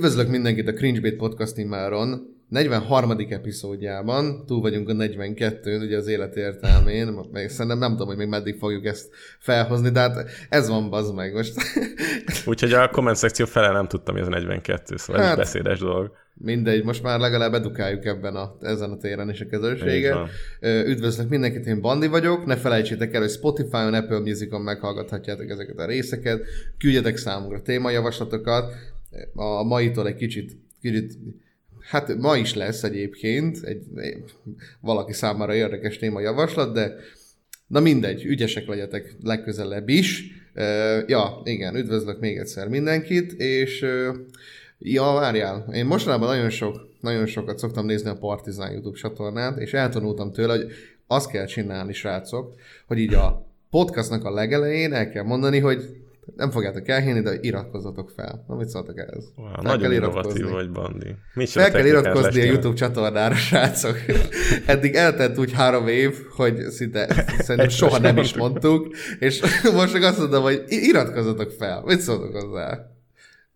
Üdvözlök mindenkit a Cringebait Podcast immáron 43. epizódjában, túl vagyunk a 42-n, ugye az élet értelmén, meg szerintem nem tudom, hogy még meddig fogjuk ezt felhozni, de hát ez van, bazd meg most. Úgyhogy a komment szekció fele nem tudtam, hogy ez a 42, szóval hát, ez beszédes dolog. Mindegy, most már legalább edukáljuk ebben a, ezen a téren is a közönséget. Üdvözlök mindenkit, én Bandi vagyok, ne felejtsétek el, hogy Spotify-on, Apple Music-on meghallgathatjátok ezeket a részeket, küldjetek számunkra témajavaslatokat, a maitól egy kicsit, kicsit Hát ma is lesz egyébként egy, valaki számára érdekes témajavaslat, de na mindegy, ügyesek legyetek legközelebb is. Ja, igen, üdvözlök még egyszer mindenkit, és ja, várjál, én mostanában nagyon sok, nagyon sokat szoktam nézni a Partizán YouTube csatornát, és eltanultam tőle, hogy azt kell csinálni, srácok, hogy így a podcastnak a legelején el kell mondani, hogy nem fogjátok elhinni, de iratkozzatok fel. Na, mit szóltak ehhez? Wow, Fel nagyon kell iratkozni. vagy, Bandi. Micsoda Fel kell iratkozni a. YouTube csatornára, srácok. Eddig eltelt úgy három év, hogy szinte szerintem soha nem is mondtuk. és most csak azt mondom, hogy iratkozzatok fel. Mit szóltok hozzá?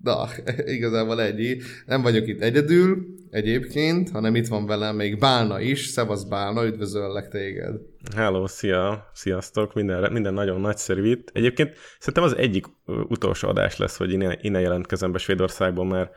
Na, igazából ennyi. Nem vagyok itt egyedül egyébként, hanem itt van velem még Bálna is. Szevasz Bálna, üdvözöllek téged. Hello, szia, sziasztok, minden, minden nagyon nagyszerű itt. Egyébként szerintem az egyik utolsó adás lesz, hogy innen, innen jelentkezem be Svédországból, mert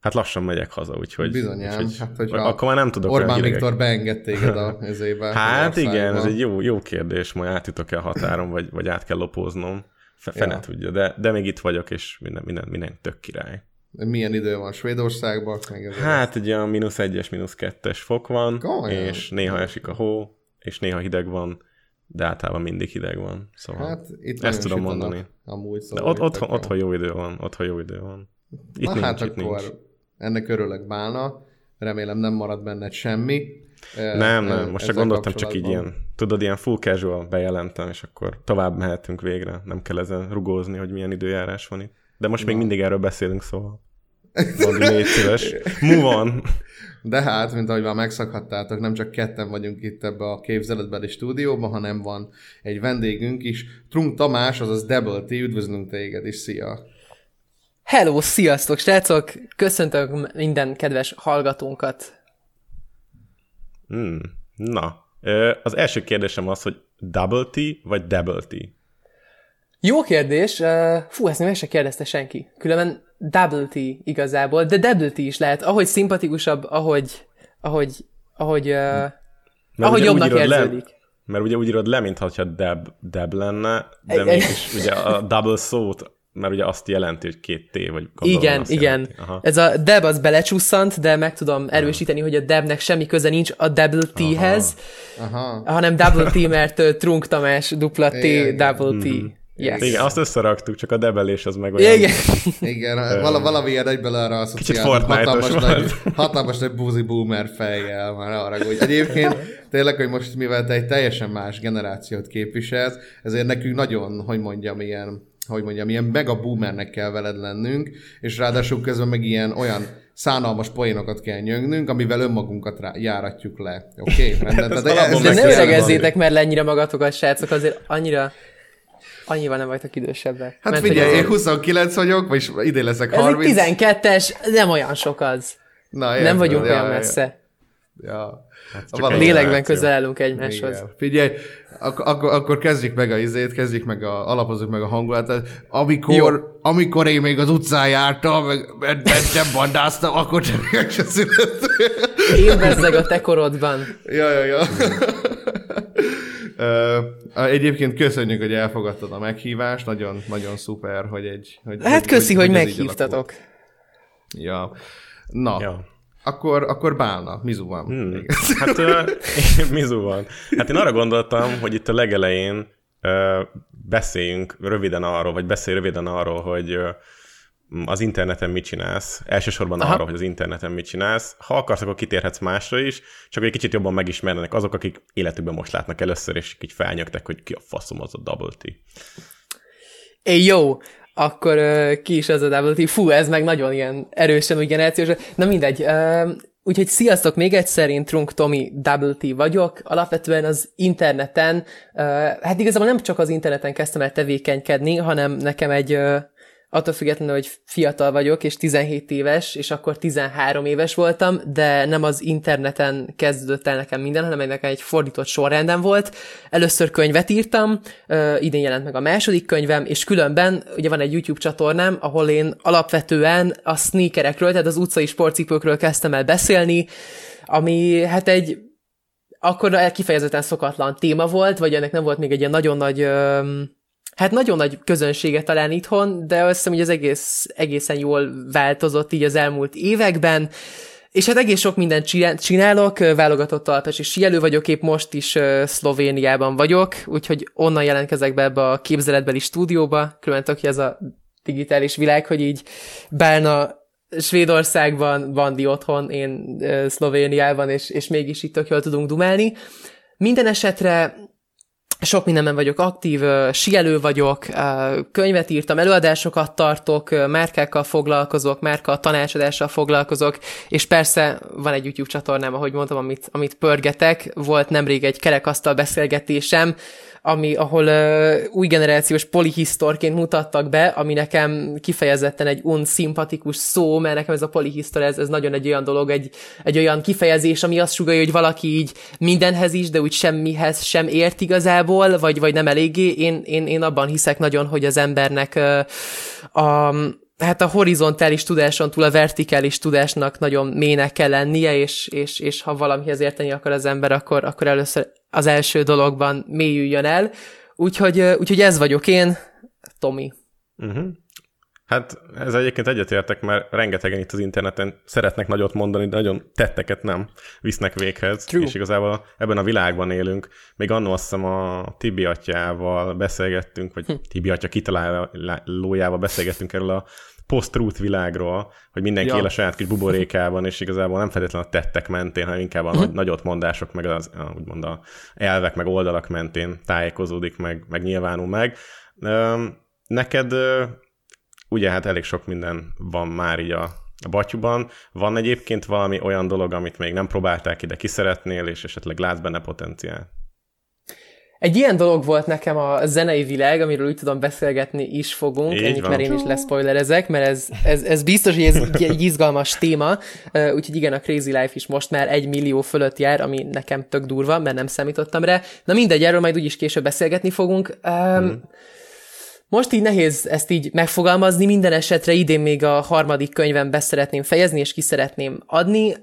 hát lassan megyek haza, úgyhogy... Bizonyám. úgyhogy Hát, hogyha akkor már nem tudok Orbán Viktor beenged téged a ezébe. Hát igen, ez egy jó, jó kérdés, majd átjutok-e a határon, vagy, vagy át kell lopóznom. Fe, fene Ja. tudja, de, de még itt vagyok, és minden, minden, minden tök király. Milyen idő van Svédországban? Meg Hát egy olyan mínusz egyes, mínusz kettes fok van, Komolyan? és néha esik a hó, és néha hideg van, de általában mindig hideg van. Szóval Hát itt Ezt tudom mondani. Amúgy de szóval ott, itt otthon, otthon jó idő van, otthon jó idő van. Itt Na nincs, hát itt akkor nincs. ennek örülök Bálna. Remélem nem marad benned semmi. Nem, nem, most csak gondoltam, csak így ilyen, tudod, ilyen full casual bejelentem, és akkor tovább mehetünk végre. Nem kell ezen rugózni, hogy milyen időjárás van itt. De most még mindig erről beszélünk, szóval. Bandi, légy szíves. Move on. De hát, mint ahogy már megszakhattátok, nem csak ketten vagyunk itt ebbe a képzeletbeli stúdióban, hanem van egy vendégünk is. Trunk Tamás, azaz Double T, üdvözlünk téged is, szia! Hello, sziasztok, srácok! Köszöntök minden kedves hallgatónkat. Hmm. Na, az első kérdésem az, hogy double T vagy double T? Jó kérdés. Fú, ezt meg se kérdezte senki. Különben double T igazából, de double T is lehet. Ahogy szimpatikusabb, ahogy, ahogy, ahogy, uh, ahogy jobbnak írod le- érződik. Mert ugye úgy írod le, mintha deb, deb lenne, de Egy- mégis ugye a double szót, mert ugye azt jelenti, hogy két T, vagy gondolom Igen, igen. Ez a deb az belecsusszant, de meg tudom erősíteni, hogy a debnek semmi köze nincs a double T-hez, Aha, hanem double T, mert Trunk Tamás, dupla T, Igen. double T. Yes. Igen, azt összeraktuk, csak a debelés az meg olyan... Igen. igen, vala, valamilyen egyből arra asszociálom. Fortnite-os hatalmas, volt. nagy, hatalmas nagy buzi boomer fejjel, már arra, hogy egyébként tényleg, hogy most mivel te egy teljesen más generációt képviselsz, ezért nekünk nagyon, hogy mondjam, ilyen hogy mondjam, ilyen mega boomernek kell veled lennünk, és ráadásul közben meg ilyen olyan szánalmas poénokat kell nyögnünk, amivel önmagunkat rá, járatjuk le. Oké? Okay? Ez alapból De ne öregezzétek már le ennyire magatokat, srácok, azért annyira, annyival nem vagytok idősebbek. Hát Mert figyelj, én 29 vagyok, vagyis idén leszek Ez egy 30. 12-es, nem olyan sok az. Na, Nem érted, vagyunk ja, olyan ja, messze. Ja. Valami- egy Lélekben közel állunk egymáshoz. Igen. Figyelj, ak- akkor, akkor kezdjük meg a izét, kezdjük meg a, alapozzuk meg a hangulatot. Amikor, Jó. amikor én még az utcán jártam, meg nem bandáztam, akkor csak se születtem. Én bezzeg a te korodban. ja, ja, ja. Egyébként köszönjük, hogy elfogadtad a meghívást, nagyon, nagyon szuper, hogy egy... Hogy, Hát köszi, hogy így meghívtatok. Ja. Na, Ja. Akkor, akkor bálna. Mizu van. Hmm. Hát uh, Mizu van. Hát én arra gondoltam, hogy itt a legelején uh, beszéljünk röviden arról, vagy beszélj röviden arról, hogy uh, az interneten mit csinálsz, elsősorban Aha. arról, hogy az interneten mit csinálsz. Ha akarsz, akkor kitérhetsz másra is, csak egy kicsit jobban megismernek azok, akik életükben most látnak először, és így felnyögtek, hogy ki a faszom az a Double T. Hey, jó, akkor uh, ki is az a Double T? Fú, ez meg nagyon ilyen erősen úgy generációs. Na mindegy, uh, Úgyhogy sziasztok még egyszer, én Trunk Tomi Double vagyok. Alapvetően az interneten, uh, hát igazából nem csak az interneten kezdtem el tevékenykedni, hanem nekem egy uh, attól függetlenül, hogy fiatal vagyok, és 17 éves, és akkor 13 éves voltam, de nem az interneten kezdődött el nekem minden, hanem nekem egy fordított sorrendem volt. Először könyvet írtam, idén jelent meg a második könyvem, és különben ugye van egy YouTube csatornám, ahol én alapvetően a sneakerekről, tehát az utcai sportcipőkről kezdtem el beszélni, ami hát egy akkor kifejezetten szokatlan téma volt, vagy ennek nem volt még egy ilyen nagyon nagy hát nagyon nagy közönsége talán itthon, de azt hiszem, hogy az egész, egészen jól változott így az elmúlt években, és hát egész sok mindent csinálok, válogatott alpes és sielő vagyok, épp most is Szlovéniában vagyok, úgyhogy onnan jelentkezek be ebbe a képzeletbeli stúdióba, különben hogy ez a digitális világ, hogy így Bálna Svédországban, Bandi otthon, én Szlovéniában, és, és mégis itt tök jól tudunk dumálni. Minden esetre sok mindenben vagyok aktív, sielő vagyok, könyvet írtam, előadásokat tartok, márkákkal foglalkozok, márka tanácsadással foglalkozok, és persze van egy YouTube csatornám, ahogy mondtam, amit, amit pörgetek. Volt nemrég egy kerekasztal beszélgetésem, ami, ahol uh, új generációs polihisztorként mutattak be, ami nekem kifejezetten egy unszimpatikus szó, mert nekem ez a polihisztor, ez, ez nagyon egy olyan dolog, egy, egy olyan kifejezés, ami azt sugalja, hogy valaki így mindenhez is, de úgy semmihez sem ért igazából, vagy, vagy nem eléggé. Én, én, én abban hiszek nagyon, hogy az embernek uh, a, hát a horizontális tudáson túl a vertikális tudásnak nagyon mélynek kell lennie, és, és, és ha valamihez érteni akar az ember, akkor, akkor először az első dologban mélyüljön el. Úgyhogy, úgyhogy ez vagyok én, Tomi. Uh-huh. Hát ez egyébként egyetértek, mert rengetegen itt az interneten szeretnek nagyot mondani, de nagyon tetteket nem visznek véghez. True. És igazából ebben a világban élünk. Még annó azt hiszem a Tibi atyával beszélgettünk, vagy hm. Tibi atya kitalálójával beszélgettünk erről a post-truth világról, hogy mindenki ja. él a saját kis buborékában, és igazából nem feltétlenül a tettek mentén, hanem inkább a uh-huh. nagyot mondások, meg az, úgymond a elvek, meg oldalak mentén tájékozódik, meg, meg nyilvánul meg. Neked ugye hát elég sok minden van már így a, a batyuban. Van egyébként valami olyan dolog, amit még nem próbálták ide, ki szeretnél, és esetleg látsz benne potenciál? Egy ilyen dolog volt nekem a zenei világ, amiről úgy tudom beszélgetni is fogunk, Így ennyit, van. mert én is leszpoilerezek, mert ez, ez, ez biztos, hogy ez egy izgalmas téma, úgyhogy igen, a Crazy Life is most már egy millió fölött jár, ami nekem tök durva, mert nem számítottam rá. Na mindegy, erről majd úgyis később beszélgetni fogunk. Um, Most így nehéz ezt így megfogalmazni, minden esetre idén még a harmadik könyvem be szeretném fejezni, és ki szeretném adni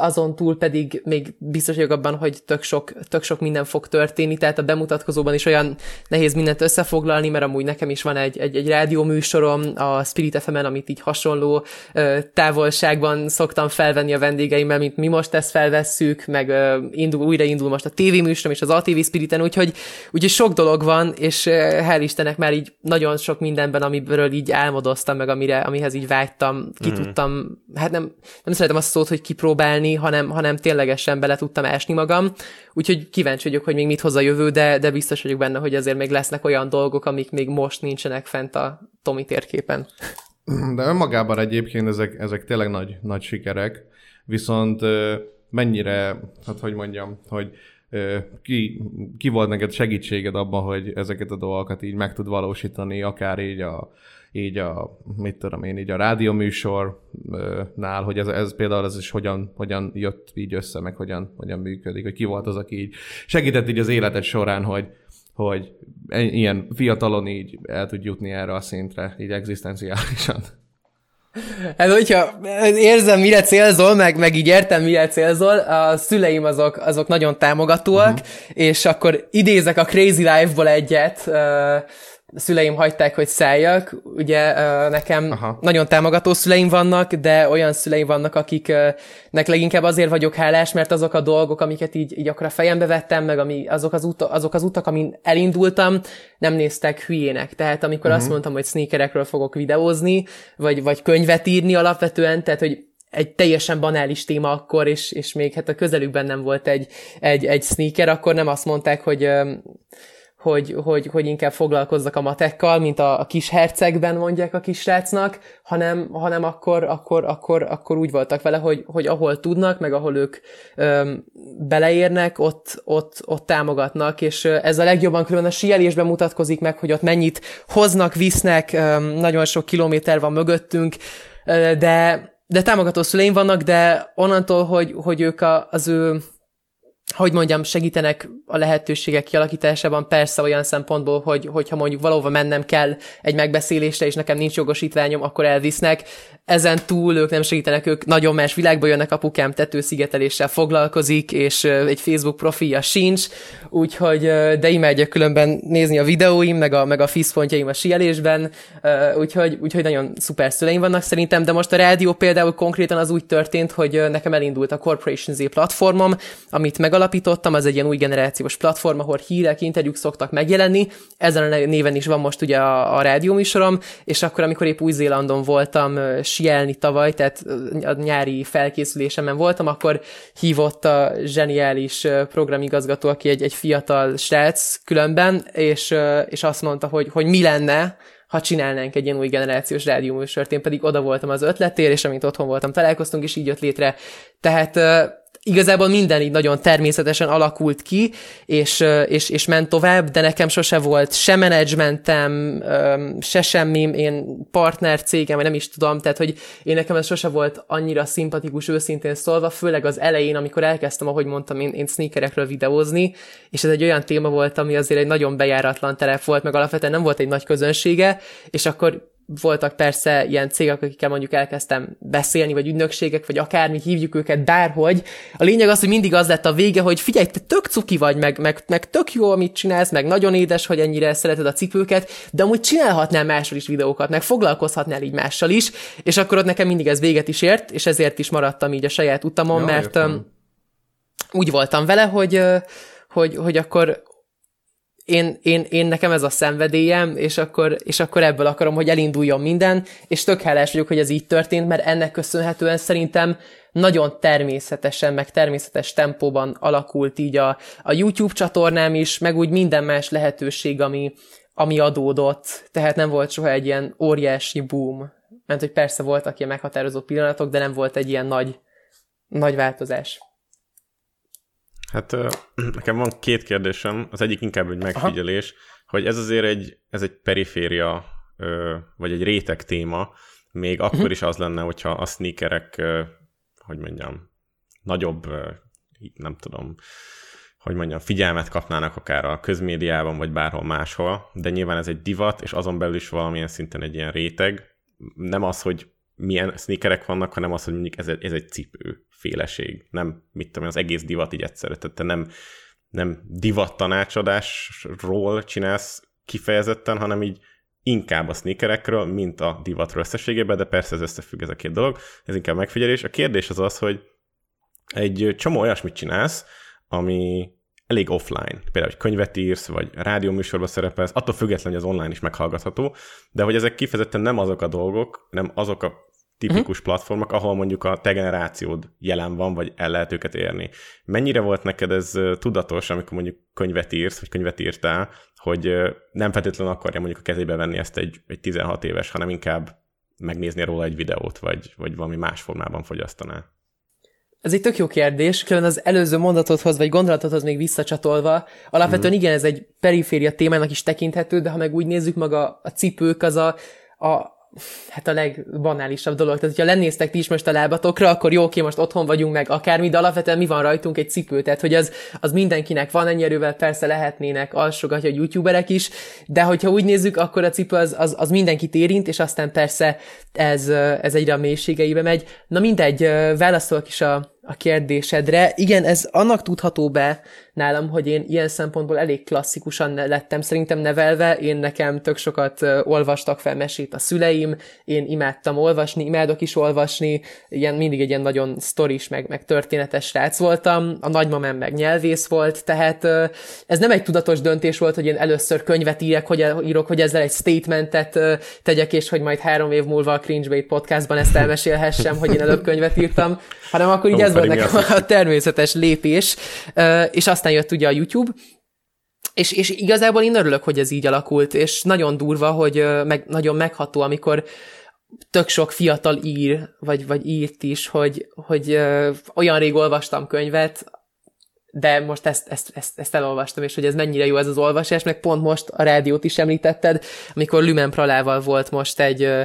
azon túl pedig még biztos vagyok abban, hogy tök sok, tök sok minden fog történni, tehát a bemutatkozóban is olyan nehéz mindent összefoglalni, mert amúgy nekem is van egy, egy, egy rádió műsorom a Spirit fm amit így hasonló távolságban szoktam felvenni a vendégeimmel, mint mi most ezt felvesszük, meg indul, újra indul most a tévéműsorom és az ATV Spiriten, úgyhogy, úgyhogy sok dolog van, és hál' Istennek már így nagyon sok mindenben, amiből így álmodoztam, meg amire, amihez így vágytam, ki mm. tudtam, hát nem, nem szeretem azt szót, hogy kipróbálni, kipróbálni, hanem, hanem ténylegesen bele tudtam ásni magam. Úgyhogy kíváncsi vagyok, hogy még mit hoz a jövő, de, de biztos vagyok benne, hogy azért még lesznek olyan dolgok, amik még most nincsenek fent a Tomi térképen. De önmagában egyébként ezek, ezek tényleg nagy, nagy sikerek, viszont mennyire, hát hogy mondjam, hogy ki, ki volt neked segítséged abban, hogy ezeket a dolgokat így meg tud valósítani, akár így a, így a, mit tudom én, így a rádióműsornál, hogy ez, ez például ez is hogyan, hogyan jött így össze, meg hogyan, hogyan működik, hogy ki volt az, aki így segített így az életed során, hogy, hogy ilyen fiatalon így el tud jutni erre a szintre, így egzisztenciálisan. Hát, hogyha érzem, mire célzol, meg, meg így értem, mire célzol, a szüleim azok, azok nagyon támogatóak, uh-huh. és akkor idézek a Crazy Life-ból egyet, szüleim hagyták, hogy szálljak. Ugye nekem Aha. nagyon támogató szüleim vannak, de olyan szüleim vannak, akiknek leginkább azért vagyok hálás, mert azok a dolgok, amiket így, így akkor a fejembe vettem, meg ami, azok, az ut- azok az utak, amin elindultam, nem néztek hülyének. Tehát amikor uh-huh. azt mondtam, hogy sneakerekről fogok videózni, vagy, vagy könyvet írni alapvetően, tehát hogy egy teljesen banális téma akkor, és, és még hát a közelükben nem volt egy, egy, egy sneaker, akkor nem azt mondták, hogy hogy, hogy, hogy inkább foglalkozzak a matekkal, mint a, a kis hercegben mondják a kisrácnak, hanem, hanem akkor, akkor, akkor, akkor úgy voltak vele, hogy, hogy ahol tudnak, meg ahol ők öm, beleérnek, ott, ott, ott támogatnak, és ez a legjobban különben a síelésben mutatkozik meg, hogy ott mennyit hoznak, visznek, öm, nagyon sok kilométer van mögöttünk, de, de támogató szüleim vannak, de onnantól, hogy, hogy ők a, az ő hogy mondjam, segítenek a lehetőségek kialakításában, persze olyan szempontból, hogy, hogyha mondjuk valahova mennem kell egy megbeszélésre, és nekem nincs jogosítványom, akkor elvisznek. Ezen túl ők nem segítenek, ők nagyon más világba jönnek, apukám tetőszigeteléssel foglalkozik, és egy Facebook profilja sincs, úgyhogy, de imádja különben nézni a videóim, meg a, meg a fiszpontjaim a sielésben, úgyhogy, úgyhogy nagyon szuper szüleim vannak szerintem, de most a rádió például konkrétan az úgy történt, hogy nekem elindult a Corporation Z platformom, amit meg megalapítottam, az egy ilyen új generációs platform, ahol hírek, interjúk szoktak megjelenni, ezen a néven is van most ugye a, a rádióműsorom, és akkor, amikor épp Új-Zélandon voltam sielni tavaly, tehát a nyári felkészülésemen voltam, akkor hívott a zseniális programigazgató, aki egy, egy fiatal srác különben, és, és azt mondta, hogy, hogy mi lenne, ha csinálnánk egy ilyen új generációs rádióműsort. Én pedig oda voltam az ötletér, és amint otthon voltam, találkoztunk, és így jött létre. Tehát igazából minden így nagyon természetesen alakult ki, és, és, és ment tovább, de nekem sose volt se menedzsmentem, se semmi, én partner cégem, vagy nem is tudom, tehát hogy én nekem ez sose volt annyira szimpatikus őszintén szólva, főleg az elején, amikor elkezdtem, ahogy mondtam, én, én sneakerekről videózni, és ez egy olyan téma volt, ami azért egy nagyon bejáratlan terep volt, meg alapvetően nem volt egy nagy közönsége, és akkor voltak persze ilyen cégek, akikkel mondjuk elkezdtem beszélni, vagy ügynökségek, vagy akármi, hívjuk őket bárhogy. A lényeg az, hogy mindig az lett a vége, hogy figyelj, te tök cuki vagy, meg, meg, meg tök jó, amit csinálsz, meg nagyon édes, hogy ennyire szereted a cipőket, de amúgy csinálhatnál máshol is videókat, meg foglalkozhatnál így mással is, és akkor ott nekem mindig ez véget is ért, és ezért is maradtam így a saját utamon, ja, mert értem. úgy voltam vele, hogy, hogy, hogy akkor én, én, én nekem ez a szenvedélyem, és akkor, és akkor ebből akarom, hogy elinduljon minden, és tök hálás vagyok, hogy ez így történt, mert ennek köszönhetően szerintem nagyon természetesen, meg természetes tempóban alakult így a, a YouTube csatornám is, meg úgy minden más lehetőség, ami, ami adódott, tehát nem volt soha egy ilyen óriási boom. Mert hogy persze voltak ilyen meghatározó pillanatok, de nem volt egy ilyen nagy, nagy változás. Hát nekem van két kérdésem, az egyik inkább egy megfigyelés, Aha. hogy ez azért egy, ez egy periféria, vagy egy réteg téma, még akkor uh-huh. is az lenne, hogyha a sneakerek, hogy mondjam, nagyobb, nem tudom, hogy mondjam, figyelmet kapnának akár a közmédiában, vagy bárhol máshol, de nyilván ez egy divat, és azon belül is valamilyen szinten egy ilyen réteg. Nem az, hogy milyen sneakerek vannak, hanem az, hogy mondjuk ez egy, ez egy cipő féleség. Nem, mit tudom az egész divat így egyszerre. Tehát te nem, nem divat tanácsadásról csinálsz kifejezetten, hanem így inkább a sneakerekről, mint a divatról összességében, de persze ez összefügg ez a két dolog. Ez inkább megfigyelés. A kérdés az az, hogy egy csomó olyasmit csinálsz, ami elég offline. Például, hogy könyvet írsz, vagy rádióműsorba szerepelsz, attól függetlenül, hogy az online is meghallgatható, de hogy ezek kifejezetten nem azok a dolgok, nem azok a tipikus uh-huh. platformok, ahol mondjuk a te generációd jelen van, vagy el lehet őket érni. Mennyire volt neked ez tudatos, amikor mondjuk könyvet írsz, vagy könyvet írtál, hogy nem feltétlenül akarja mondjuk a kezébe venni ezt egy, egy 16 éves, hanem inkább megnézni róla egy videót, vagy, vagy valami más formában fogyasztaná? Ez egy tök jó kérdés, külön az előző mondatodhoz vagy gondolatodhoz még visszacsatolva. Alapvetően mm. igen, ez egy periféria témának is tekinthető, de ha meg úgy nézzük maga a cipők, az a, a, hát a legbanálisabb dolog. Tehát, hogyha lennéztek ti is most a lábatokra, akkor jó, oké, most otthon vagyunk meg akármi, de alapvetően mi van rajtunk egy cipő, tehát hogy az, az mindenkinek van, ennyi erővel persze lehetnének alsogatja youtuberek is, de hogyha úgy nézzük, akkor a cipő az, az, az mindenkit érint, és aztán persze ez, ez egyre a mélységeibe megy. Na mindegy, válaszolok is a, a kérdésedre. Igen, ez annak tudható be nálam, hogy én ilyen szempontból elég klasszikusan lettem szerintem nevelve. Én nekem tök sokat olvastak fel mesét a szüleim, én imádtam olvasni, imádok is olvasni, ilyen mindig egy ilyen nagyon sztoris, meg, meg történetes srác voltam, a nagymamám meg nyelvész volt, tehát ez nem egy tudatos döntés volt, hogy én először könyvet írek, hogy írok, hogy ezzel egy statementet tegyek, és hogy majd három év múlva a Cringebait podcastban ezt elmesélhessem, hogy én előbb könyvet írtam, hanem akkor így ez volt nekem a természetes lépés, és aztán jött ugye a YouTube, és, és igazából én örülök, hogy ez így alakult, és nagyon durva, hogy meg, nagyon megható, amikor tök sok fiatal ír, vagy, vagy írt is, hogy, hogy ö, olyan rég olvastam könyvet, de most ezt, ezt, ezt, ezt elolvastam, és hogy ez mennyire jó ez az olvasás, meg pont most a rádiót is említetted, amikor Lümen Pralával volt most egy ö,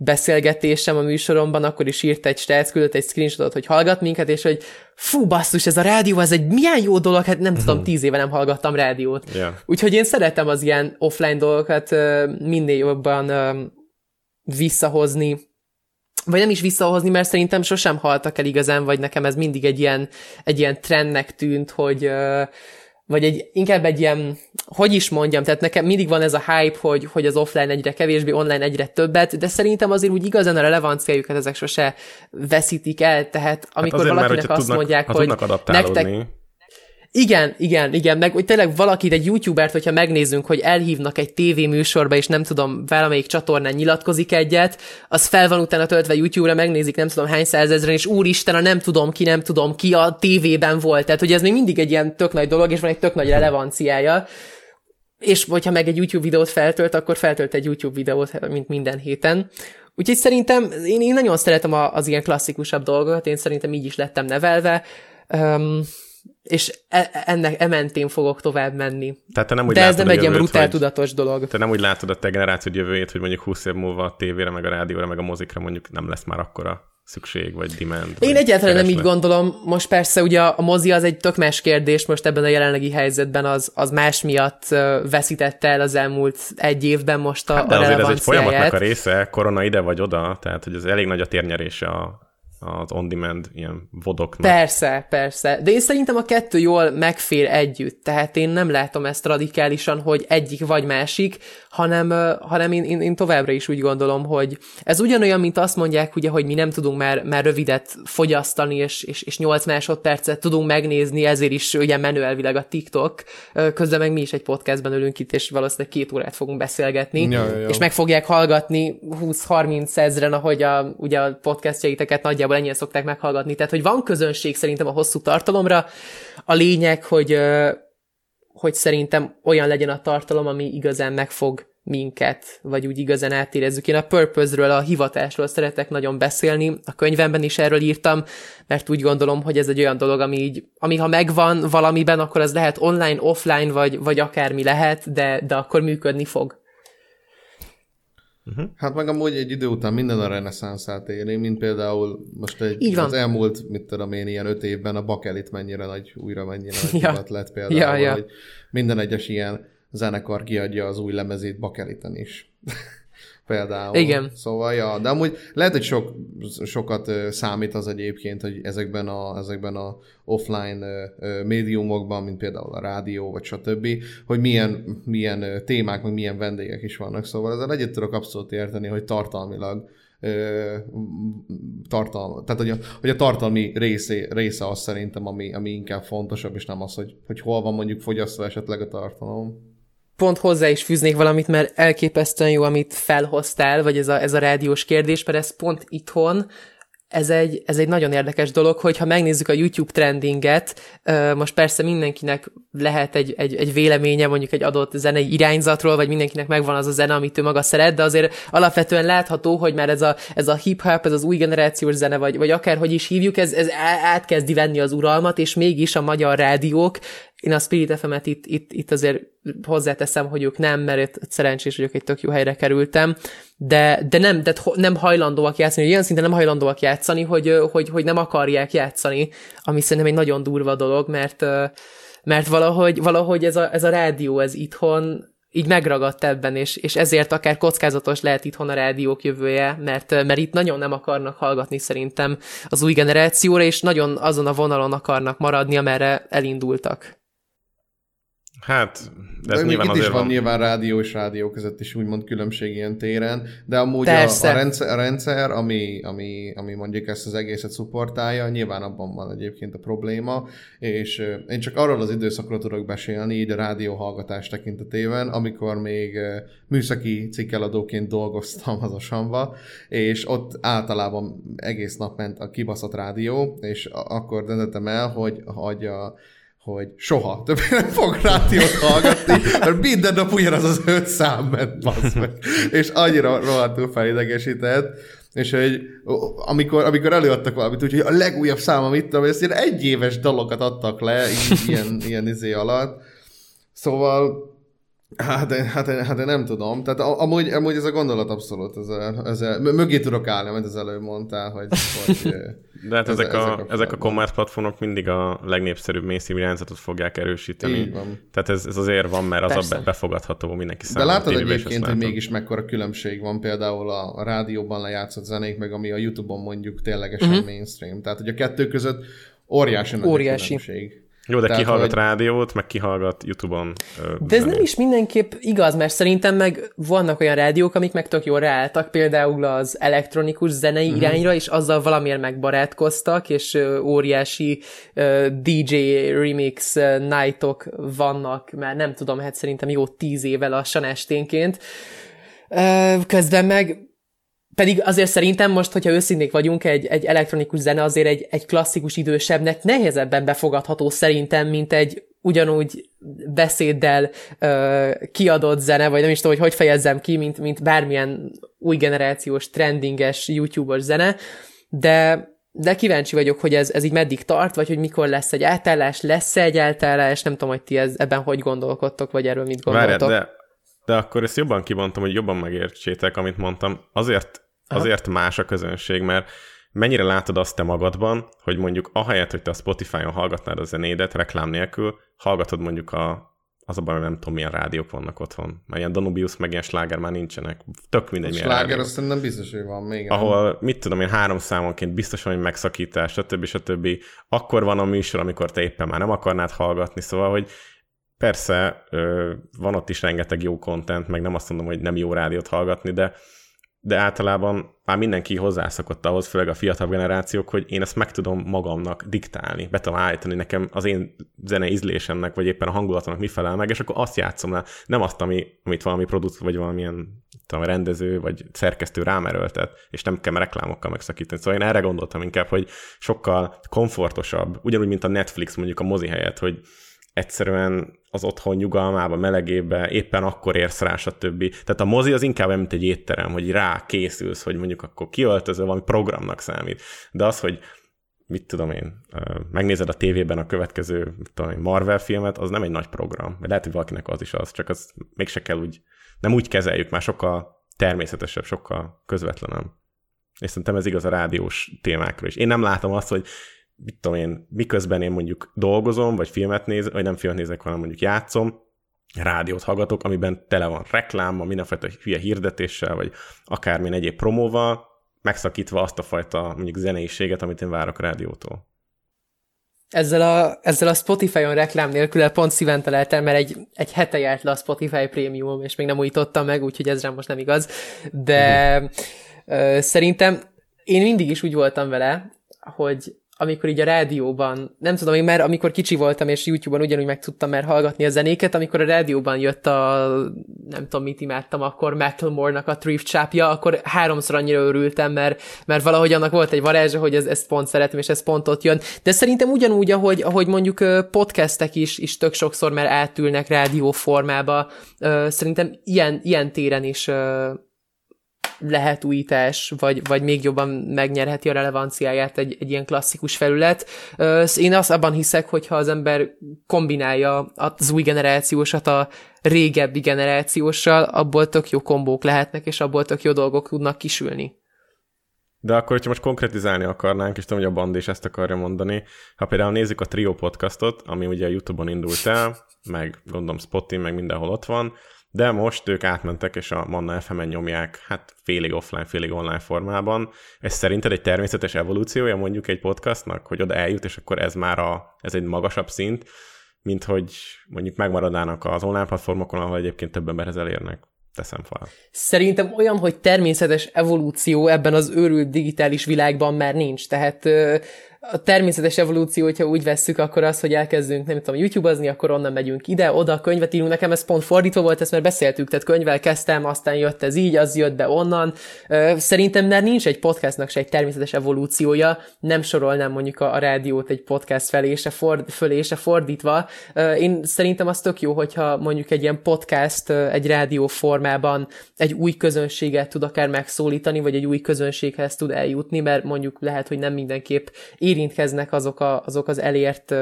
beszélgetésem a műsoromban, akkor is írt egy srác, küldött egy screenshotot, hogy hallgat minket, és hogy fú, basszus, ez a rádió, ez egy milyen jó dolog, hát nem tudom, tíz éve nem hallgattam rádiót. Yeah. Úgyhogy én szeretem az ilyen offline dolgokat minél jobban visszahozni, vagy nem is visszahozni, mert szerintem sosem haltak el igazán, vagy nekem ez mindig egy ilyen, egy ilyen trendnek tűnt, hogy vagy egy, inkább egy ilyen, hogy is mondjam, tehát nekem mindig van ez a hype, hogy, hogy az offline egyre kevésbé, online egyre többet, de szerintem azért úgy igazán a relevanciájukat ezek sose veszítik el, tehát amikor hát valakinek mert, azt tudnak, mondják, hogy nektek, igen, igen, igen, meg hogy tényleg valakit, egy youtubert, hogyha megnézzünk, hogy elhívnak egy tévéműsorba, és nem tudom, valamelyik csatornán nyilatkozik egyet, az fel van utána töltve YouTube-ra, megnézik nem tudom hány százezren, és úristen, a nem tudom ki, nem tudom ki a tévében volt. Tehát, hogy ez még mindig egy ilyen tök nagy dolog, és van egy tök nagy relevanciája. És hogyha meg egy YouTube videót feltölt, akkor feltölt egy YouTube videót, mint minden héten. Úgyhogy szerintem én, én nagyon szeretem az ilyen klasszikusabb dolgokat, én szerintem így is lettem nevelve. Um, és e- ennek ementén fogok tovább menni. Tehát te nem úgy De ez nem egy ilyen brutál hogy, tudatos dolog. Te nem úgy látod a te generációd jövőjét, hogy mondjuk 20 év múlva a tévére, meg a rádióra, meg a mozikra mondjuk nem lesz már akkora szükség, vagy demand. Én vagy egyáltalán kereslet. nem így gondolom. Most persze ugye a mozi az egy tök más kérdés, most ebben a jelenlegi helyzetben az, az más miatt veszítette el az elmúlt egy évben most a, hát de a azért ez egy folyamatnak a része, korona ide vagy oda, tehát hogy ez elég nagy a térnyerése a az on-demand ilyen vodoknak. Persze, persze. De én szerintem a kettő jól megfér együtt. Tehát én nem látom ezt radikálisan, hogy egyik vagy másik, hanem, hanem én, én, én továbbra is úgy gondolom, hogy ez ugyanolyan, mint azt mondják, ugye, hogy mi nem tudunk már, már rövidet fogyasztani, és, és, és 8 másodpercet tudunk megnézni, ezért is ugye menő elvileg a TikTok. Közben meg mi is egy podcastben ülünk itt, és valószínűleg két órát fogunk beszélgetni, ja, ja, ja. és meg fogják hallgatni 20-30 ezeren, ahogy a, ugye a podcastjaiteket nagyjából nagyjából ennyien szokták meghallgatni. Tehát, hogy van közönség szerintem a hosszú tartalomra. A lényeg, hogy, hogy szerintem olyan legyen a tartalom, ami igazán megfog minket, vagy úgy igazán átérezzük. Én a purpose-ről, a hivatásról szeretek nagyon beszélni, a könyvemben is erről írtam, mert úgy gondolom, hogy ez egy olyan dolog, ami így, ami ha megvan valamiben, akkor az lehet online, offline, vagy, vagy akármi lehet, de, de akkor működni fog. Uh-huh. Hát meg amúgy egy idő után minden a reneszánszát éri, mint például most egy, Így van. az elmúlt, mit tudom én, ilyen öt évben a bakelit mennyire nagy, újra mennyire nagy ja. lett például, ja, ja. hogy minden egyes ilyen zenekar kiadja az új lemezét bakeliten is. Például. Igen. Szóval, ja, de amúgy lehet, hogy sok, sokat számít az egyébként, hogy ezekben a, ezekben a offline médiumokban, mint például a rádió, vagy stb., hogy milyen, milyen témák, meg milyen vendégek is vannak. Szóval ezzel egyet tudok abszolút érteni, hogy tartalmilag tartalma, tehát hogy a, hogy a tartalmi része, része az szerintem, ami, ami inkább fontosabb, és nem az, hogy, hogy hol van mondjuk fogyasztva esetleg a tartalom pont hozzá is fűznék valamit, mert elképesztően jó, amit felhoztál, vagy ez a, ez a rádiós kérdés, mert ez pont itthon, ez egy, ez egy nagyon érdekes dolog, hogy ha megnézzük a YouTube trendinget, most persze mindenkinek lehet egy, egy, egy véleménye mondjuk egy adott zenei irányzatról, vagy mindenkinek megvan az a zene, amit ő maga szeret, de azért alapvetően látható, hogy már ez a, ez a hip-hop, ez az új generációs zene, vagy, vagy akárhogy is hívjuk, ez, ez átkezdi venni az uralmat, és mégis a magyar rádiók én a Spirit fm itt, itt, itt azért hozzáteszem, hogy ők nem, mert itt szerencsés vagyok, egy tök jó helyre kerültem, de, de nem, de nem hajlandóak játszani, ilyen szinten nem hajlandóak játszani, hogy, hogy, hogy nem akarják játszani, ami szerintem egy nagyon durva dolog, mert, mert valahogy, valahogy ez, a, ez a rádió, ez itthon így megragadt ebben, és, és ezért akár kockázatos lehet itthon a rádiók jövője, mert, mert itt nagyon nem akarnak hallgatni szerintem az új generációra, és nagyon azon a vonalon akarnak maradni, amerre elindultak. Hát, de, még nyilván itt is azért van van. nyilván rádió és rádió között is úgymond különbség ilyen téren, de amúgy a, Persze. a, rendszer, a rendszer ami, ami, ami mondjuk ezt az egészet szupportálja, nyilván abban van egyébként a probléma, és én csak arról az időszakról tudok beszélni, így a rádió hallgatás tekintetében, amikor még műszaki cikkeladóként dolgoztam az Osamba, és ott általában egész nap ment a kibaszott rádió, és akkor döntöttem el, hogy, hogy a, hogy soha többé nem fog rádiót hallgatni, mert minden nap ugyanaz az öt szám ment, meg. És annyira rohadtul felidegesített, és hogy amikor, amikor előadtak valamit, úgyhogy a legújabb szám, amit tudom, ezt ilyen egyéves dalokat adtak le, így, ilyen, ilyen izé alatt. Szóval Hát, én- hát, én- hát én nem tudom. Tehát a- amúgy, amúgy ez a gondolat abszolút, ez a, ez a, mögé tudok állni, amit az előbb mondtál, hogy, hogy De hát Ez- ezek, ezzel a, kapcsolatban. ezek a commerce platformok mindig a legnépszerűbb mainstream irányzatot fogják erősíteni. Így van. Tehát ez, ez azért van, mert az Persze. a be- befogadható mindenki De számára. látod tévében is egyébként, hogy mégis mekkora különbség van például a, a rádióban lejátszott zenék, meg ami a Youtube-on mondjuk ténylegesen uh-huh. mainstream. Tehát, hogy a kettő között óriási nagy a Óriási. Jó, de Tehát, ki hallgat hogy- rádiót, meg ki hallgat YouTube-on. ö, De ez nem is mindenképp igaz, mert szerintem meg vannak olyan rádiók, amik meg tök jól ráálltak, például az elektronikus zenei uh-huh. irányra, és azzal valamiért megbarátkoztak, és ö, óriási ö, DJ remix ö, nightok vannak, már nem tudom, hát szerintem jó tíz éve lassan esténként. Ö, közben meg pedig azért szerintem most, hogyha őszinték vagyunk, egy, egy elektronikus zene azért egy, egy klasszikus idősebbnek nehezebben befogadható szerintem, mint egy ugyanúgy beszéddel ö, kiadott zene, vagy nem is tudom, hogy hogy fejezzem ki, mint, mint bármilyen új generációs, trendinges, YouTube-os zene, de de kíváncsi vagyok, hogy ez, ez így meddig tart, vagy hogy mikor lesz egy átállás, lesz-e egy átállás, nem tudom, hogy ti ez, ebben hogy gondolkodtok, vagy erről mit gondoltok. de, de akkor ezt jobban kibontom, hogy jobban megértsétek, amit mondtam. Azért, azért más a közönség, mert mennyire látod azt te magadban, hogy mondjuk ahelyett, hogy te a Spotify-on hallgatnád a zenédet reklám nélkül, hallgatod mondjuk a, az a baj, hogy nem tudom, milyen rádiók vannak otthon. Mert ilyen Danubius, meg ilyen sláger már nincsenek. Tök mindegy, A sláger azt szerintem biztos, hogy van még. nem? ahol, mit tudom én, három számonként biztos egy megszakítás, stb. stb. Akkor van a műsor, amikor te éppen már nem akarnád hallgatni, szóval, hogy persze van ott is rengeteg jó content, meg nem azt mondom, hogy nem jó rádiót hallgatni, de de általában már mindenki hozzászokott ahhoz, főleg a fiatalabb generációk, hogy én ezt meg tudom magamnak diktálni, be tudom állítani nekem az én zene ízlésemnek, vagy éppen a hangulatomnak mi felel meg, és akkor azt játszom le, nem azt, ami, amit valami produkt, vagy valamilyen tudom, rendező, vagy szerkesztő rám erőltet, és nem kell reklámokkal megszakítani. Szóval én erre gondoltam inkább, hogy sokkal komfortosabb, ugyanúgy, mint a Netflix mondjuk a mozi helyett, hogy egyszerűen az otthon nyugalmába, melegébe, éppen akkor érsz rá, stb. Tehát a mozi az inkább mint egy étterem, hogy rá készülsz, hogy mondjuk akkor kiöltözöl, valami programnak számít. De az, hogy mit tudom én, megnézed a tévében a következő tudom én, Marvel filmet, az nem egy nagy program. Mert lehet, hogy valakinek az is az, csak az mégse kell úgy, nem úgy kezeljük, már sokkal természetesebb, sokkal közvetlenebb. És szerintem ez igaz a rádiós témákra is. Én nem látom azt, hogy mit tudom én, miközben én mondjuk dolgozom, vagy filmet nézek, vagy nem filmet nézek, hanem mondjuk játszom, rádiót hallgatok, amiben tele van reklámmal, mindenfajta hülye hirdetéssel, vagy akármilyen egyéb promóval, megszakítva azt a fajta mondjuk zeneiséget, amit én várok rádiótól. Ezzel a, ezzel a Spotify-on reklám nélkül pont szíven találtam, mert egy, egy hete járt le a Spotify Premium, és még nem újítottam meg, úgyhogy ez rám most nem igaz. De ö, szerintem én mindig is úgy voltam vele, hogy amikor így a rádióban, nem tudom, én már amikor kicsi voltam, és YouTube-on ugyanúgy meg tudtam már hallgatni a zenéket, amikor a rádióban jött a, nem tudom, mit imádtam, akkor Macklemore-nak a Thrift Shopja, akkor háromszor annyira örültem, mert, mert valahogy annak volt egy varázsa, hogy ez, ezt pont szeretem, és ez pont ott jön. De szerintem ugyanúgy, ahogy, ahogy mondjuk podcastek is, is tök sokszor már átülnek rádió formába, szerintem ilyen, ilyen téren is lehet újítás, vagy, vagy még jobban megnyerheti a relevanciáját egy, egy ilyen klasszikus felület. Én azt abban hiszek, hogyha az ember kombinálja az új generációsat a régebbi generációssal, abból tök jó kombók lehetnek, és abból tök jó dolgok tudnak kisülni. De akkor, hogyha most konkretizálni akarnánk, és tudom, hogy a band is ezt akarja mondani, ha például nézzük a Trio podcastot, ami ugye a YouTube-on indult el, meg gondolom Spotin, meg mindenhol ott van, de most ők átmentek, és a Manna FM-en nyomják, hát félig offline, félig online formában. Ez szerinted egy természetes evolúciója mondjuk egy podcastnak, hogy oda eljut, és akkor ez már a, ez egy magasabb szint, mint hogy mondjuk megmaradnának az online platformokon, ahol egyébként több emberhez elérnek teszem fel. Szerintem olyan, hogy természetes evolúció ebben az őrült digitális világban már nincs. Tehát a természetes evolúció, hogyha úgy vesszük, akkor az, hogy elkezdünk, nem tudom, YouTube-azni, akkor onnan megyünk ide, oda, könyvet írunk. Nekem ez pont fordítva volt, ezt már beszéltük, tehát könyvvel kezdtem, aztán jött ez így, az jött be onnan. Szerintem már nincs egy podcastnak se egy természetes evolúciója, nem sorolnám mondjuk a, a rádiót egy podcast felé se, ford, fölé se fordítva. Én szerintem az tök jó, hogyha mondjuk egy ilyen podcast egy rádió formában egy új közönséget tud akár megszólítani, vagy egy új közönséghez tud eljutni, mert mondjuk lehet, hogy nem mindenképp érintkeznek azok, a, azok az elért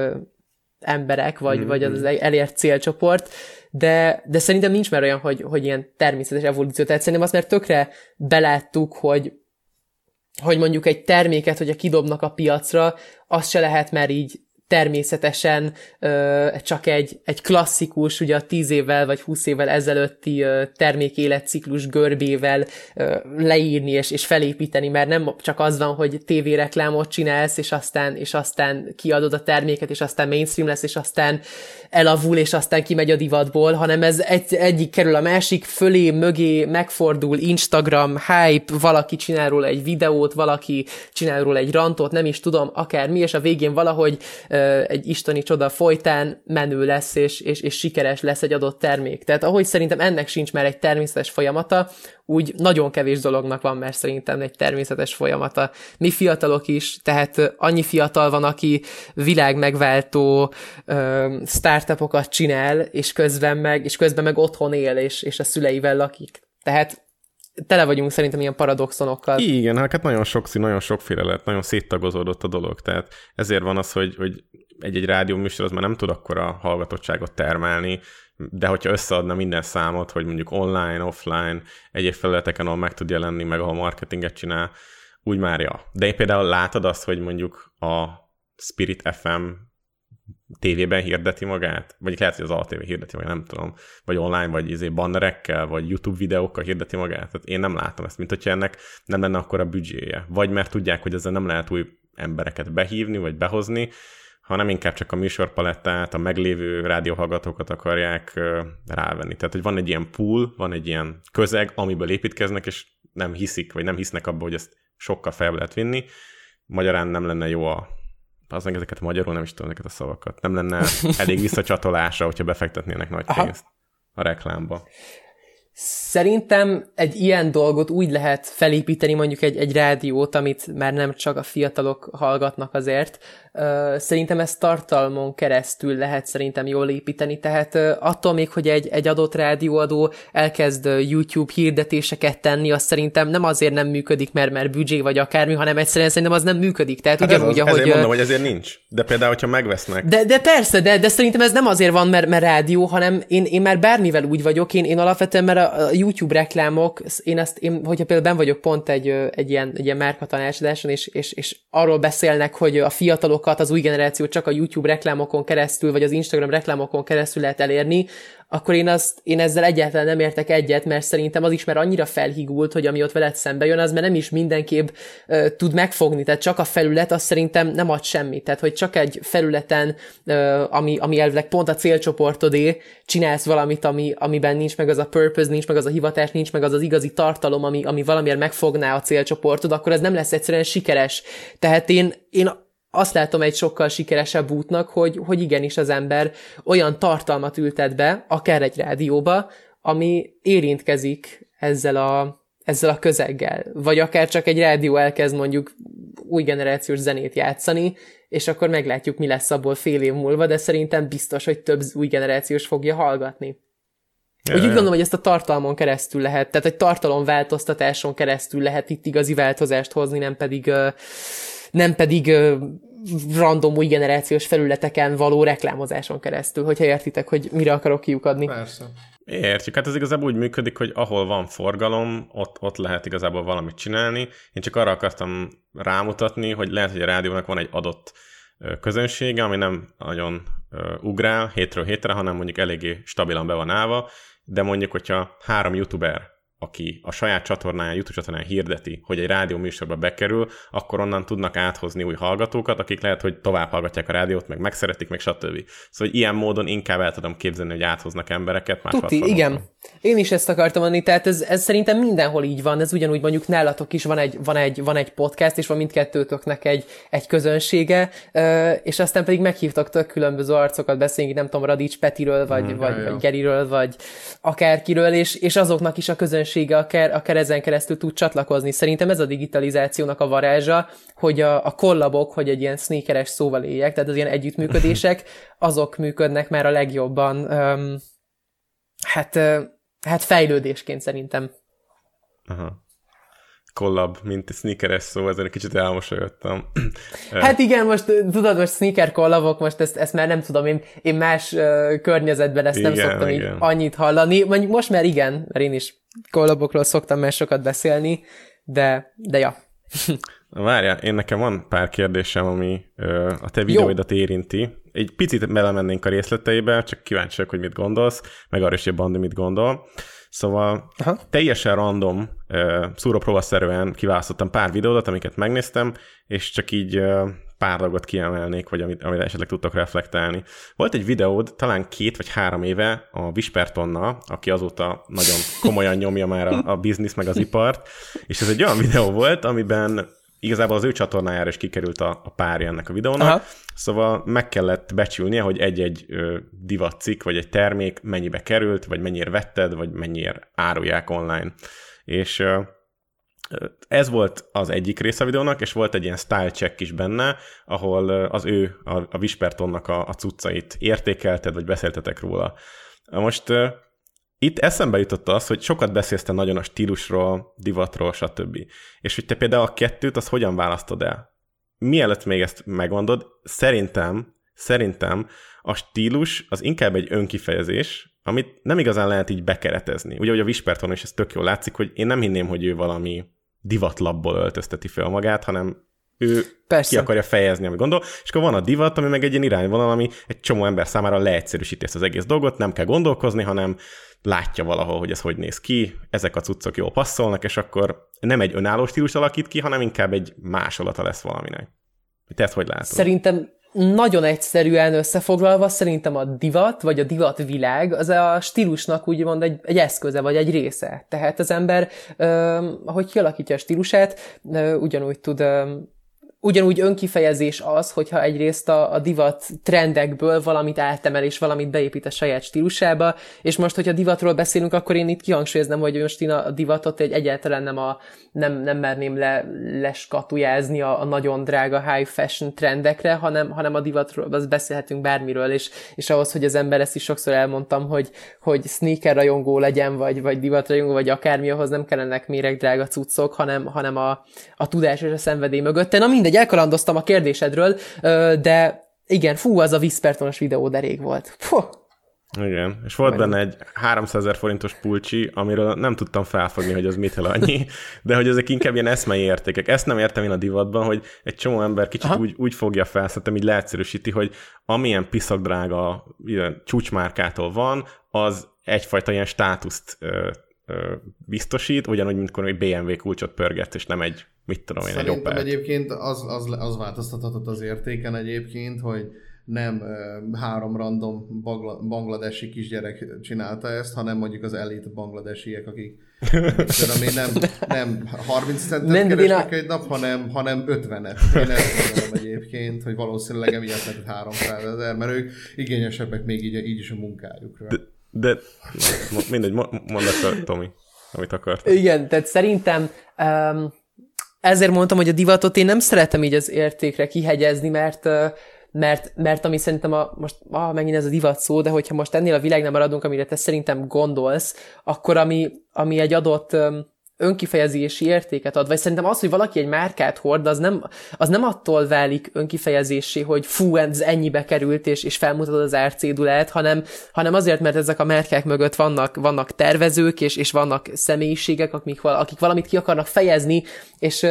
emberek, vagy, mm-hmm. vagy az elért célcsoport, de, de szerintem nincs már olyan, hogy, hogy ilyen természetes evolúció. Tehát szerintem azt már tökre beláttuk, hogy, hogy mondjuk egy terméket, hogyha kidobnak a piacra, azt se lehet már így természetesen ö, csak egy, egy klasszikus, ugye a 10 évvel vagy 20 évvel ezelőtti ö, termék életciklus görbével ö, leírni és, és felépíteni, mert nem csak az van, hogy tévéreklámot csinálsz, és aztán, és aztán kiadod a terméket, és aztán mainstream lesz, és aztán elavul, és aztán kimegy a divatból, hanem ez egy, egyik kerül a másik, fölé, mögé, megfordul, Instagram, hype, valaki csinál róla egy videót, valaki csinál róla egy rantot, nem is tudom, akármi, és a végén valahogy egy isteni csoda folytán menő lesz, és, és, és sikeres lesz egy adott termék. Tehát ahogy szerintem ennek sincs már egy természetes folyamata, úgy nagyon kevés dolognak van már szerintem egy természetes folyamata. Mi fiatalok is, tehát annyi fiatal van, aki világmegváltó ö, startupokat csinál, és közben meg, és közben meg otthon él, és, és a szüleivel lakik. Tehát tele vagyunk szerintem ilyen paradoxonokkal. Igen, hát nagyon sokszínű, nagyon sokféle lett, nagyon széttagozódott a dolog, tehát ezért van az, hogy, hogy egy-egy rádió műsor az már nem tud akkor a hallgatottságot termelni, de hogyha összeadna minden számot, hogy mondjuk online, offline, egyéb felületeken, ahol meg tud jelenni, meg ahol marketinget csinál, úgy már ja. De én például látod azt, hogy mondjuk a Spirit FM tévében hirdeti magát, vagy lehet, hogy az ATV hirdeti magát, nem tudom, vagy online, vagy izé bannerekkel, vagy YouTube videókkal hirdeti magát. Tehát én nem látom ezt, mint hogyha ennek nem lenne akkor a büdzséje. Vagy mert tudják, hogy ezzel nem lehet új embereket behívni, vagy behozni, hanem inkább csak a műsorpalettát, a meglévő rádióhallgatókat akarják rávenni. Tehát, hogy van egy ilyen pool, van egy ilyen közeg, amiből építkeznek, és nem hiszik, vagy nem hisznek abba, hogy ezt sokkal fel lehet vinni. Magyarán nem lenne jó a az ezeket magyarul nem is tudom ezeket a szavakat. Nem lenne elég visszacsatolása, hogyha befektetnének nagy pénzt Aha. a reklámba. Szerintem egy ilyen dolgot úgy lehet felépíteni, mondjuk egy, egy rádiót, amit már nem csak a fiatalok hallgatnak azért. Szerintem ezt tartalmon keresztül lehet szerintem jól építeni, tehát attól még, hogy egy, egy adott rádióadó elkezd YouTube hirdetéseket tenni, az szerintem nem azért nem működik, mert, mert büdzsé vagy akármi, hanem egyszerűen szerintem az nem működik. Tehát hát ugyanúgy, ez az, ahogy... Ezért mondom, hogy ezért nincs. De például, hogyha megvesznek. De, de persze, de, de szerintem ez nem azért van, mert, mert rádió, hanem én, én már bármivel úgy vagyok, én, én alapvetően, mert a YouTube reklámok, én ezt, én, hogyha például ben vagyok pont egy, egy ilyen, egy ilyen márka tanácsadáson, és, és, és arról beszélnek, hogy a fiatalokat, az új generációt csak a YouTube reklámokon keresztül, vagy az Instagram reklámokon keresztül lehet elérni, akkor én, azt, én ezzel egyáltalán nem értek egyet, mert szerintem az is már annyira felhigult, hogy ami ott veled szembe jön, az már nem is mindenképp uh, tud megfogni. Tehát csak a felület, az szerintem nem ad semmit. Tehát, hogy csak egy felületen, uh, ami, ami elvileg pont a célcsoportodé, csinálsz valamit, ami, amiben nincs meg az a purpose, nincs meg az a hivatás, nincs meg az az igazi tartalom, ami, ami valamiért megfogná a célcsoportod, akkor ez nem lesz egyszerűen sikeres. Tehát én, én azt látom egy sokkal sikeresebb útnak, hogy, hogy igenis az ember olyan tartalmat ültet be, akár egy rádióba, ami érintkezik ezzel a, ezzel a közeggel. Vagy akár csak egy rádió elkezd mondjuk új generációs zenét játszani, és akkor meglátjuk, mi lesz abból fél év múlva, de szerintem biztos, hogy több új generációs fogja hallgatni. Úgy úgy gondolom, hogy ezt a tartalmon keresztül lehet, tehát egy tartalomváltoztatáson keresztül lehet itt igazi változást hozni, nem pedig, nem pedig random új generációs felületeken való reklámozáson keresztül, hogyha értitek, hogy mire akarok kiukadni. Persze. Értjük, hát ez igazából úgy működik, hogy ahol van forgalom, ott, ott lehet igazából valamit csinálni. Én csak arra akartam rámutatni, hogy lehet, hogy a rádiónak van egy adott közönsége, ami nem nagyon ugrál hétről hétre, hanem mondjuk eléggé stabilan be van állva, de mondjuk, hogyha három youtuber aki a saját csatornáján, YouTube csatornáján hirdeti, hogy egy rádió műsorba bekerül, akkor onnan tudnak áthozni új hallgatókat, akik lehet, hogy tovább hallgatják a rádiót, meg megszeretik, meg stb. Szóval hogy ilyen módon inkább el tudom képzelni, hogy áthoznak embereket más Tuti, igen. Én is ezt akartam mondani, tehát ez, ez szerintem mindenhol így van, ez ugyanúgy mondjuk nálatok is van egy, van egy, van egy podcast, és van mindkettőtöknek egy, egy közönsége, és aztán pedig meghívtak tök különböző arcokat beszélni, nem tudom, Radics Petiről, vagy, hmm, vagy, vagy Geriről, vagy akárkiről, és, és azoknak is a közönsége akár, akár ezen keresztül tud csatlakozni. Szerintem ez a digitalizációnak a varázsa, hogy a, a kollabok, hogy egy ilyen sneakeres szóval éljek, tehát az ilyen együttműködések, azok működnek már a legjobban. Um, hát Hát fejlődésként szerintem. Aha. Kollab, mint sneakeres szó, ezen egy kicsit elmosolyodtam. Hát igen, most tudod, most sneaker kollabok, most ezt, ezt már nem tudom, én, én más uh, környezetben ezt igen, nem szoktam igen. így annyit hallani. Mondjuk most már igen, mert én is kollabokról szoktam már sokat beszélni, de, de ja. Várjál, én nekem van pár kérdésem, ami ö, a te videóidat Jó. érinti. Egy picit belemennénk a részleteibe, csak kíváncsiak, hogy mit gondolsz, meg arra is, hogy Bandi mit gondol. Szóval Aha. teljesen random, szúrópróbaszerűen kiválasztottam pár videódat, amiket megnéztem, és csak így pár dolgot kiemelnék, vagy amit, amire esetleg tudtok reflektálni. Volt egy videód, talán két vagy három éve a Vispertonna, aki azóta nagyon komolyan nyomja már a, a biznisz meg az ipart, és ez egy olyan videó volt, amiben igazából az ő csatornájára is kikerült a, a párja ennek a videónak, Aha. szóval meg kellett becsülnie, hogy egy-egy divatcikk, vagy egy termék mennyibe került, vagy mennyire vetted, vagy mennyire árulják online. És ö, ez volt az egyik része a videónak, és volt egy ilyen style check is benne, ahol az ő, a, a Vispertonnak a, a cuccait értékelted, vagy beszéltetek róla. Most itt eszembe jutott az, hogy sokat beszélsz te nagyon a stílusról, divatról, stb. És hogy te például a kettőt, az hogyan választod el? Mielőtt még ezt megmondod, szerintem, szerintem a stílus az inkább egy önkifejezés, amit nem igazán lehet így bekeretezni. Ugye, hogy a Visperton is ez tök jól látszik, hogy én nem hinném, hogy ő valami divatlapból öltözteti fel magát, hanem ő Persze. ki akarja fejezni, amit gondol, és akkor van a divat, ami meg egy ilyen irányvonal, ami egy csomó ember számára leegyszerűsíti ezt az egész dolgot, nem kell gondolkozni, hanem látja valahol, hogy ez hogy néz ki, ezek a cuccok jól passzolnak, és akkor nem egy önálló stílus alakít ki, hanem inkább egy másolata lesz valaminek. Te ezt hogy látod? Szerintem nagyon egyszerűen összefoglalva, szerintem a divat, vagy a divat világ, az a stílusnak úgymond egy, egy eszköze, vagy egy része. Tehát az ember, ahogy kialakítja a stílusát, ugyanúgy tud ugyanúgy önkifejezés az, hogyha egyrészt a, a divat trendekből valamit átemel és valamit beépít a saját stílusába, és most, hogyha divatról beszélünk, akkor én itt kihangsúlyoznám, hogy most én a divatot egy egyáltalán nem, a, nem, nem merném le, leskatujázni a, a nagyon drága high fashion trendekre, hanem, hanem a divatról az beszélhetünk bármiről, és, és ahhoz, hogy az ember ezt is sokszor elmondtam, hogy, hogy sneaker rajongó legyen, vagy, vagy divat rajongó, vagy akármi, ahhoz nem kellenek méreg drága cuccok, hanem, hanem a, a tudás és a szenvedély mögött. Na mindegy, elkalandoztam a kérdésedről, de igen, fú, az a Whispertonos videó de rég volt. Puh. Igen, és volt benne egy 300 ezer forintos pulcsi, amiről nem tudtam felfogni, hogy az mitől annyi, de hogy ezek inkább ilyen eszmei értékek. Ezt nem értem én a divatban, hogy egy csomó ember kicsit úgy, úgy fogja fel, szerintem így leegyszerűsíti, hogy amilyen piszakdrága ilyen csúcsmárkától van, az egyfajta ilyen státuszt biztosít, ugyanúgy, mint egy BMW kulcsot pörget, és nem egy mit tudom én, Szerintem egy Opel. egyébként az, az, az változtathatott az értéken egyébként, hogy nem három random bangla, bangladesi kisgyerek csinálta ezt, hanem mondjuk az elit bangladesiek, akik ami nem, nem 30 centet nem, keresnek egy nap, hanem, hanem 50-et. Én ezt mondom egyébként, hogy valószínűleg emiatt lett 300 ezer, mert ők igényesebbek még így, így is a munkájukra. De, de mindegy, mondd Tomi, amit akartál. Igen, tehát szerintem um, ezért mondtam, hogy a divatot én nem szeretem így az értékre kihegyezni, mert mert, mert ami szerintem a, most ah, megint ez a divat szó, de hogyha most ennél a világnál maradunk, amire te szerintem gondolsz, akkor ami, ami egy adott önkifejezési értéket ad, vagy szerintem az, hogy valaki egy márkát hord, az nem, az nem attól válik önkifejezésé, hogy fú, ez ennyibe került, és, és felmutatod az árcédulát, hanem, hanem azért, mert ezek a márkák mögött vannak, vannak tervezők, és, és vannak személyiségek, akik, akik valamit ki akarnak fejezni, és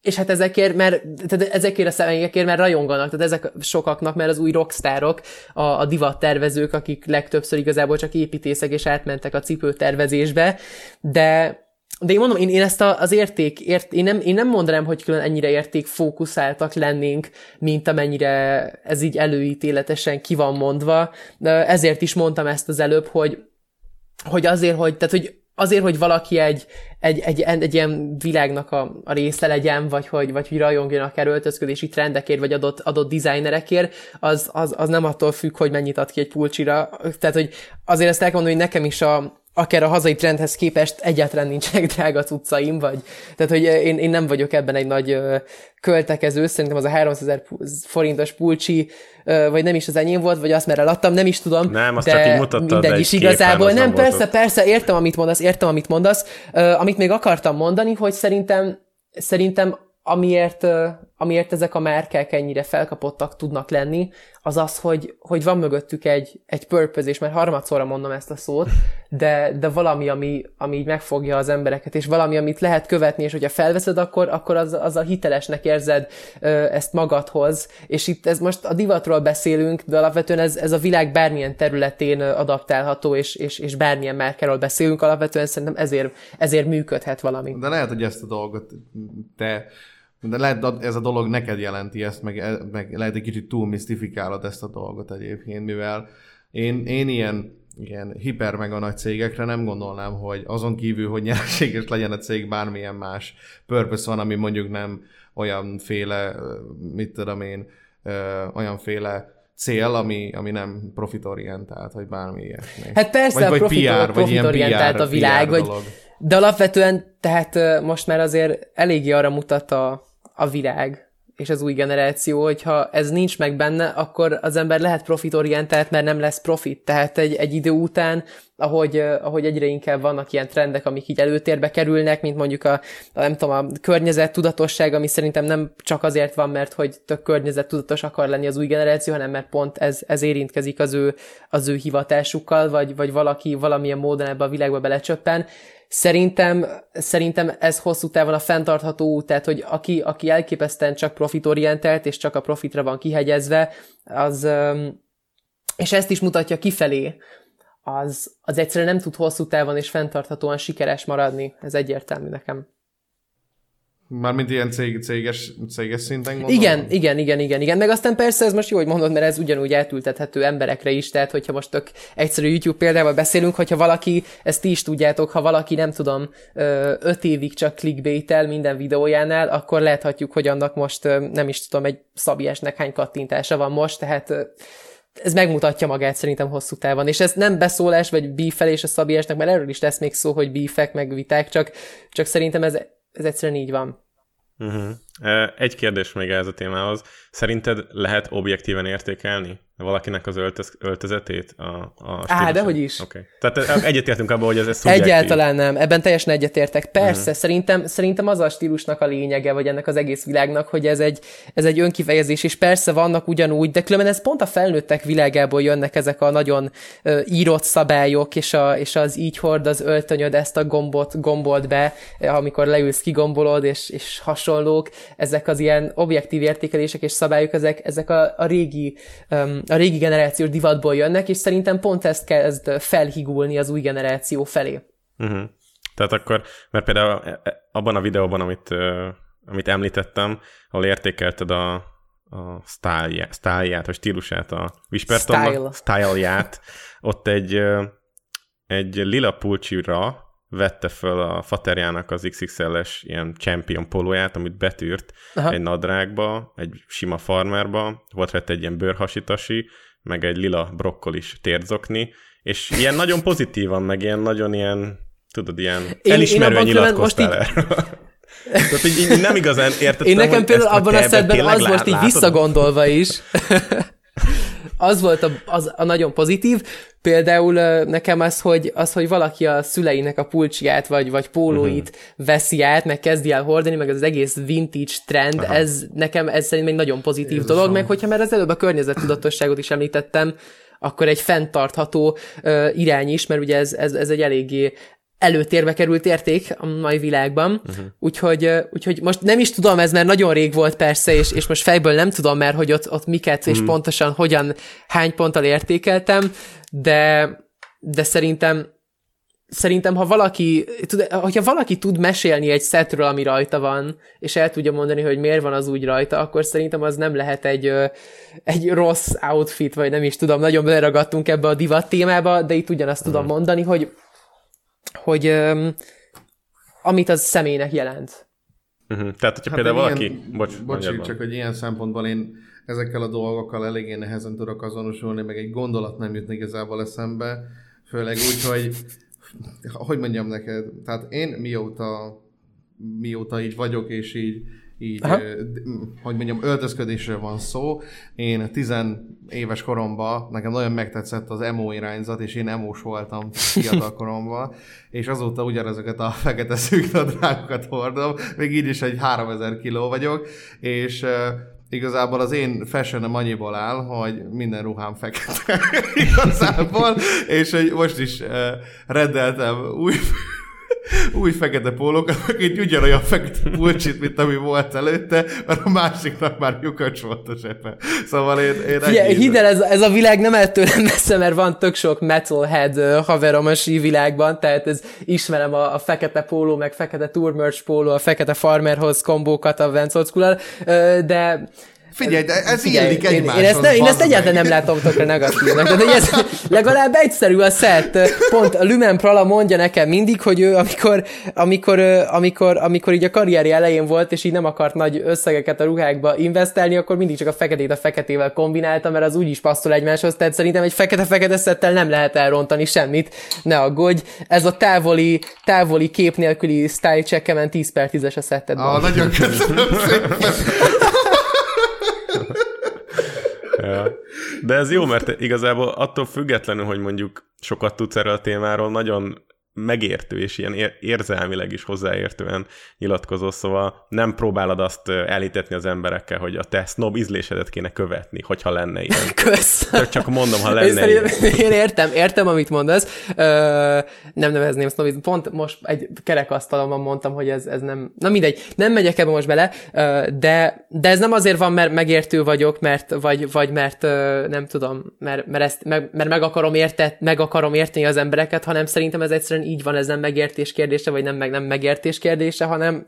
és hát ezekért, mert, tehát ezekért a személyekért, mert rajonganak, tehát ezek sokaknak, mert az új rockstárok, a, a divattervezők, akik legtöbbször igazából csak építészek és átmentek a cipőtervezésbe, de de én mondom, én, én ezt a, az érték, ért, én, nem, én nem mondanám, hogy külön ennyire érték fókuszáltak lennénk, mint amennyire ez így előítéletesen ki van mondva. De ezért is mondtam ezt az előbb, hogy, hogy azért, hogy, tehát, hogy azért, hogy valaki egy, egy, egy, egy, egy ilyen világnak a, a része legyen, vagy hogy, vagy hogy rajongjon akár öltözködési trendekért, vagy adott, adott designerekért, az, az, az nem attól függ, hogy mennyit ad ki egy pulcsira. Tehát, hogy azért ezt elmondom, hogy nekem is a, akár a hazai trendhez képest egyáltalán nincsenek drága cuccaim, vagy tehát, hogy én, én nem vagyok ebben egy nagy költekező, szerintem az a 300 ezer forintos pulcsi, vagy nem is az enyém volt, vagy azt már eladtam, nem is tudom. Nem, azt de csak így mutattad, mindegy de is igazából. képen, Nem, nem persze, persze, értem, amit mondasz, értem, amit mondasz. Amit még akartam mondani, hogy szerintem, szerintem amiért, amiért ezek a márkák ennyire felkapottak tudnak lenni, az az, hogy, hogy van mögöttük egy, egy purpose, és már harmadszorra mondom ezt a szót, de, de valami, ami, ami így megfogja az embereket, és valami, amit lehet követni, és hogyha felveszed, akkor, akkor az, az a hitelesnek érzed ö, ezt magadhoz, és itt ez most a divatról beszélünk, de alapvetően ez, ez a világ bármilyen területén adaptálható, és, és, és bármilyen márkáról beszélünk, alapvetően szerintem ezért, ezért működhet valami. De lehet, hogy ezt a dolgot te de lehet, ez a dolog neked jelenti ezt, meg, meg lehet egy kicsit túl misztifikálod ezt a dolgot egyébként, mivel én, én ilyen, ilyen hiper meg a nagy cégekre nem gondolnám, hogy azon kívül, hogy nyereséges legyen a cég, bármilyen más purpose van, ami mondjuk nem olyanféle, mit tudom én, olyanféle cél, ami, ami nem profitorientált, vagy bármi ilyesmi. Hát persze, vagy, a profit, PR, profitorientált PR, a világ, PR vagy, de alapvetően, tehát most már azért eléggé arra mutat a, a világ és az új generáció, hogyha ez nincs meg benne, akkor az ember lehet profitorientált, mert nem lesz profit. Tehát egy, egy idő után, ahogy, ahogy egyre inkább vannak ilyen trendek, amik így előtérbe kerülnek, mint mondjuk a, a nem tudom, a környezet tudatosság, ami szerintem nem csak azért van, mert hogy tök környezet tudatos akar lenni az új generáció, hanem mert pont ez, ez érintkezik az ő, az ő hivatásukkal, vagy, vagy valaki valamilyen módon ebbe a világba belecsöppen. Szerintem, szerintem ez hosszú távon a fenntartható út, tehát hogy aki, aki elképesztően csak profitorientált, és csak a profitra van kihegyezve, az, és ezt is mutatja kifelé, az, az egyszerűen nem tud hosszú távon és fenntarthatóan sikeres maradni. Ez egyértelmű nekem. Mármint ilyen cég, céges, céges szinten gondolom? Igen, igen, igen, igen, igen. Meg aztán persze ez most jó, hogy mondod, mert ez ugyanúgy eltültethető emberekre is, tehát hogyha most tök egyszerű YouTube példával beszélünk, hogyha valaki, ezt ti is tudjátok, ha valaki nem tudom, öt évig csak clickbaitel minden videójánál, akkor láthatjuk, hogy annak most nem is tudom, egy szabiesnek hány kattintása van most, tehát ez megmutatja magát szerintem hosszú távon, és ez nem beszólás, vagy bífelés a szabiesnek, mert erről is lesz még szó, hogy bífek, meg viták, csak, csak szerintem ez ez egyszerűen így van. Uh-huh. Egy kérdés még ez a témához. Szerinted lehet objektíven értékelni valakinek az öltöz, öltözetét? A, a Á, de hogy is. Okay. Tehát egyetértünk abban, hogy ez, ez szubjektív. Egyáltalán nem. Ebben teljesen egyetértek. Persze, uh-huh. szerintem, szerintem az a stílusnak a lényege, vagy ennek az egész világnak, hogy ez egy, ez egy önkifejezés, és persze vannak ugyanúgy, de különben ez pont a felnőttek világából jönnek ezek a nagyon uh, írott szabályok, és, a, és az így hord az öltönyöd, ezt a gombot gombolt be, amikor leülsz, kigombolod, és, és hasonlók. Ezek az ilyen objektív értékelések és szabályok, ezek, ezek a, a régi um, a régi generációs divatból jönnek, és szerintem pont ezt kezd felhigulni az új generáció felé. Uh-huh. Tehát akkor, mert például e, e, abban a videóban, amit, amit említettem, ahol értékelted a, a sztáját, sztáját, vagy stílusát, a Whispertonnak, Style. style ott egy, egy lila pulcsira vette föl a faterjának az XXL-es ilyen champion polóját, amit betűrt Aha. egy nadrágba, egy sima farmerba, volt rajta egy ilyen bőrhasitasi, meg egy lila brokkolis térzokni, és ilyen nagyon pozitívan, meg ilyen nagyon ilyen, tudod, ilyen én, elismerően én nyilatkoztál most így... Tehát így, így nem igazán értettem, Én nekem például abban a szedben az most így visszagondolva is, az volt a, az a nagyon pozitív. Például nekem az, hogy, az, hogy valaki a szüleinek a pulcsiát vagy, vagy pólóit uh-huh. veszi át, meg kezdi el hordani, meg az egész vintage trend, Aha. ez nekem ez szerintem egy nagyon pozitív Jézusom. dolog, meg hogyha már az előbb a környezettudatosságot is említettem, akkor egy fenntartható uh, irány is, mert ugye ez, ez, ez egy eléggé előtérbe került érték a mai világban, uh-huh. úgyhogy, úgyhogy most nem is tudom, ez mert nagyon rég volt persze, és, és most fejből nem tudom már, hogy ott, ott miket uh-huh. és Mhm. pontosan hogyan, hány ponttal értékeltem, de, de szerintem szerintem, ha valaki, tud, hogyha valaki tud mesélni egy szetről, ami rajta van, és el tudja mondani, hogy miért van az úgy rajta, akkor szerintem az nem lehet egy, egy rossz outfit, vagy nem is tudom, nagyon beleragadtunk ebbe a divat témába, de itt ugyanazt tudom mondani, hogy, hogy öm, amit az személynek jelent. Uh-huh. Tehát, hogyha Hát például valaki... Ilyen, Bocs, bocs, mondjad csak csak... hogy ilyen szempontból én ezekkel a dolgokkal eléggé nehezen tudok azonosulni, meg egy gondolat nem jut igazából eszembe, főleg úgy, hogy hogy mondjam neked, tehát én mióta, mióta így vagyok, és így, így Aha. hogy mondjam, öltözködésről van szó. Én tizen éves koromban nekem nagyon megtetszett az emo irányzat, és én emós voltam fiatal koromban, és azóta ugyanezeket a fekete szűk nadrágokat hordom, még így is egy 3000 kiló vagyok, és igazából az én fashionem annyiból áll, hogy minden ruhám fekete igazából, és hogy most is rendeltem új új fekete pólókat, meg egy ugyanolyan fekete pulcsit, mint ami volt előtte, mert a másiknak már lyukas volt a zsepe. Szóval én, én ennyi- hidd el, ez, ez a világ nem el tőlem messze, mert van tök sok metalhead haverom a sí világban, tehát ez ismerem a, a fekete póló, meg fekete tour merch póló, a fekete farmerhoz kombókat a Vencockul, de Figyelj, de ez Figyelj, illik én, egymáshoz. én, ezt, ne, én ezt egyáltalán meg. nem látom tökre negatívnak. Tehát, hogy ez legalább egyszerű a szett. Pont a Lumen Prala mondja nekem mindig, hogy ő amikor, amikor, amikor, amikor így a karrieri elején volt, és így nem akart nagy összegeket a ruhákba investálni, akkor mindig csak a feketét a feketével kombinálta, mert az úgyis passzol egymáshoz, tehát szerintem egy fekete-fekete szettel nem lehet elrontani semmit. Ne aggódj. Ez a távoli, távoli kép nélküli style checkemen 10 per 10-es a szetted. Ah, nagyon köszönöm szépen. De ez jó, mert igazából attól függetlenül, hogy mondjuk sokat tudsz erről a témáról, nagyon megértő és ilyen ér- érzelmileg is hozzáértően nyilatkozol, szóval nem próbálod azt ö, elhitetni az emberekkel, hogy a te snob ízlésedet kéne követni, hogyha lenne ilyen. Kösz. Csak, mondom, ha lenne ilyen. én értem, értem, amit mondasz. Ö, nem nevezném sznobizm. Pont most egy kerekasztalomban mondtam, hogy ez, ez nem... Na mindegy, nem megyek ebbe most bele, de, de ez nem azért van, mert megértő vagyok, mert, vagy, vagy mert nem tudom, mert, mert, ezt, meg, mert meg, akarom értet, meg akarom érteni az embereket, hanem szerintem ez egyszerűen így van, ez nem megértés kérdése, vagy nem meg nem megértés kérdése, hanem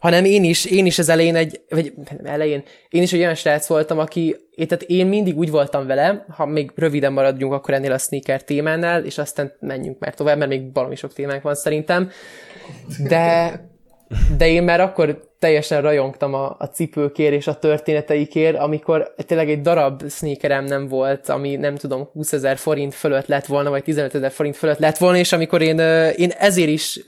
hanem én is, én is az elején egy, vagy elején, én is egy olyan srác voltam, aki, én, tehát én mindig úgy voltam vele, ha még röviden maradjunk akkor ennél a sneaker témánál, és aztán menjünk már tovább, mert még valami sok témánk van szerintem, de, de én már akkor teljesen rajongtam a, a cipőkér és a történeteikért, amikor tényleg egy darab sneakerem nem volt, ami nem tudom, 20 ezer forint fölött lett volna, vagy 15 ezer forint fölött lett volna, és amikor én, én ezért is,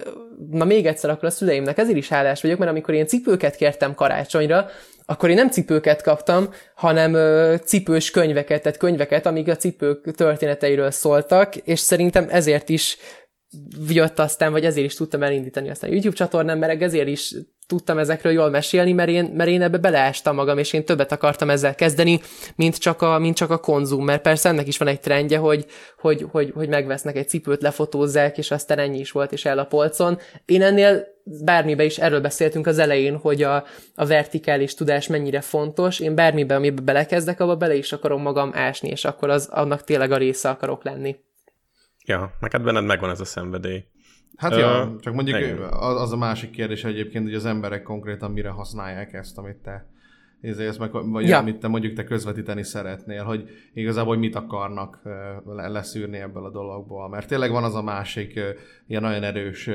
na még egyszer akkor a szüleimnek ezért is hálás vagyok, mert amikor én cipőket kértem karácsonyra, akkor én nem cipőket kaptam, hanem ö, cipős könyveket, tehát könyveket, amik a cipők történeteiről szóltak, és szerintem ezért is jött aztán, vagy ezért is tudtam elindítani aztán a YouTube csatornám, mert ezért is tudtam ezekről jól mesélni, mert én, mert én ebbe beleástam magam, és én többet akartam ezzel kezdeni, mint csak a, mint csak a konzum, mert persze ennek is van egy trendje, hogy, hogy, hogy, hogy megvesznek egy cipőt, lefotózzák, és aztán ennyi is volt, és el a polcon. Én ennél bármibe is erről beszéltünk az elején, hogy a, a vertikális tudás mennyire fontos. Én bármibe, amibe belekezdek, abba bele is akarom magam ásni, és akkor az, annak tényleg a része akarok lenni. Ja, meg hát benned megvan ez a szenvedély. Hát Ö, ja, csak mondjuk igen. az, a másik kérdés egyébként, hogy az emberek konkrétan mire használják ezt, amit te ezért ezt meg, vagy Ja. amit te mondjuk te közvetíteni szeretnél, hogy igazából hogy mit akarnak leszűrni ebből a dologból. Mert tényleg van az a másik ilyen nagyon erős,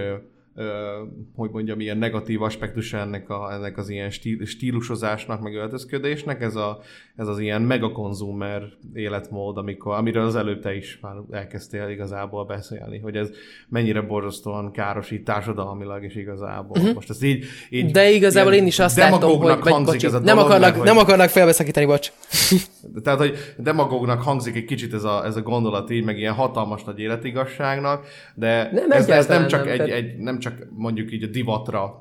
hogy mondjam, ilyen negatív aspektus ennek, a, ennek az ilyen stíl, stílusozásnak, meg öltözködésnek, ez, a, ez az ilyen megakonzumer életmód, amikor, amiről az előbb te is már elkezdtél igazából beszélni, hogy ez mennyire borzasztóan károsít társadalmilag is igazából. Uh-huh. Most ez így, így De igazából én is azt látom, hogy... Vagy, bocsi, ez a nem, dolog, akarlak, mert, nem hogy- akarlak felbeszakítani, bocs. tehát, hogy demagógnak hangzik egy kicsit ez a, ez a gondolat így, meg ilyen hatalmas nagy életigasságnak, de Nem, ez, ez nem csak, nem, egy, egy, nem csak csak mondjuk így a divatra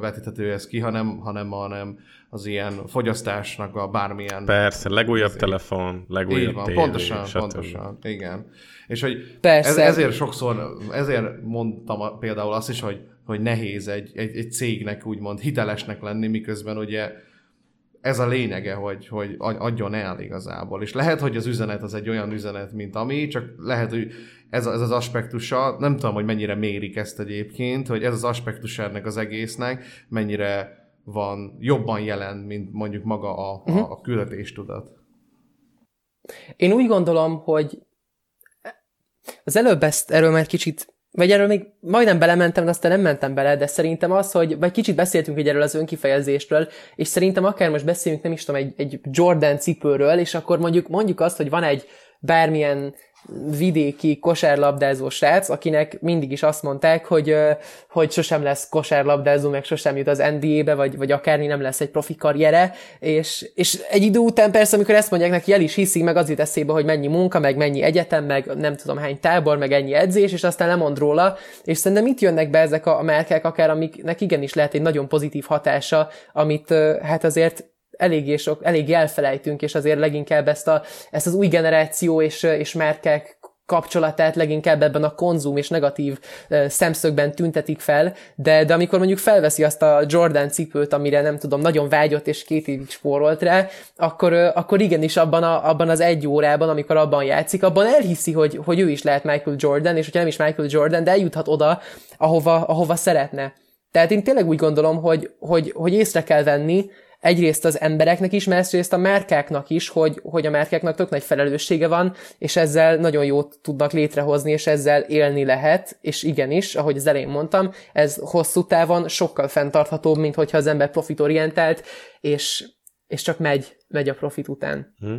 vetíthető ez ki, hanem, hanem, hanem az ilyen fogyasztásnak a bármilyen... Persze, legújabb telefon, legújabb van, tévé, pontosan, stb. pontosan, igen. És hogy Persze. Ez, ezért sokszor, ezért mondtam például azt is, hogy, hogy nehéz egy, egy, egy cégnek úgymond hitelesnek lenni, miközben ugye ez a lényege, hogy, hogy adjon el igazából. És lehet, hogy az üzenet az egy olyan üzenet, mint ami, csak lehet, hogy ez, ez az aspektusa, nem tudom, hogy mennyire mérik ezt egyébként, hogy ez az aspektusa ennek az egésznek, mennyire van jobban jelen, mint mondjuk maga a, a, a küldetéstudat. Én úgy gondolom, hogy az előbb ezt, erről már kicsit, vagy erről még majdnem belementem, de aztán nem mentem bele, de szerintem az, hogy, vagy kicsit beszéltünk így erről az önkifejezésről, és szerintem akár most beszélünk, nem is tudom, egy, egy Jordan cipőről, és akkor mondjuk, mondjuk azt, hogy van egy bármilyen vidéki kosárlabdázó srác, akinek mindig is azt mondták, hogy, hogy sosem lesz kosárlabdázó, meg sosem jut az NBA-be, vagy, vagy akármi nem lesz egy profi karriere, és, és egy idő után persze, amikor ezt mondják neki, el is hiszi, meg az jut eszébe, hogy mennyi munka, meg mennyi egyetem, meg nem tudom hány tábor, meg ennyi edzés, és aztán lemond róla, és szerintem itt jönnek be ezek a, a márkák, akár amiknek igenis lehet egy nagyon pozitív hatása, amit hát azért eléggé, sok, eléggé elfelejtünk, és azért leginkább ezt, a, ezt az új generáció és, és márkák kapcsolatát leginkább ebben a konzum és negatív szemszögben tüntetik fel, de, de amikor mondjuk felveszi azt a Jordan cipőt, amire nem tudom, nagyon vágyott és két évig spórolt rá, akkor, akkor igenis abban, a, abban az egy órában, amikor abban játszik, abban elhiszi, hogy, hogy ő is lehet Michael Jordan, és hogyha nem is Michael Jordan, de eljuthat oda, ahova, ahova szeretne. Tehát én tényleg úgy gondolom, hogy, hogy, hogy észre kell venni, egyrészt az embereknek is, másrészt a márkáknak is, hogy, hogy a márkáknak tök nagy felelőssége van, és ezzel nagyon jót tudnak létrehozni, és ezzel élni lehet, és igenis, ahogy az elején mondtam, ez hosszú távon sokkal fenntarthatóbb, mint hogyha az ember profitorientált, és, és csak megy, megy a profit után. Hm.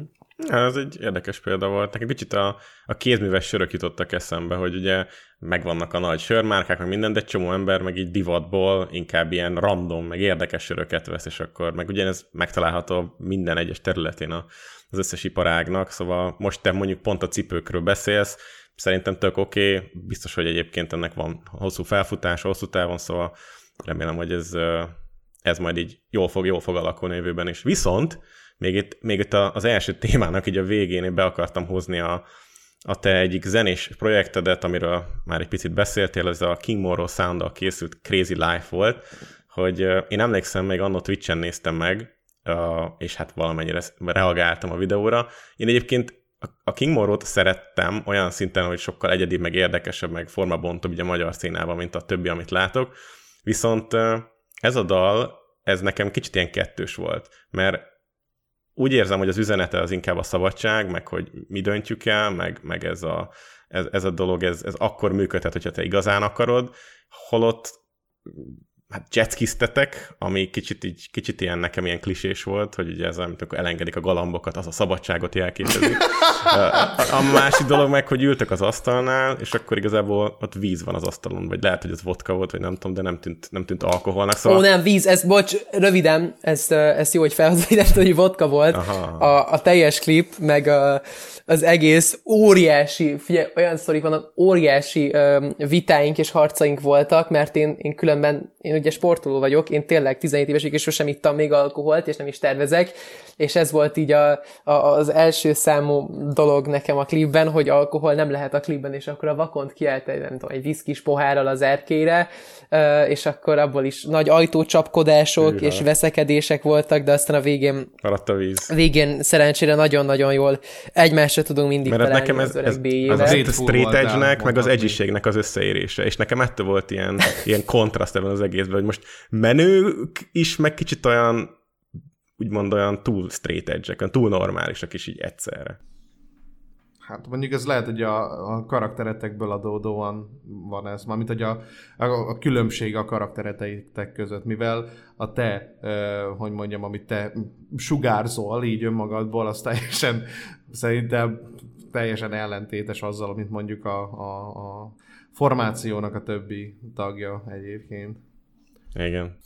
Ja, ez egy érdekes példa volt. Nekem kicsit a, a kézműves sörök jutottak eszembe, hogy ugye megvannak a nagy sörmárkák, meg minden, de csomó ember meg így divatból inkább ilyen random, meg érdekes söröket vesz, és akkor meg ugyanez megtalálható minden egyes területén az összes iparágnak, szóval most te mondjuk pont a cipőkről beszélsz, szerintem tök oké, okay. biztos, hogy egyébként ennek van hosszú felfutás, hosszú távon, szóval remélem, hogy ez, ez majd így jól fog, jól fog alakulni jövőben is. Viszont még itt, még itt az első témának így a végén én be akartam hozni a, a te egyik zenés projektedet, amiről már egy picit beszéltél, ez a King Morrow sound készült Crazy Life volt, hogy én emlékszem, még annó Twitch-en néztem meg, és hát valamennyire reagáltam a videóra. Én egyébként a King Morrow-t szerettem olyan szinten, hogy sokkal egyedi, meg érdekesebb, meg formabontóbb ugye a magyar színában, mint a többi, amit látok. Viszont ez a dal, ez nekem kicsit ilyen kettős volt, mert úgy érzem, hogy az üzenete az inkább a szabadság, meg hogy mi döntjük el, meg, meg ez, a, ez, ez a dolog, ez, ez akkor működhet, hogyha te igazán akarod, holott hát jetskiztetek, ami kicsit, így, kicsit ilyen nekem ilyen klisés volt, hogy ugye ez, amikor elengedik a galambokat, az a szabadságot jelképezi. a, másik dolog meg, hogy ültek az asztalnál, és akkor igazából ott víz van az asztalon, vagy lehet, hogy ez vodka volt, vagy nem tudom, de nem tűnt, nem tűnt alkoholnak. Szóval... Ó, nem, víz, ez, bocs, röviden, ezt, ezt jó, hogy felhozod, hogy vodka volt. Aha. A, a teljes klip, meg a, az egész óriási, figyelj, olyan szorik vannak, óriási um, vitáink és harcaink voltak, mert én, én különben, én ugye sportoló vagyok, én tényleg 17 évesig és sosem ittam még alkoholt, és nem is tervezek, és ez volt így a, a, az első számú dolog nekem a klipben, hogy alkohol nem lehet a klipben, és akkor a vakont kiállt egy, nem tudom, egy viszkis pohárral az erkére, és akkor abból is nagy ajtócsapkodások Hűha. és veszekedések voltak, de aztán a végén maradt a víz. Végén szerencsére nagyon-nagyon jól egymásra tudunk mindig Mert nekem ez, ez, ez az a straight edge-nek, meg az edgy az összeérése, és nekem ettől volt ilyen, ilyen kontraszt ebben az egészben, hogy most menők is, meg kicsit olyan úgymond olyan túl straight edge túl normálisak is így egyszerre. Hát mondjuk ez lehet, hogy a, a karakteretekből adódóan van ez, mármint hogy a, a, a különbség a karakteretek között, mivel a te, eh, hogy mondjam, amit te sugárzol így önmagadból, az teljesen szerintem teljesen ellentétes azzal, amit mondjuk a, a, a formációnak a többi tagja egyébként. Igen.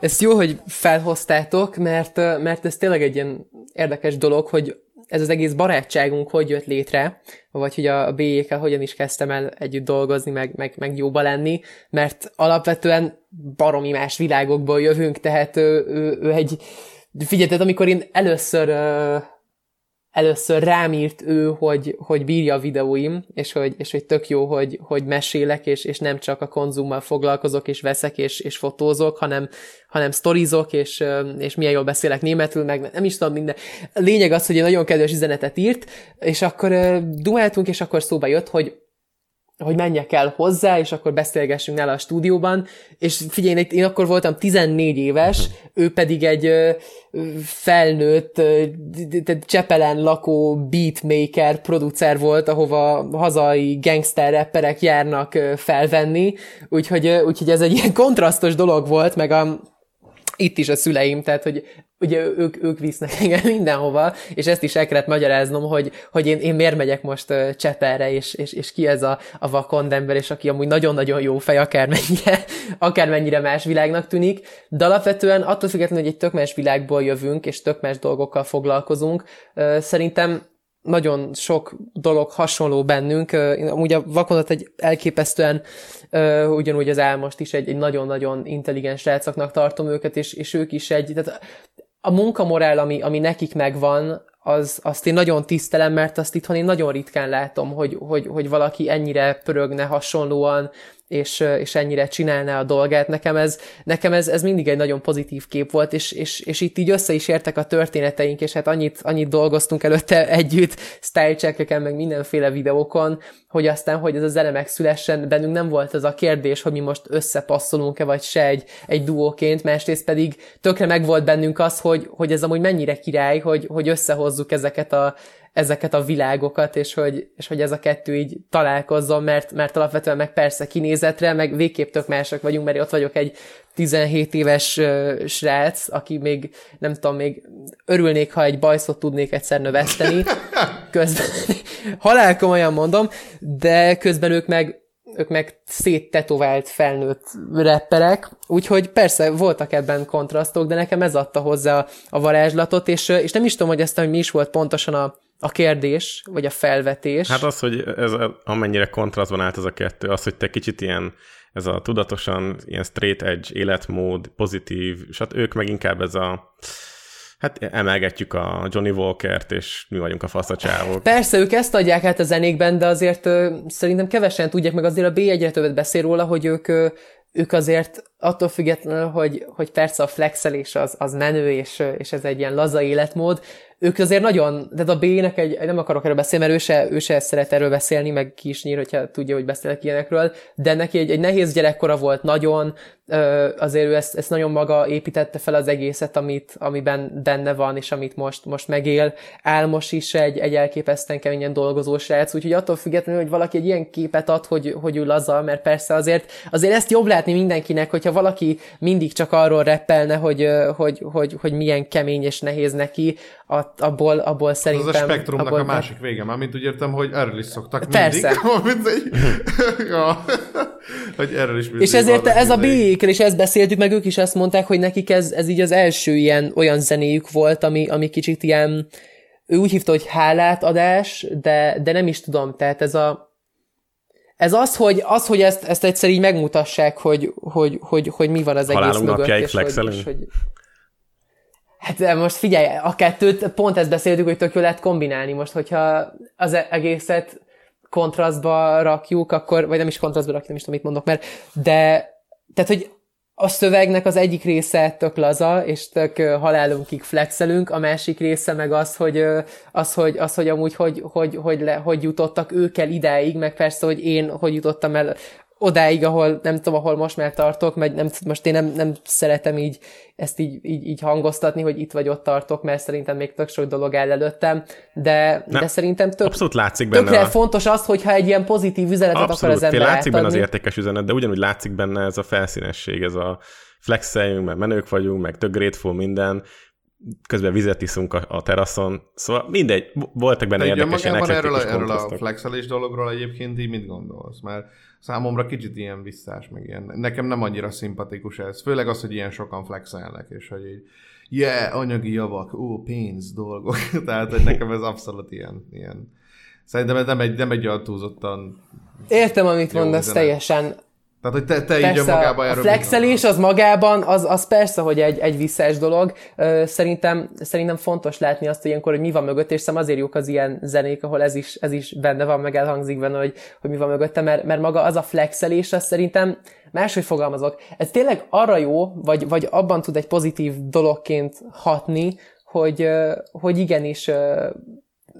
Ezt jó, hogy felhoztátok, mert, mert ez tényleg egy ilyen érdekes dolog, hogy ez az egész barátságunk hogy jött létre, vagy hogy a B-ékkel hogyan is kezdtem el együtt dolgozni, meg, meg, meg jóba lenni, mert alapvetően baromi más világokból jövünk, tehát ő, ő, ő egy... Figyelj, amikor én először először rám írt ő, hogy, hogy bírja a videóim, és hogy, és hogy tök jó, hogy, hogy mesélek, és, és nem csak a konzummal foglalkozok, és veszek, és, és fotózok, hanem, hanem sztorizok, és, és milyen jól beszélek németül, meg nem is tudom minden. Lényeg az, hogy egy nagyon kedves üzenetet írt, és akkor dumáltunk, és akkor szóba jött, hogy hogy menjek el hozzá, és akkor beszélgessünk nála a stúdióban, és figyelj, én akkor voltam 14 éves, ő pedig egy felnőtt, Csepelen lakó beatmaker, producer volt, ahova hazai gangster rapperek járnak felvenni, úgyhogy, úgyhogy ez egy ilyen kontrasztos dolog volt, meg a, itt is a szüleim, tehát hogy ugye ők, ők visznek engem mindenhova, és ezt is el kellett magyaráznom, hogy, hogy én, én miért megyek most uh, Csepelre, és, és, és ki ez a, a vakond ember, és aki amúgy nagyon-nagyon jó fej, akármennyire, akármennyire más világnak tűnik, de alapvetően attól függetlenül, hogy egy tök más világból jövünk, és tök más dolgokkal foglalkozunk, uh, szerintem nagyon sok dolog hasonló bennünk. Én amúgy a vakonat egy elképesztően, ugyanúgy az Álmost is egy, egy nagyon-nagyon intelligens srácoknak tartom őket, és, és ők is egy, tehát a munkamorál, ami, ami nekik megvan, az, azt én nagyon tisztelem, mert azt itthon én nagyon ritkán látom, hogy, hogy, hogy valaki ennyire pörögne hasonlóan, és, és ennyire csinálná a dolgát. Nekem ez, nekem ez, ez mindig egy nagyon pozitív kép volt, és, és, és itt így össze is értek a történeteink, és hát annyit, annyit dolgoztunk előtte együtt, style meg mindenféle videókon, hogy aztán, hogy ez a zene megszülessen, bennünk nem volt az a kérdés, hogy mi most összepasszolunk-e vagy se egy, egy duóként, másrészt pedig tökre meg volt bennünk az, hogy, hogy ez amúgy mennyire király, hogy, hogy összehozzuk ezeket a, ezeket a világokat, és hogy, és hogy ez a kettő így találkozzon, mert, mert alapvetően meg persze kinézetre, meg végképp tök mások vagyunk, mert ott vagyok egy 17 éves uh, srác, aki még, nem tudom, még örülnék, ha egy bajszot tudnék egyszer növeszteni. Közben, halál komolyan mondom, de közben ők meg ők meg széttetovált felnőtt rapperek, úgyhogy persze voltak ebben kontrasztok, de nekem ez adta hozzá a varázslatot, és, és nem is tudom, hogy ezt, hogy mi is volt pontosan a, a kérdés, vagy a felvetés. Hát az, hogy ez amennyire kontrasztban állt ez a kettő, az, hogy te kicsit ilyen, ez a tudatosan ilyen straight edge életmód, pozitív, és hát ők meg inkább ez a Hát emelgetjük a Johnny Walker-t, és mi vagyunk a faszacsávok. Persze, ők ezt adják át a zenékben, de azért ö, szerintem kevesen tudják, meg azért a B egyre többet beszél róla, hogy ők, ö, ők azért attól függetlenül, hogy, hogy persze a flexelés az, az menő, és, és ez egy ilyen laza életmód, ők azért nagyon, de a B-nek egy, nem akarok erről beszélni, mert ő se, ő se szeret erről beszélni, meg ki is nyír, hogyha tudja, hogy beszélek ilyenekről, de neki egy, egy nehéz gyerekkora volt nagyon, azért ő ezt, ezt nagyon maga építette fel az egészet, amit, amiben benne van, és amit most, most megél. Álmos is egy, egy elképesztően keményen dolgozó srác, úgyhogy attól függetlenül, hogy valaki egy ilyen képet ad, hogy, hogy ő laza, mert persze azért, azért ezt jobb látni mindenkinek, hogyha valaki mindig csak arról reppelne, hogy, hogy, hogy, hogy milyen kemény és nehéz neki, abból, abból szerintem... Az a spektrumnak abból, a másik vége, már mint úgy értem, hogy erről is szoktak Persze. mindig. ja, hogy erről is És ezért ez a b és ezt beszéltük, meg ők is ezt mondták, hogy nekik ez, ez így az első ilyen olyan zenéjük volt, ami, ami kicsit ilyen, ő úgy hívta, hogy hálátadás, de, de nem is tudom, tehát ez a ez az, hogy, az, hogy ezt, ezt egyszer így megmutassák, hogy, hogy, hogy, hogy mi van az egész Halálunk mögött. napjáig flexelünk. Hogy, hogy, Hát most figyelj, a kettőt, pont ezt beszéltük, hogy tök jó lehet kombinálni. Most, hogyha az egészet kontrasztba rakjuk, akkor, vagy nem is kontrasztba rakjuk, nem is tudom, mit mondok, mert, de, tehát, hogy a szövegnek az egyik része tök laza, és tök halálunkig flexelünk, a másik része meg az, hogy, az, hogy, az, hogy amúgy hogy, hogy, hogy, le, hogy jutottak ők el idáig, meg persze, hogy én hogy jutottam el odáig, ahol nem tudom, ahol most már tartok, mert nem, most én nem, nem szeretem így ezt így, így, így hangoztatni, hogy itt vagy ott tartok, mert szerintem még tök sok dolog áll előttem, de, de szerintem tök, abszolút látszik benne tökre a... fontos az, hogyha egy ilyen pozitív üzenetet abszolút, akar az ember látszik átadni. benne az értékes üzenet, de ugyanúgy látszik benne ez a felszínesség, ez a flexeljünk, mert menők vagyunk, meg tök grateful minden, közben vizet iszunk a, a teraszon, szóval mindegy, voltak benne érdekes ilyen erről, a, erről a flexelés dologról egyébként így mit gondolsz? Mert számomra kicsit ilyen visszás, meg ilyen. Nekem nem annyira szimpatikus ez. Főleg az, hogy ilyen sokan flexelnek, és hogy így yeah, anyagi javak, ó, pénz, dolgok. Tehát hogy nekem ez abszolút ilyen, ilyen. Szerintem ez nem egy, nem egy olyan túlzottan Értem, amit mondasz üzenet. teljesen. Tehát, hogy te, te így Persze önmagában a erről flexelés az magában, az, az persze, hogy egy, egy visszás dolog. Szerintem, szerintem fontos látni azt, hogy ilyenkor, hogy mi van mögött, és szerintem azért jók az ilyen zenék, ahol ez is, ez is benne van, meg elhangzik benne, hogy, hogy mi van mögötte, mert, mert maga az a flexelés, az szerintem máshogy fogalmazok. Ez tényleg arra jó, vagy, vagy abban tud egy pozitív dologként hatni, hogy, hogy igenis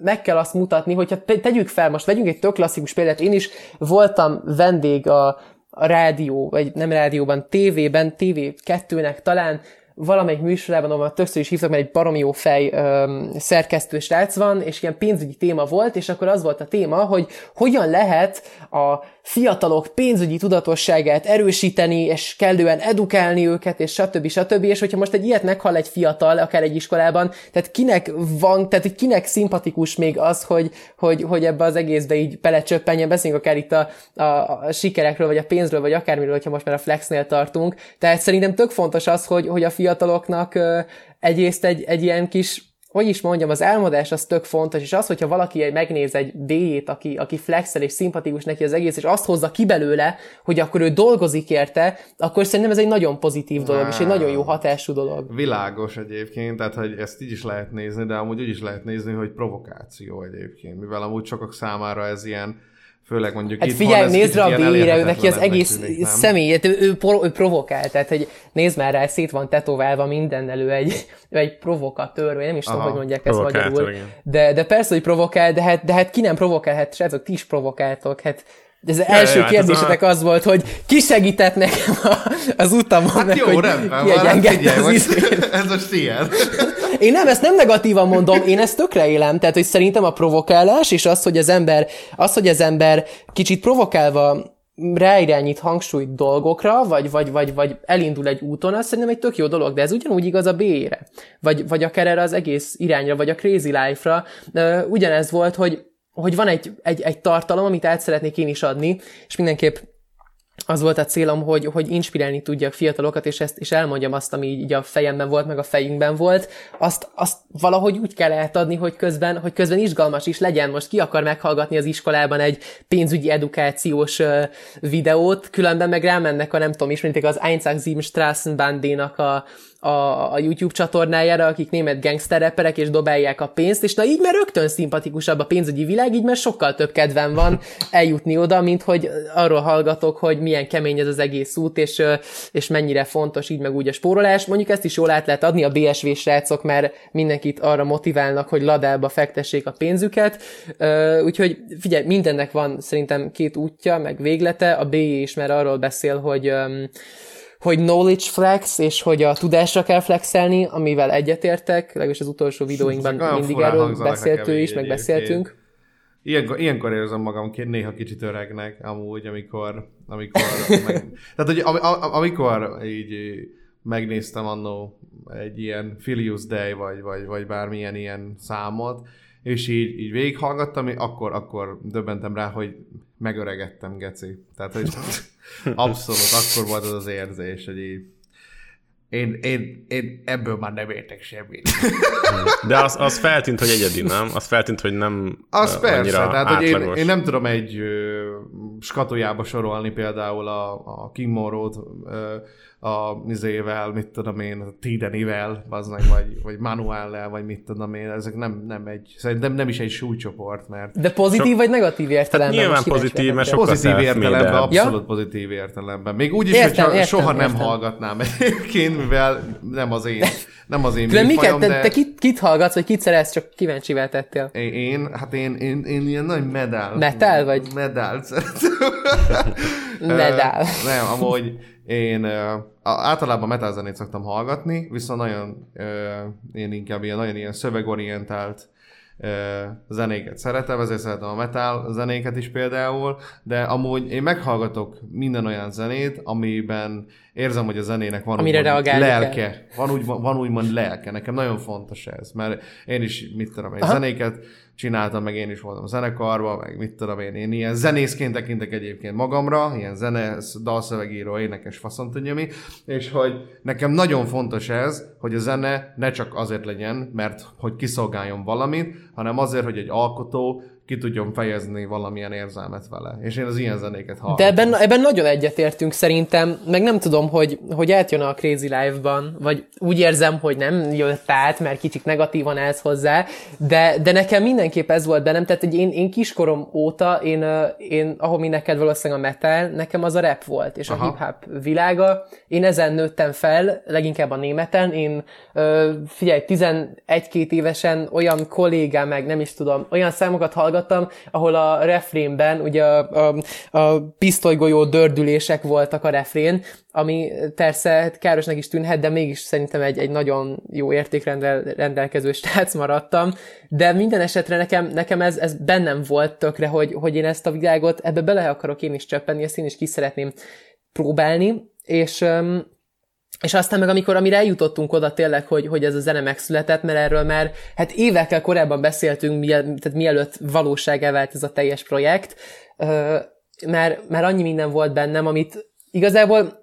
meg kell azt mutatni, hogyha te- tegyük fel, most vegyünk egy tök klasszikus példát, én is voltam vendég a, a rádió, vagy nem rádióban, tévében, TV2-nek talán, valamelyik műsorában, ahol többször is hívtak, mert egy baromi jó fej öm, szerkesztő srác van, és ilyen pénzügyi téma volt, és akkor az volt a téma, hogy hogyan lehet a fiatalok pénzügyi tudatosságát erősíteni, és kellően edukálni őket, és stb. stb. És hogyha most egy ilyet meghall egy fiatal, akár egy iskolában, tehát kinek van, tehát kinek szimpatikus még az, hogy, hogy, hogy ebbe az egészbe így belecsöppenjen, beszéljünk akár itt a, a, a sikerekről, vagy a pénzről, vagy akármiről, hogyha most már a flexnél tartunk. Tehát szerintem tök fontos az, hogy, hogy a fiataloknak egyrészt egy, egy ilyen kis hogy is mondjam, az álmodás az tök fontos, és az, hogyha valaki egy- megnéz egy D-jét, aki, aki flexel és szimpatikus neki az egész, és azt hozza ki belőle, hogy akkor ő dolgozik érte, akkor szerintem ez egy nagyon pozitív dolog, és egy nagyon jó hatású dolog. Világos egyébként, tehát hogy ezt így is lehet nézni, de amúgy úgy is lehet nézni, hogy provokáció egyébként, mivel amúgy sokak számára ez ilyen, főleg mondjuk Hát itthon figyelj, nézd rá a B-re, ő neki az egész tűnik, nem? személyét, ő, ő, ő provokál, tehát hogy nézd már rá, szét van tetoválva mindennel, ő egy, ő egy provokatőr, vagy nem is tudom, Aha, hogy mondják ezt magyarul. igen. De, de persze, hogy provokál, de hát, de hát ki nem provokál, hát srácok, ti is provokáltok, hát de az első ja, hát kérdésetek az volt, hogy ki segített nekem a, az utamon, Hát meg, jó, hogy rendben ki van, hát az most, ez most ilyen. Én nem, ezt nem negatívan mondom, én ezt tökre élem, tehát hogy szerintem a provokálás, és az, hogy az ember, az, hogy az ember kicsit provokálva ráirányít hangsúlyt dolgokra, vagy, vagy, vagy, vagy elindul egy úton, az szerintem egy tök jó dolog, de ez ugyanúgy igaz a B-re, vagy, vagy akár erre az egész irányra, vagy a Crazy Life-ra. Ugyanez volt, hogy, hogy van egy, egy, egy tartalom, amit át szeretnék én is adni, és mindenképp az volt a célom, hogy, hogy inspirálni tudjak fiatalokat, és ezt és elmondjam azt, ami így a fejemben volt, meg a fejünkben volt, azt, azt valahogy úgy kell átadni, hogy közben, hogy közben izgalmas is legyen. Most ki akar meghallgatni az iskolában egy pénzügyi edukációs ö, videót, különben meg rámennek a nem tudom, ismeritek az Einzig Straßenbandénak a, a, a YouTube csatornájára, akik német gangster rapperek, és dobálják a pénzt, és na így már rögtön szimpatikusabb a pénzügyi világ, így már sokkal több kedvem van eljutni oda, mint hogy arról hallgatok, hogy milyen kemény ez az egész út, és, és mennyire fontos így meg úgy a spórolás. Mondjuk ezt is jól át lehet adni a BSV srácok, mert mindenkit arra motiválnak, hogy ladába fektessék a pénzüket. Úgyhogy figyelj, mindennek van szerintem két útja, meg véglete. A B is már arról beszél, hogy hogy knowledge flex, és hogy a tudásra kell flexelni, amivel egyetértek, legalábbis az utolsó videóinkban Ezek mindig erről beszélt ő is, meg beszéltünk. Ilyenkor, ilyenkor érzem magam néha kicsit öregnek, amúgy, amikor, amikor meg, tehát, hogy am, am, amikor így megnéztem annó egy ilyen Filius Day, vagy, vagy, vagy bármilyen ilyen számot, és így, így végighallgattam, akkor, akkor döbbentem rá, hogy megöregettem, geci. Tehát, hogy abszolút akkor volt az az érzés, hogy így én, én, én ebből már nem értek semmit. De az, az feltűnt, hogy egyedi, nem? Az feltűnt, hogy nem Az persze, tehát hogy én, én nem tudom egy ö, skatujába sorolni például a, a King Morrow-t ö, a izével, mit tudom én, a Tidenivel, az meg, vagy, vagy Manuellel, vagy mit tudom én, ezek nem, nem egy, szerintem nem is egy súlycsoport, mert De pozitív Sok- vagy negatív értelemben? nyilván Most kíváncsi pozitív, mert sokkal pozitív értelemben, self-made-ebb. abszolút pozitív értelemben. Még úgy is, Értem, hogyha értem, soha nem értem. hallgatnám egyébként, mivel nem az én, nem az én De miket, te, de... te kit, kit hallgatsz, vagy kit szeretsz, csak kíváncsivel tettél? Én, hát én, én, én ilyen nagy medál. Metal vagy? Medál szeretem. Medál. Ö, Nem, amúgy én a- általában metal zenét szoktam hallgatni, viszont nagyon, ö, én inkább ilyen, nagyon ilyen szövegorientált zenéket szeretem, ezért szeretem a metal zenéket is például, de amúgy én meghallgatok minden olyan zenét, amiben érzem, hogy a zenének van Amire úgymond reagálni kell. lelke, van, úgy, van úgymond lelke, nekem nagyon fontos ez, mert én is, mit tudom, én zenéket csináltam, meg én is voltam a zenekarban, meg mit tudom én, én ilyen zenészként tekintek egyébként magamra, ilyen zene, dalszövegíró, énekes, faszon tudja mi, és hogy nekem nagyon fontos ez, hogy a zene ne csak azért legyen, mert hogy kiszolgáljon valamit, hanem azért, hogy egy alkotó ki tudjon fejezni valamilyen érzelmet vele. És én az ilyen zenéket hallgatom. De ebben, ebben nagyon egyetértünk szerintem, meg nem tudom, hogy, hogy átjön a Crazy Life-ban, vagy úgy érzem, hogy nem jött át, mert kicsit negatívan állsz hozzá, de, de nekem mindenképp ez volt bennem, tehát hogy én, én kiskorom óta, én, én, ahol mi neked valószínűleg a metal, nekem az a rap volt, és Aha. a hip-hop világa. Én ezen nőttem fel, leginkább a németen. Én figyelj, 11-2 évesen olyan kollégám, meg nem is tudom, olyan számokat hallgattam, ahol a refrénben ugye a, a, a pisztolygolyó dördülések voltak a refrén, ami persze hát károsnak is tűnhet, de mégis szerintem egy, egy nagyon jó értékrendel rendelkező stác maradtam, de minden esetre nekem, nekem ez, ez bennem volt tökre, hogy, hogy én ezt a világot, ebbe bele akarok én is csöppenni, ezt én is ki szeretném próbálni, és öm, és aztán meg amikor, amire eljutottunk oda tényleg, hogy, hogy ez a zene megszületett, mert erről már hát évekkel korábban beszéltünk, miel, tehát mielőtt valóságá vált ez a teljes projekt, mert, mert annyi minden volt bennem, amit igazából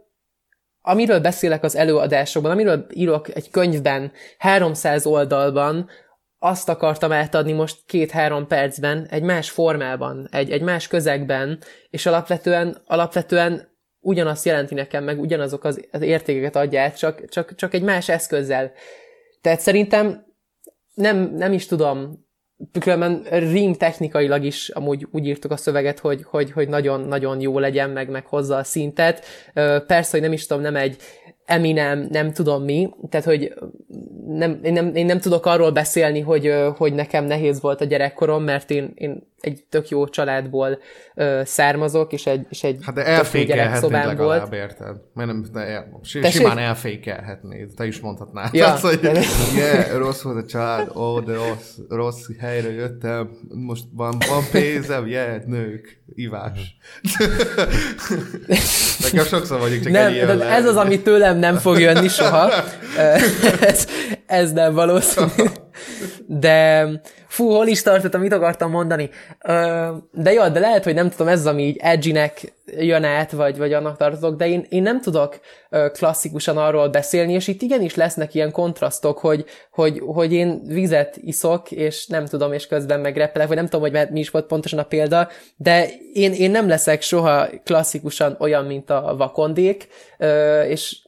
amiről beszélek az előadásokban, amiről írok egy könyvben, 300 oldalban, azt akartam átadni most két-három percben, egy más formában, egy, egy más közegben, és alapvetően, alapvetően ugyanazt jelenti nekem, meg ugyanazok az, értékeket adja át, csak, csak, csak egy más eszközzel. Tehát szerintem nem, nem is tudom, különben rím technikailag is amúgy úgy írtuk a szöveget, hogy, hogy, hogy nagyon-nagyon jó legyen, meg, meg hozza a szintet. Persze, hogy nem is tudom, nem egy Eminem, nem tudom mi, tehát, hogy nem, én, nem, én nem tudok arról beszélni, hogy, hogy nekem nehéz volt a gyerekkorom, mert én, én egy tök jó családból ö, származok, és egy, és egy Hát de elfékelhetnéd legalább, érted? Mert nem, de, Tessék? simán elfékelhetnéd. Te is mondhatnád. Ja. Azt, hogy yeah, rossz volt a család, ó, de rossz, rossz helyre jöttem, most van, van pénzem, yeah, nők, ivás. Nekem sokszor vagyok csak nem, de ez az, ami tőlem nem fog jönni soha. Ez, ez nem valószínű. De fú, hol is tartottam, mit akartam mondani? Ö, De jó, de lehet, hogy nem tudom, ez az, ami így edgy-nek jön át, vagy, vagy annak tartotok, de én, én nem tudok klasszikusan arról beszélni, és itt igenis lesznek ilyen kontrasztok, hogy, hogy, hogy én vizet iszok, és nem tudom, és közben megrepelek, vagy nem tudom, hogy mi is volt pontosan a példa, de én, én nem leszek soha klasszikusan olyan, mint a vakondék, és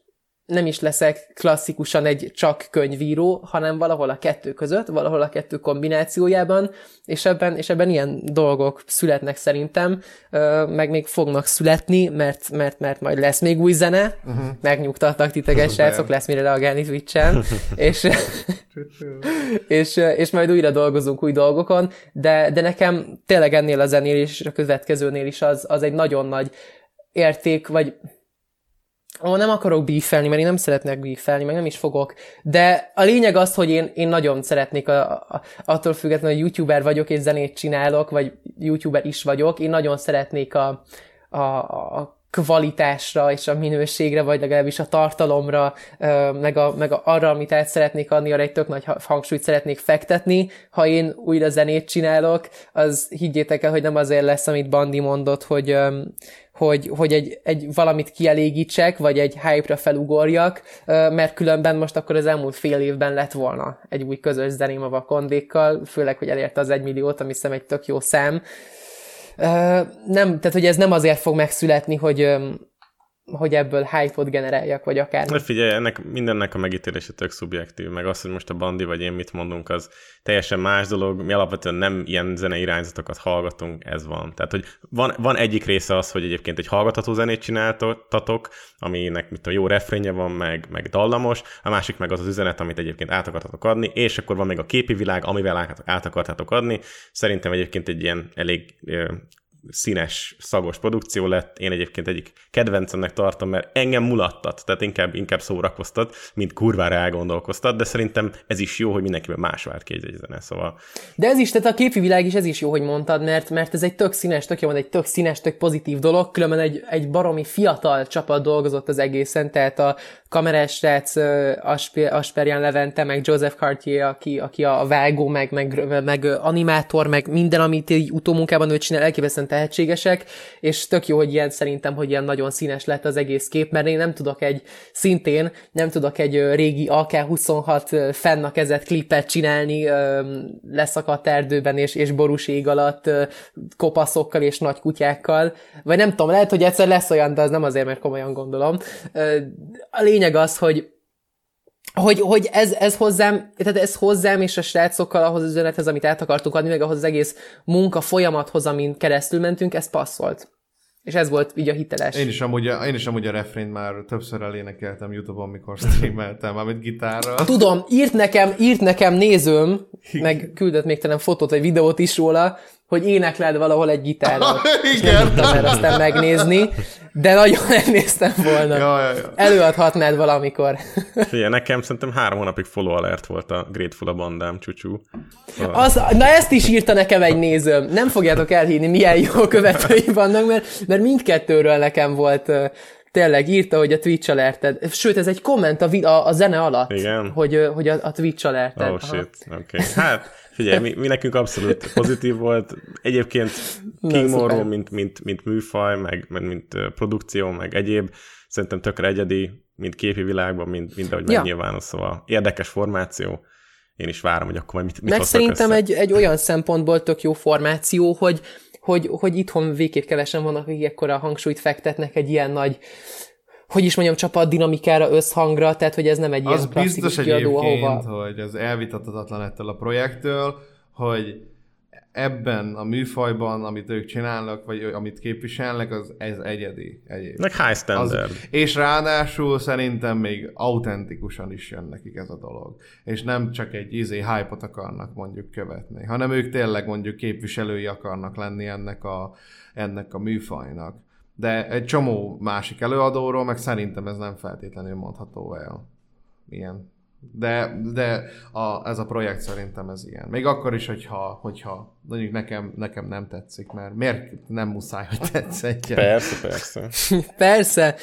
nem is leszek klasszikusan egy csak könyvíró, hanem valahol a kettő között, valahol a kettő kombinációjában, és ebben, és ebben ilyen dolgok születnek szerintem, meg még fognak születni, mert, mert, mert majd lesz még új zene, uh-huh. megnyugtatnak titeket, srácok, lesz mire reagálni Twitch-en, és, és, és majd újra dolgozunk új dolgokon, de, de nekem tényleg ennél a zenél és a következőnél is az, az egy nagyon nagy érték, vagy Ó, nem akarok bífelni, mert én nem szeretnék bífelni, meg nem is fogok. De a lényeg az, hogy én, én nagyon szeretnék, a, a, attól függetlenül, hogy youtuber vagyok és zenét csinálok, vagy youtuber is vagyok, én nagyon szeretnék a, a, a kvalitásra és a minőségre, vagy legalábbis a tartalomra, meg, a, meg a, arra, amit át szeretnék adni, arra egy tök nagy ha- hangsúlyt szeretnék fektetni. Ha én újra zenét csinálok, az higgyétek el, hogy nem azért lesz, amit Bandi mondott, hogy, hogy, hogy egy, egy valamit kielégítsek, vagy egy hype-ra felugorjak, mert különben most akkor az elmúlt fél évben lett volna egy új közös zeném a vakondékkal, főleg, hogy elérte az egymilliót, ami hiszem egy tök jó szám. Nem, tehát, hogy ez nem azért fog megszületni, hogy, hogy ebből hype-ot generáljak, vagy akár. Hát figyelj, ennek mindennek a megítélése tök szubjektív, meg az, hogy most a Bandi vagy én mit mondunk, az teljesen más dolog. Mi alapvetően nem ilyen zenei irányzatokat hallgatunk, ez van. Tehát, hogy van, van egyik része az, hogy egyébként egy hallgatható zenét csináltatok, aminek mit tudom, jó refrénje van, meg, meg dallamos, a másik meg az az üzenet, amit egyébként át akartatok adni, és akkor van még a képi világ, amivel át, át akartátok adni. Szerintem egyébként egy ilyen elég színes, szagos produkció lett. Én egyébként egyik kedvencemnek tartom, mert engem mulattat, tehát inkább, inkább szórakoztat, mint kurvára elgondolkoztat, de szerintem ez is jó, hogy mindenkiben más vált ki egy zene, szóval... De ez is, tehát a képi világ is ez is jó, hogy mondtad, mert, mert ez egy tök színes, tök jó, egy tök színes, tök pozitív dolog, különben egy, egy baromi fiatal csapat dolgozott az egészen, tehát a kamerás srác Asperjan Levente, meg Joseph Cartier, aki, aki a vágó, meg, meg, meg animátor, meg minden, amit utómunkában ő csinál, elképesztően tehetségesek, és tök jó, hogy ilyen szerintem, hogy ilyen nagyon színes lett az egész kép, mert én nem tudok egy, szintén nem tudok egy régi AK-26 fenn klipet csinálni leszakadt erdőben és, és borús ég alatt kopaszokkal és nagy kutyákkal, vagy nem tudom, lehet, hogy egyszer lesz olyan, de az nem azért, mert komolyan gondolom. A lényeg az, hogy hogy, hogy ez, ez hozzám, tehát ez hozzám és a srácokkal ahhoz az üzenethez, amit át akartunk adni, meg ahhoz az egész munka folyamathoz, amin keresztül mentünk, ez passzolt. És ez volt így a hiteles. Én is amúgy a, én is amúgy a refrént már többször elénekeltem Youtube-on, mikor streameltem, amit gitárral. Tudom, írt nekem, írt nekem nézőm, meg küldött még talán fotót vagy videót is róla, hogy énekled valahol egy gitárral. Igen. Nem tudtam aztán megnézni, de nagyon megnéztem volna. Ja, ja, ja. Előadhatnád valamikor. Figyelj, nekem szerintem három hónapig follow alert volt a Grateful a bandám, csúcsú. Az, na ezt is írta nekem egy nézőm. Nem fogjátok elhinni, milyen jó követői vannak, mert, mert mindkettőről nekem volt tényleg írta, hogy a Twitch alerted. Sőt, ez egy komment a, vi- a, a zene alatt, Igen? hogy, hogy a, a Twitch alerted. Oh shit, oké. Okay. Hát, figyelj, mi, mi nekünk abszolút pozitív volt. Egyébként King. Morrow, mint, mint, mint műfaj, meg, meg mint produkció, meg egyéb, szerintem tökre egyedi, mint képi világban, mint, mint ahogy Ja. megnyilvánul, szóval érdekes formáció. Én is várom, hogy akkor majd mit, mit Meg szerintem össze. egy, egy olyan szempontból tök jó formáció, hogy, hogy, hogy itthon végképp kevesen vannak, akik ekkora hangsúlyt fektetnek egy ilyen nagy hogy is mondjam, csapat dinamikára, összhangra, tehát hogy ez nem egy Az ilyen klasszikus biztos kiadó, ahova... hogy az elvitathatatlan ettől a projektől, hogy ebben a műfajban, amit ők csinálnak, vagy amit képviselnek, az ez egyedi. egyedi. Meg high standard. Az, és ráadásul szerintem még autentikusan is jön nekik ez a dolog. És nem csak egy izé hype-ot akarnak mondjuk követni, hanem ők tényleg mondjuk képviselői akarnak lenni ennek a, ennek a műfajnak. De egy csomó másik előadóról, meg szerintem ez nem feltétlenül mondható el. Ilyen. De, de a, ez a projekt szerintem ez ilyen. Még akkor is, hogyha, hogyha mondjuk nekem, nekem nem tetszik, mert miért nem muszáj, hogy tetszett. Persze, persze. Persze,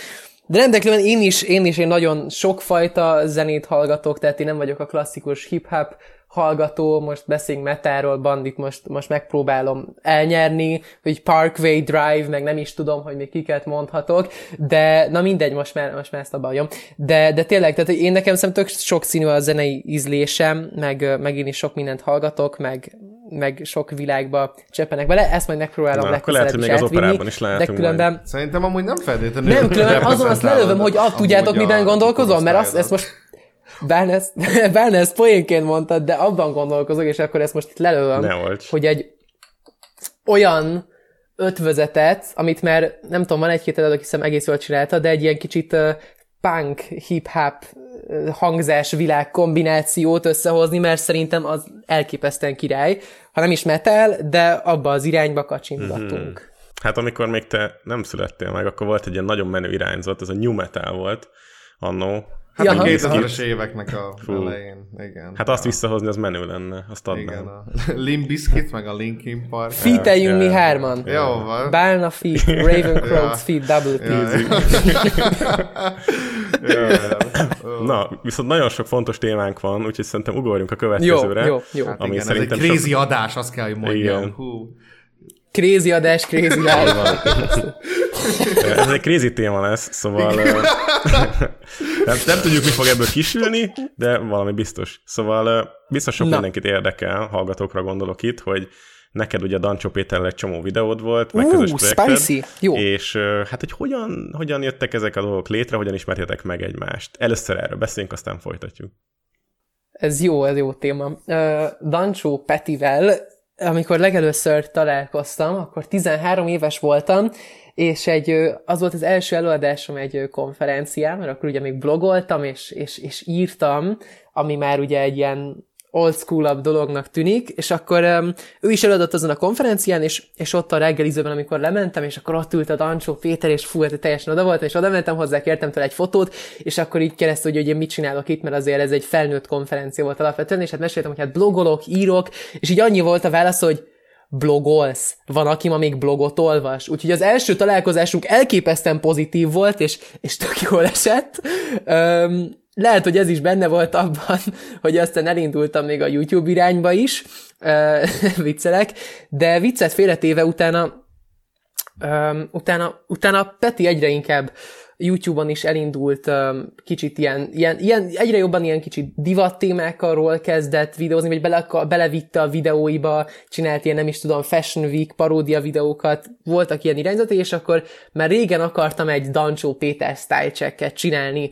de nem, de különben én is, én is én nagyon sokfajta zenét hallgatok, tehát én nem vagyok a klasszikus hip-hop hallgató, most beszéljünk metáról, bandit most, most megpróbálom elnyerni, hogy Parkway Drive, meg nem is tudom, hogy még kiket mondhatok, de na mindegy, most már, most már ezt abba hagyom. De, de tényleg, tehát én nekem szerintem tök sokszínű a zenei ízlésem, meg, meg én is sok mindent hallgatok, meg, meg sok világba csepenek bele, ezt majd megpróbálom Na, akkor lehet, hogy még az operában is de látunk különben, Szerintem amúgy nem feltétlenül. nem, különben azon azt lelövöm, hogy azt tudjátok, miben gondolkozom, mert azt, ezt most Bárne ezt poénként mondtad, de abban gondolkozok, és akkor ezt most itt olcs. hogy egy olyan ötvözetet, amit már nem tudom, van egy-két előadó, aki hiszem egész jól csinálta, de egy ilyen kicsit uh, punk, hip-hop uh, hangzás világ kombinációt összehozni, mert szerintem az elképesztően király. Ha nem is metal, de abba az irányba kacsingatunk. Hát amikor még te nem születtél meg, akkor volt egy ilyen nagyon menő irányzat, ez a new metal volt annó. Hát Ja, a ha. 2000-es éveknek a Fú. elején. Igen. Hát azt visszahozni, az menő lenne, azt adnám. Igen, a Limp Bizkit, meg a Linkin Park. Feateljünk mi hárman. Jó van. Bálna feat, Raven Ja. Crowds feat, Double T. Jó, jó. Na, viszont nagyon sok fontos témánk van, úgyhogy szerintem ugorjunk a Jó, következőre. jó, jó. Hát Ami igen, ez egy szerintem crazy adás, azt kell, hogy mondjam. Igen. Hú. Crazy adás, crazy live. Ez egy crazy téma lesz, szóval nem, nem tudjuk, mi fog ebből kisülni, de valami biztos. Szóval biztos sok Na. mindenkit érdekel, hallgatókra gondolok itt, hogy neked ugye Dancsó Péterrel egy csomó videód volt, meg Ú, közös projekted, spicy. Jó. és hát hogy hogyan, hogyan jöttek ezek a dolgok létre, hogyan ismertétek meg egymást. Először erről beszéljünk, aztán folytatjuk. Ez jó, ez jó téma. Uh, Dancsó Petivel, amikor legelőször találkoztam, akkor 13 éves voltam, és egy, az volt az első előadásom egy konferencián, mert akkor ugye még blogoltam, és, és, és írtam, ami már ugye egy ilyen old school dolognak tűnik, és akkor um, ő is előadott azon a konferencián, és, és ott a reggelizőben, amikor lementem, és akkor ott ült a Dancsó Péter, és fú, hát teljesen oda volt, és oda mentem hozzá, kértem tőle egy fotót, és akkor így keresztül, hogy, hogy én mit csinálok itt, mert azért ez egy felnőtt konferencia volt alapvetően, és hát meséltem, hogy hát blogolok, írok, és így annyi volt a válasz, hogy blogolsz. Van, aki ma még blogot olvas. Úgyhogy az első találkozásunk elképesztően pozitív volt, és, és tök jól esett. Um, lehet, hogy ez is benne volt abban, hogy aztán elindultam még a YouTube irányba is, uh, viccelek, de viccet félretéve utána, um, utána, utána Peti egyre inkább YouTube-on is elindult kicsit ilyen, ilyen, ilyen, egyre jobban ilyen kicsit divat témákról kezdett videózni, vagy bele, belevitte a videóiba, csinált ilyen, nem is tudom, Fashion Week paródia videókat, voltak ilyen irányzatai, és akkor már régen akartam egy Dancsó Péter style csinálni,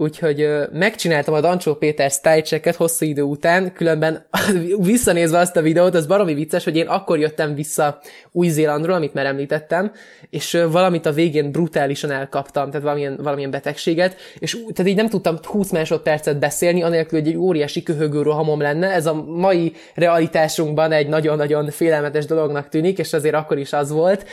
Úgyhogy ö, megcsináltam a Dancsó Péter style hosszú idő után, különben visszanézve azt a videót, az baromi vicces, hogy én akkor jöttem vissza Új-Zélandról, amit már említettem, és ö, valamit a végén brutálisan elkaptam, tehát valamilyen, valamilyen betegséget, és tehát így nem tudtam 20 másodpercet beszélni, anélkül, hogy egy óriási köhögő rohamom lenne. Ez a mai realitásunkban egy nagyon-nagyon félelmetes dolognak tűnik, és azért akkor is az volt.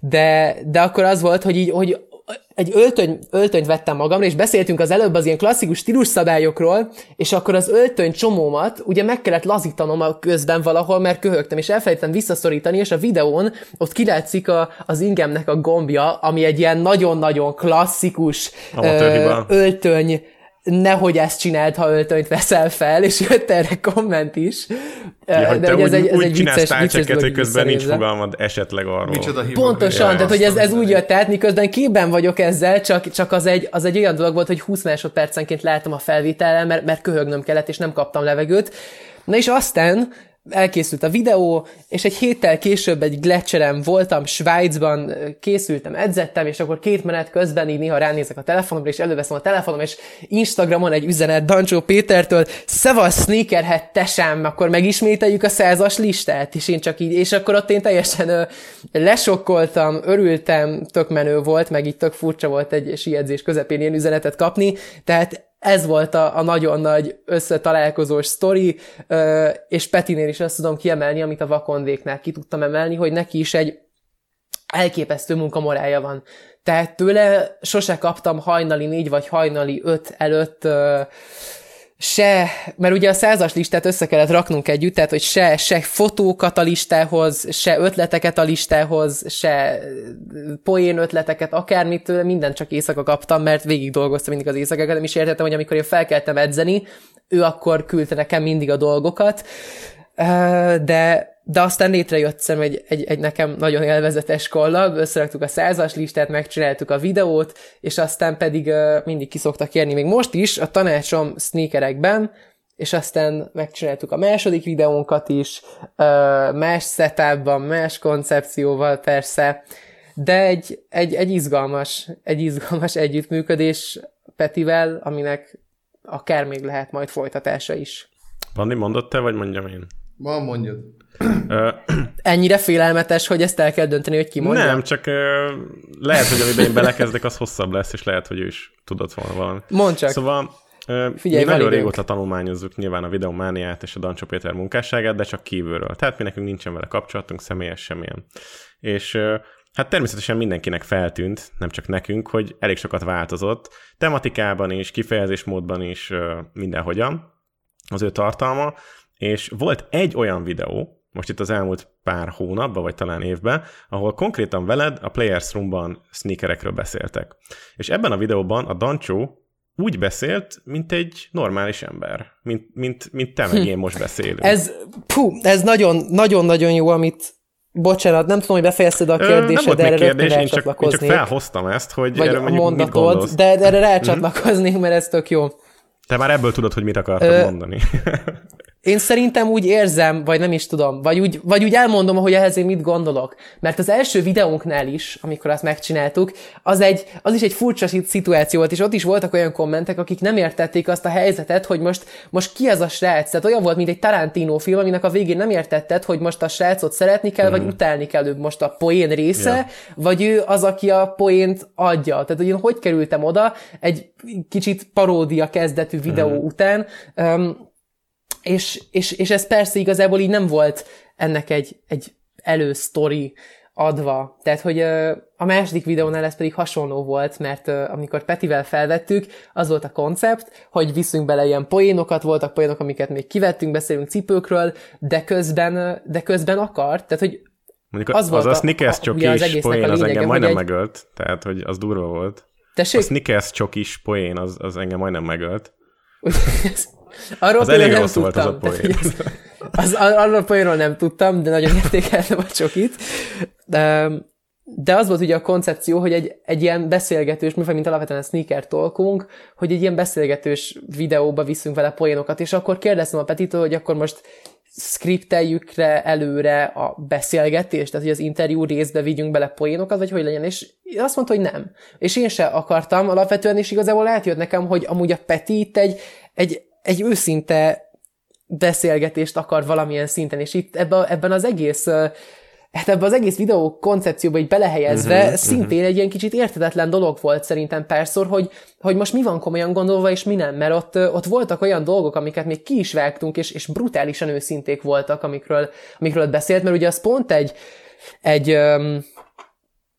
De, de akkor az volt, hogy így, hogy egy öltöny, öltönyt vettem magamra, és beszéltünk az előbb az ilyen klasszikus stílusszabályokról, és akkor az öltöny csomómat ugye meg kellett lazítanom a közben valahol, mert köhögtem, és elfelejtettem visszaszorítani, és a videón ott kilátszik a, az ingemnek a gombja, ami egy ilyen nagyon-nagyon klasszikus ö, öltöny nehogy ezt csináld, ha öltönyt veszel fel, és jött erre komment is. Ja, hogy de úgy, ez egy, ez egy vicces, vicces hogy közben nincs fogalmad esetleg arról. Micsoda Pontosan, tehát hogy ez, ez úgy jött át, miközben képben vagyok ezzel, csak, csak az, egy, az egy olyan dolog volt, hogy 20 másodpercenként láttam a felvétellel, mert, mert köhögnöm kellett, és nem kaptam levegőt. Na és aztán elkészült a videó, és egy héttel később egy gletscherem voltam Svájcban, készültem, edzettem, és akkor két menet közben így néha ránézek a telefonomra, és előveszem a telefonom, és Instagramon egy üzenet Dancsó Pétertől, Szevasz, sneakerhead, tesem, akkor megismételjük a százas listát, és én csak így, és akkor ott én teljesen ö, lesokkoltam, örültem, tök menő volt, meg így tök furcsa volt egy siedzés közepén ilyen üzenetet kapni, tehát ez volt a, a nagyon nagy összetalálkozós sztori, és Petinél is azt tudom kiemelni, amit a vakondéknál ki tudtam emelni, hogy neki is egy elképesztő munkamorája van. Tehát tőle sose kaptam hajnali négy vagy hajnali öt előtt se, mert ugye a százas listát össze kellett raknunk együtt, tehát hogy se, se fotókat a listához, se ötleteket a listához, se poén ötleteket, akármit, mindent csak éjszaka kaptam, mert végig dolgoztam mindig az éjszakákat, nem is értettem, hogy amikor én felkeltem edzeni, ő akkor küldte nekem mindig a dolgokat, de de aztán létrejött szem egy, egy, egy nekem nagyon élvezetes kollab, összeraktuk a százas listát, megcsináltuk a videót, és aztán pedig uh, mindig kiszoktak kérni, még most is a tanácsom sneakerekben, és aztán megcsináltuk a második videónkat is, uh, más setupban, más koncepcióval persze, de egy, egy, egy izgalmas, egy izgalmas együttműködés Petivel, aminek akár még lehet majd folytatása is. Vandi, mondott te, vagy mondjam én? Van, mondjad. Ennyire félelmetes, hogy ezt el kell dönteni, hogy ki mondja? Nem, csak uh, lehet, hogy amiben én belekezdek, az hosszabb lesz, és lehet, hogy ő is tudott volna valami. Mondd csak. Szóval Figyelj, mi nagyon időnk. régóta tanulmányozzuk nyilván a videomániát és a Dancsó Péter munkásságát, de csak kívülről. Tehát mi nekünk nincsen vele kapcsolatunk, személyes semmilyen. És Hát természetesen mindenkinek feltűnt, nem csak nekünk, hogy elég sokat változott, tematikában is, kifejezésmódban is, mindenhogyan az ő tartalma, és volt egy olyan videó, most itt az elmúlt pár hónapban, vagy talán évben, ahol konkrétan veled a Players Roomban sneakerekről beszéltek. És ebben a videóban a Dancsó úgy beszélt, mint egy normális ember, mint, mint, mint te meg én most beszélünk. Ez, pú, ez nagyon, nagyon-nagyon jó, amit Bocsánat, nem tudom, hogy befejezted a kérdést, de erre kérdés, én csak, én csak felhoztam ezt, hogy Vagy erre mondjuk mondatod, mit gondolsz. De erre rácsatlakoznék, mert ez tök jó. Te már ebből tudod, hogy mit akartam Ö, mondani. Én szerintem úgy érzem, vagy nem is tudom, vagy úgy, vagy úgy elmondom, hogy ehhez én mit gondolok. Mert az első videónknál is, amikor azt megcsináltuk, az, egy, az is egy furcsa szituáció volt, és ott is voltak olyan kommentek, akik nem értették azt a helyzetet, hogy most, most ki az a srác. Tehát olyan volt, mint egy Tarantino film, aminek a végén nem értetted, hogy most a srácot szeretni kell, mm. vagy mhm. utálni kell ő most a poén része, yeah. vagy ő az, aki a poént adja. Tehát, hogy én hogy kerültem oda egy kicsit paródia kezdetű videó mm. után. Um, és, és, és ez persze igazából így nem volt ennek egy, egy elősztori adva. Tehát, hogy a második videónál ez pedig hasonló volt, mert amikor Petivel felvettük, az volt a koncept, hogy viszünk bele ilyen poénokat, voltak poénok, amiket még kivettünk, beszélünk cipőkről, de közben, de közben akart, tehát, hogy Mondjuk az, az volt a, a Snickers csokis poén az engem majdnem egy... megölt, tehát, hogy az durva volt. Tessék? A Snickers csokis poén az, az engem majdnem megölt. Arról az elég rossz volt az a poén. Az, arról a poénról nem tudtam, de nagyon értékeltem a csokit. De, de az volt ugye a koncepció, hogy egy, egy ilyen beszélgetős, mifaj, mint alapvetően a sneaker talkunk, hogy egy ilyen beszélgetős videóba viszünk vele poénokat, és akkor kérdeztem a Petitől, hogy akkor most skripteljük le előre a beszélgetést, tehát hogy az interjú részbe vigyünk bele poénokat, vagy hogy legyen, és azt mondta, hogy nem. És én se akartam alapvetően, és igazából átjött nekem, hogy amúgy a Peti itt egy, egy, egy őszinte beszélgetést akar valamilyen szinten, és itt ebben, ebben az egész hát ebben az egész videó koncepcióba így belehelyezve uh-huh, szintén uh-huh. egy ilyen kicsit értetetlen dolog volt szerintem perszor, hogy, hogy most mi van komolyan gondolva, és mi nem, mert ott, ott voltak olyan dolgok, amiket még ki is vágtunk, és, és brutálisan őszinték voltak, amikről, amikről beszélt, mert ugye az pont egy, egy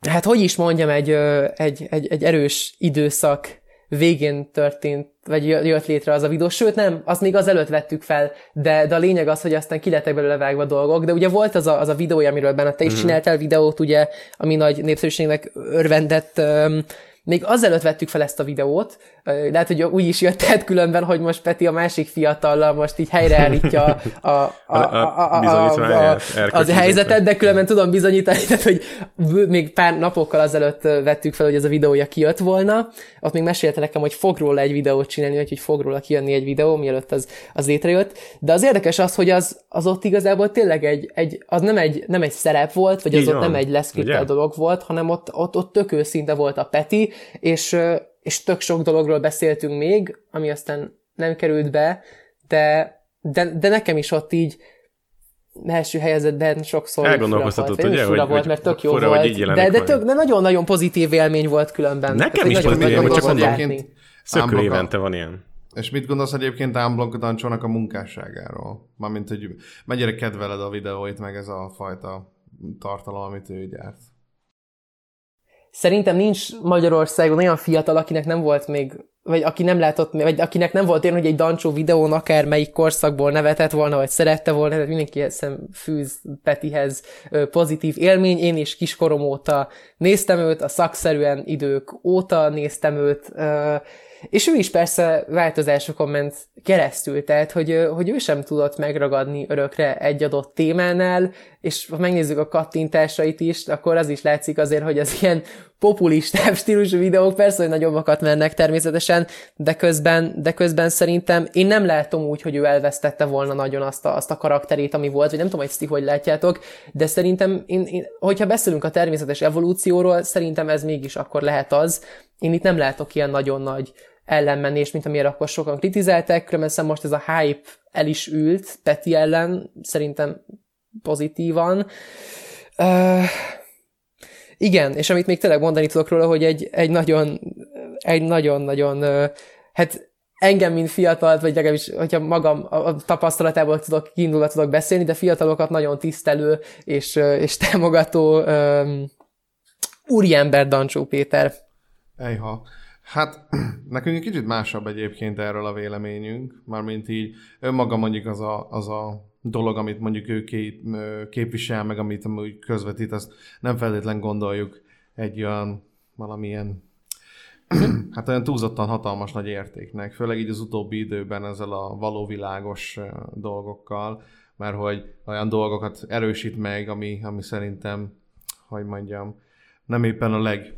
hát hogy is mondjam, egy, egy, egy, egy erős időszak végén történt, vagy jött létre az a videó, sőt nem, azt még az előtt vettük fel, de, de a lényeg az, hogy aztán ki lettek belőle vágva dolgok, de ugye volt az a, az a videója, amiről benne te is mm. csináltál videót, ugye, ami nagy népszerűségnek örvendett, um, még azelőtt vettük fel ezt a videót, lehet, hogy úgy is jött tehát különben, hogy most Peti a másik fiatallal most így helyreállítja a, a, a, a, a, a, a, az helyzetet, de különben tudom bizonyítani, tehát, hogy még pár napokkal azelőtt vettük fel, hogy ez a videója kijött volna. Ott még mesélte nekem, hogy fog róla egy videót csinálni, vagy hogy fog róla kijönni egy videó, mielőtt az, az létrejött. De az érdekes az, hogy az, az ott igazából tényleg egy, egy az nem egy, nem egy szerep volt, vagy az Így ott van. nem egy leszkriptel dolog volt, hanem ott, ott, ott tök őszinte volt a Peti, és és tök sok dologról beszéltünk még, ami aztán nem került be, de, de, de nekem is ott így első helyezetben sokszor Elgondolkoztatott, ugye? Hogy, volt, mert tök jó fura, volt. De, de, tök, de nagyon-nagyon pozitív élmény volt különben. Nekem is pozitív élmény, csak egyébként szökő évente van ilyen. És mit gondolsz egyébként Ámblok Dancsónak a munkásságáról? Mármint, hogy mennyire kedveled a videóit, meg ez a fajta tartalom, amit ő gyárt? Szerintem nincs Magyarországon olyan fiatal, akinek nem volt még, vagy aki nem látott, vagy akinek nem volt én, hogy egy Dancsó videón akár melyik korszakból nevetett volna, vagy szerette volna, tehát mindenki eszem fűz Petihez pozitív élmény. Én is kiskorom óta néztem őt, a szakszerűen idők óta néztem őt, és ő is persze változásokon ment keresztül, tehát hogy, hogy ő sem tudott megragadni örökre egy adott témánál, és ha megnézzük a kattintásait is, akkor az is látszik azért, hogy az ilyen populistább stílusú videók persze, hogy nagyobbakat mennek természetesen, de közben, de közben szerintem én nem látom úgy, hogy ő elvesztette volna nagyon azt a, azt a karakterét, ami volt, vagy nem tudom, hogy ti hogy látjátok, de szerintem, én, én, hogyha beszélünk a természetes evolúcióról, szerintem ez mégis akkor lehet az. Én itt nem látok ilyen nagyon nagy ellenmenés, mint amire akkor sokan kritizálták, különben most ez a hype el is ült Peti ellen, szerintem pozitívan. Uh, igen, és amit még tényleg mondani tudok róla, hogy egy, egy nagyon, egy nagyon-nagyon, hát engem, mint fiatalt, vagy legalábbis, hogyha magam a tapasztalatából tudok kiindulva tudok beszélni, de fiatalokat nagyon tisztelő és, és támogató um, úriember Dancsó Péter. Ejha. Hát nekünk egy kicsit másabb egyébként erről a véleményünk, mármint így önmaga mondjuk az a, az a dolog, amit mondjuk ő képvisel, meg amit amúgy közvetít, azt nem feltétlen gondoljuk egy olyan valamilyen hát olyan túlzottan hatalmas nagy értéknek, főleg így az utóbbi időben ezzel a valóvilágos dolgokkal, mert hogy olyan dolgokat erősít meg, ami, ami szerintem, hogy mondjam, nem éppen a leg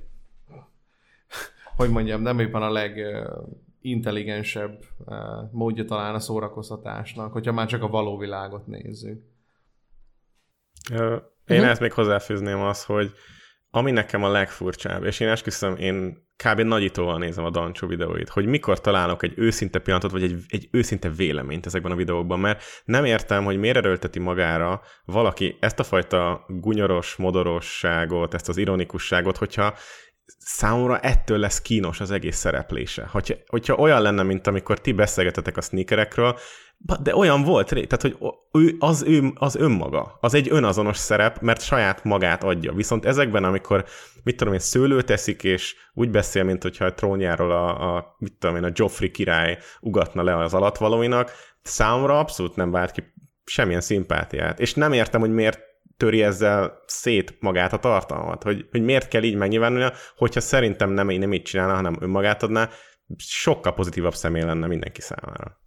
hogy mondjam, nem éppen a legintelligensebb módja talán a szórakoztatásnak, hogyha már csak a való világot nézzük. Én uh-huh. ezt még hozzáfűzném az, hogy ami nekem a legfurcsább, és én esküszöm, én kb. nagyítóval nézem a Dancsó videóit, hogy mikor találok egy őszinte pillanatot, vagy egy, egy őszinte véleményt ezekben a videókban, mert nem értem, hogy miért erőlteti magára valaki ezt a fajta gunyoros modorosságot, ezt az ironikusságot, hogyha számomra ettől lesz kínos az egész szereplése. Hogyha, hogyha olyan lenne, mint amikor ti beszélgetetek a sneakerekről, de olyan volt, tehát hogy ő, az, ő, az önmaga, az egy önazonos szerep, mert saját magát adja. Viszont ezekben, amikor, mit tudom én, szőlőt teszik, és úgy beszél, mint hogyha a trónjáról a, a mit tudom én, a Joffrey király ugatna le az alatvalóinak, számomra abszolút nem vált ki semmilyen szimpátiát. És nem értem, hogy miért töri ezzel szét magát a tartalmat, hogy, hogy miért kell így megnyilvánulnia, hogyha szerintem nem, nem így csinálna, hanem önmagát adná, sokkal pozitívabb személy lenne mindenki számára.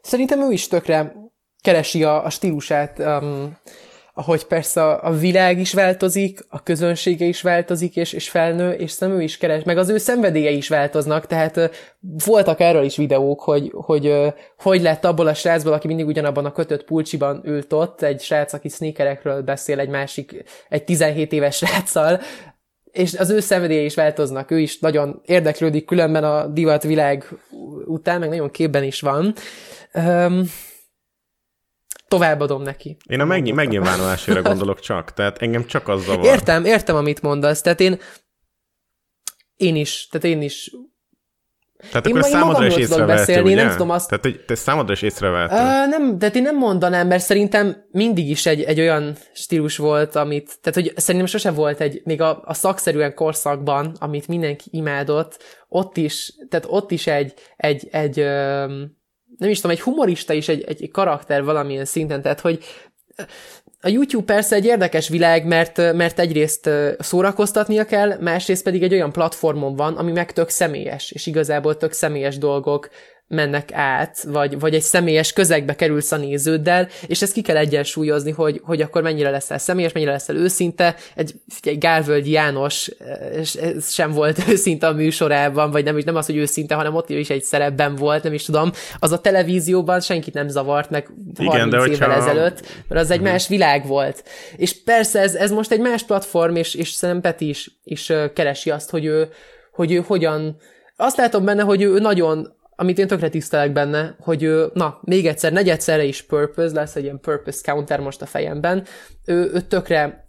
Szerintem ő is tökre keresi a, a stílusát, um, ahogy persze a, a világ is változik, a közönsége is változik, és, és felnő, és szem ő is keres, meg az ő szenvedélye is változnak, tehát voltak erről is videók, hogy hogy, hogy lett abból a srácból, aki mindig ugyanabban a kötött pulcsiban ült ott, egy srác, aki sneakerekről beszél, egy másik, egy 17 éves sráccal, és az ő szenvedélye is változnak, ő is nagyon érdeklődik különben a divat világ után, meg nagyon képben is van. Um, továbbadom neki. Én a megny- megnyilvánulásére gondolok csak, tehát engem csak az zavar. Értem, értem, amit mondasz, tehát én én is, tehát én is tehát én akkor számodra is észrevehető, ugye? Nem tudom azt... Tehát, hogy te számodra is észrevehető. Uh, nem, de én nem mondanám, mert szerintem mindig is egy, egy olyan stílus volt, amit, tehát hogy szerintem sose volt egy, még a, a szakszerűen korszakban, amit mindenki imádott, ott is, tehát ott is egy, egy, egy, egy nem is tudom, egy humorista is egy, egy karakter valamilyen szinten, tehát hogy a YouTube persze egy érdekes világ, mert, mert egyrészt szórakoztatnia kell, másrészt pedig egy olyan platformon van, ami meg tök személyes, és igazából tök személyes dolgok mennek át, vagy, vagy egy személyes közegbe kerülsz a néződdel, és ezt ki kell egyensúlyozni, hogy, hogy akkor mennyire leszel személyes, mennyire leszel őszinte. Egy, egy Gálvölgy János sem volt őszinte a műsorában, vagy nem, nem az, hogy őszinte, hanem ott is egy szerepben volt, nem is tudom. Az a televízióban senkit nem zavart meg 30 Igen, de évvel hogyha... ezelőtt, mert az egy uh-huh. más világ volt. És persze ez, ez most egy más platform, és, és szerintem Peti is, is keresi azt, hogy ő, hogy ő hogyan azt látom benne, hogy ő nagyon amit én tökre tisztelek benne, hogy na, még egyszer, negyedszerre is purpose, lesz egy ilyen purpose counter most a fejemben, ő, ő tökre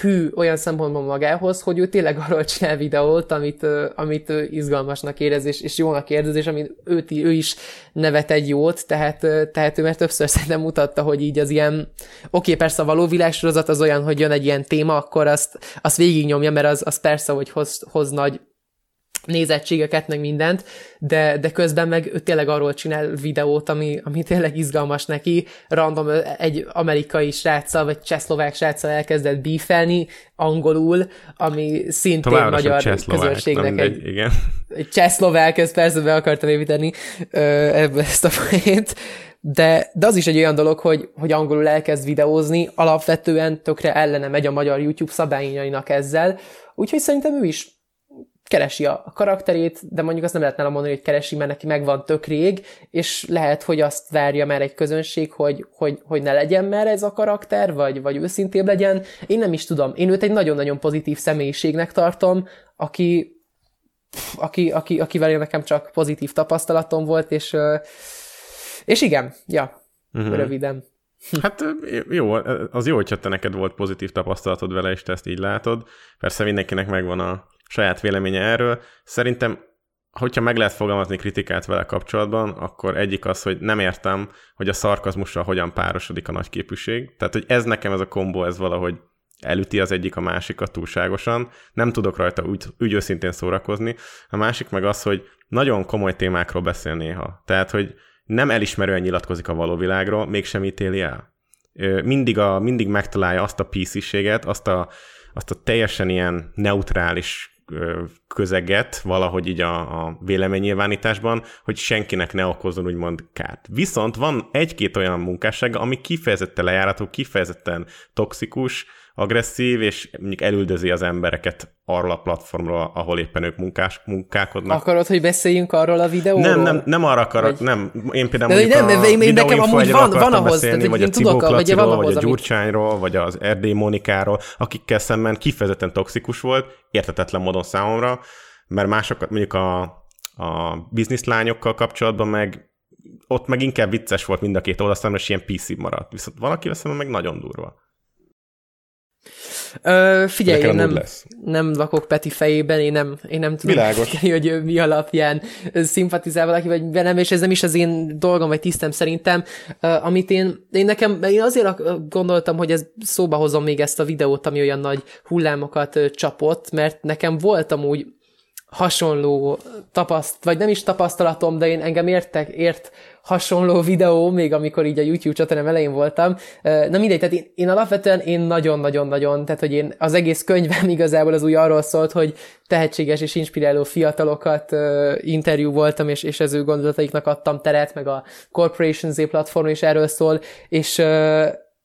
hű olyan szempontból magához, hogy ő tényleg arról csinál videót, amit, amit ő izgalmasnak érez, és, és jónak érez, és amit őt, ő is nevet egy jót, tehát, tehát ő már többször szerintem mutatta, hogy így az ilyen, oké, okay, persze a való világsorozat az olyan, hogy jön egy ilyen téma, akkor azt, azt végignyomja, mert az, az persze, hogy hoz, hoz nagy nézettségeket, meg mindent, de, de közben meg ő tényleg arról csinál videót, ami, ami tényleg izgalmas neki. Random egy amerikai sráccal, vagy csehszlovák sráccal elkezdett bífelni angolul, ami szintén Továbbra magyar közönségnek egy, igen. egy csehszlovák, ezt persze be akartam építeni ebbe ezt a folyét, de, de az is egy olyan dolog, hogy, hogy angolul elkezd videózni, alapvetően tökre ellene megy a magyar YouTube szabályainak ezzel, úgyhogy szerintem ő is keresi a karakterét, de mondjuk azt nem lehet nála mondani, hogy keresi, mert neki megvan tök rég, és lehet, hogy azt várja már egy közönség, hogy, hogy, hogy ne legyen már ez a karakter, vagy, vagy őszintébb legyen. Én nem is tudom. Én őt egy nagyon-nagyon pozitív személyiségnek tartom, aki, aki, aki, akivel nekem csak pozitív tapasztalatom volt, és, és igen, ja, uh-huh. röviden. Hát jó, az jó, hogyha te neked volt pozitív tapasztalatod vele, és te ezt így látod. Persze mindenkinek megvan a saját véleménye erről. Szerintem, hogyha meg lehet fogalmazni kritikát vele kapcsolatban, akkor egyik az, hogy nem értem, hogy a szarkazmussal hogyan párosodik a nagyképűség. Tehát, hogy ez nekem ez a kombó, ez valahogy elüti az egyik a másikat túlságosan, nem tudok rajta úgy, úgy őszintén szórakozni. A másik meg az, hogy nagyon komoly témákról beszél néha. Tehát, hogy nem elismerően nyilatkozik a való világról, mégsem ítéli el. Mindig, a, mindig megtalálja azt a písziséget, azt a, azt a teljesen ilyen neutrális közeget valahogy így a, a véleménynyilvánításban, hogy senkinek ne okozzon úgymond kárt. Viszont van egy-két olyan munkássága, ami kifejezetten lejárató, kifejezetten toxikus, agresszív, és mondjuk elüldözi az embereket arról a platformról, ahol éppen ők munkás, munkálkodnak. Akarod, hogy beszéljünk arról a videóról? Nem, nem, nem arra akarok, vagy... nem. Én például de nem, a én, nekem amúgy van, van ahhoz, beszélni, vagy a Cibó vagy, van ahhoz, vagy a Gyurcsányról, amit... vagy az Erdély Mónikáról, akikkel szemben kifejezetten toxikus volt, értetetlen módon számomra, mert másokat mondjuk a, a bizniszlányokkal kapcsolatban meg ott meg inkább vicces volt mind a két oldal, és ilyen PC maradt. Viszont valaki veszem meg nagyon durva. Ö, figyelj, én nem, lesz. nem lakok Peti fejében, én nem, én nem tudom, figyelni, hogy ő mi alapján szimpatizál valaki, vagy velem, és ez nem is az én dolgom, vagy tisztem szerintem. Amit én, én nekem, én azért gondoltam, hogy ez szóba hozom még ezt a videót, ami olyan nagy hullámokat csapott, mert nekem volt amúgy hasonló tapaszt, vagy nem is tapasztalatom, de én engem értek, ért hasonló videó, még amikor így a YouTube csatornám elején voltam. Na mindegy, tehát én, én alapvetően én nagyon-nagyon-nagyon, tehát hogy én az egész könyvem igazából az úgy arról szólt, hogy tehetséges és inspiráló fiatalokat interjú voltam, és, és az ő gondolataiknak adtam teret, meg a Corporation Z platform is erről szól, és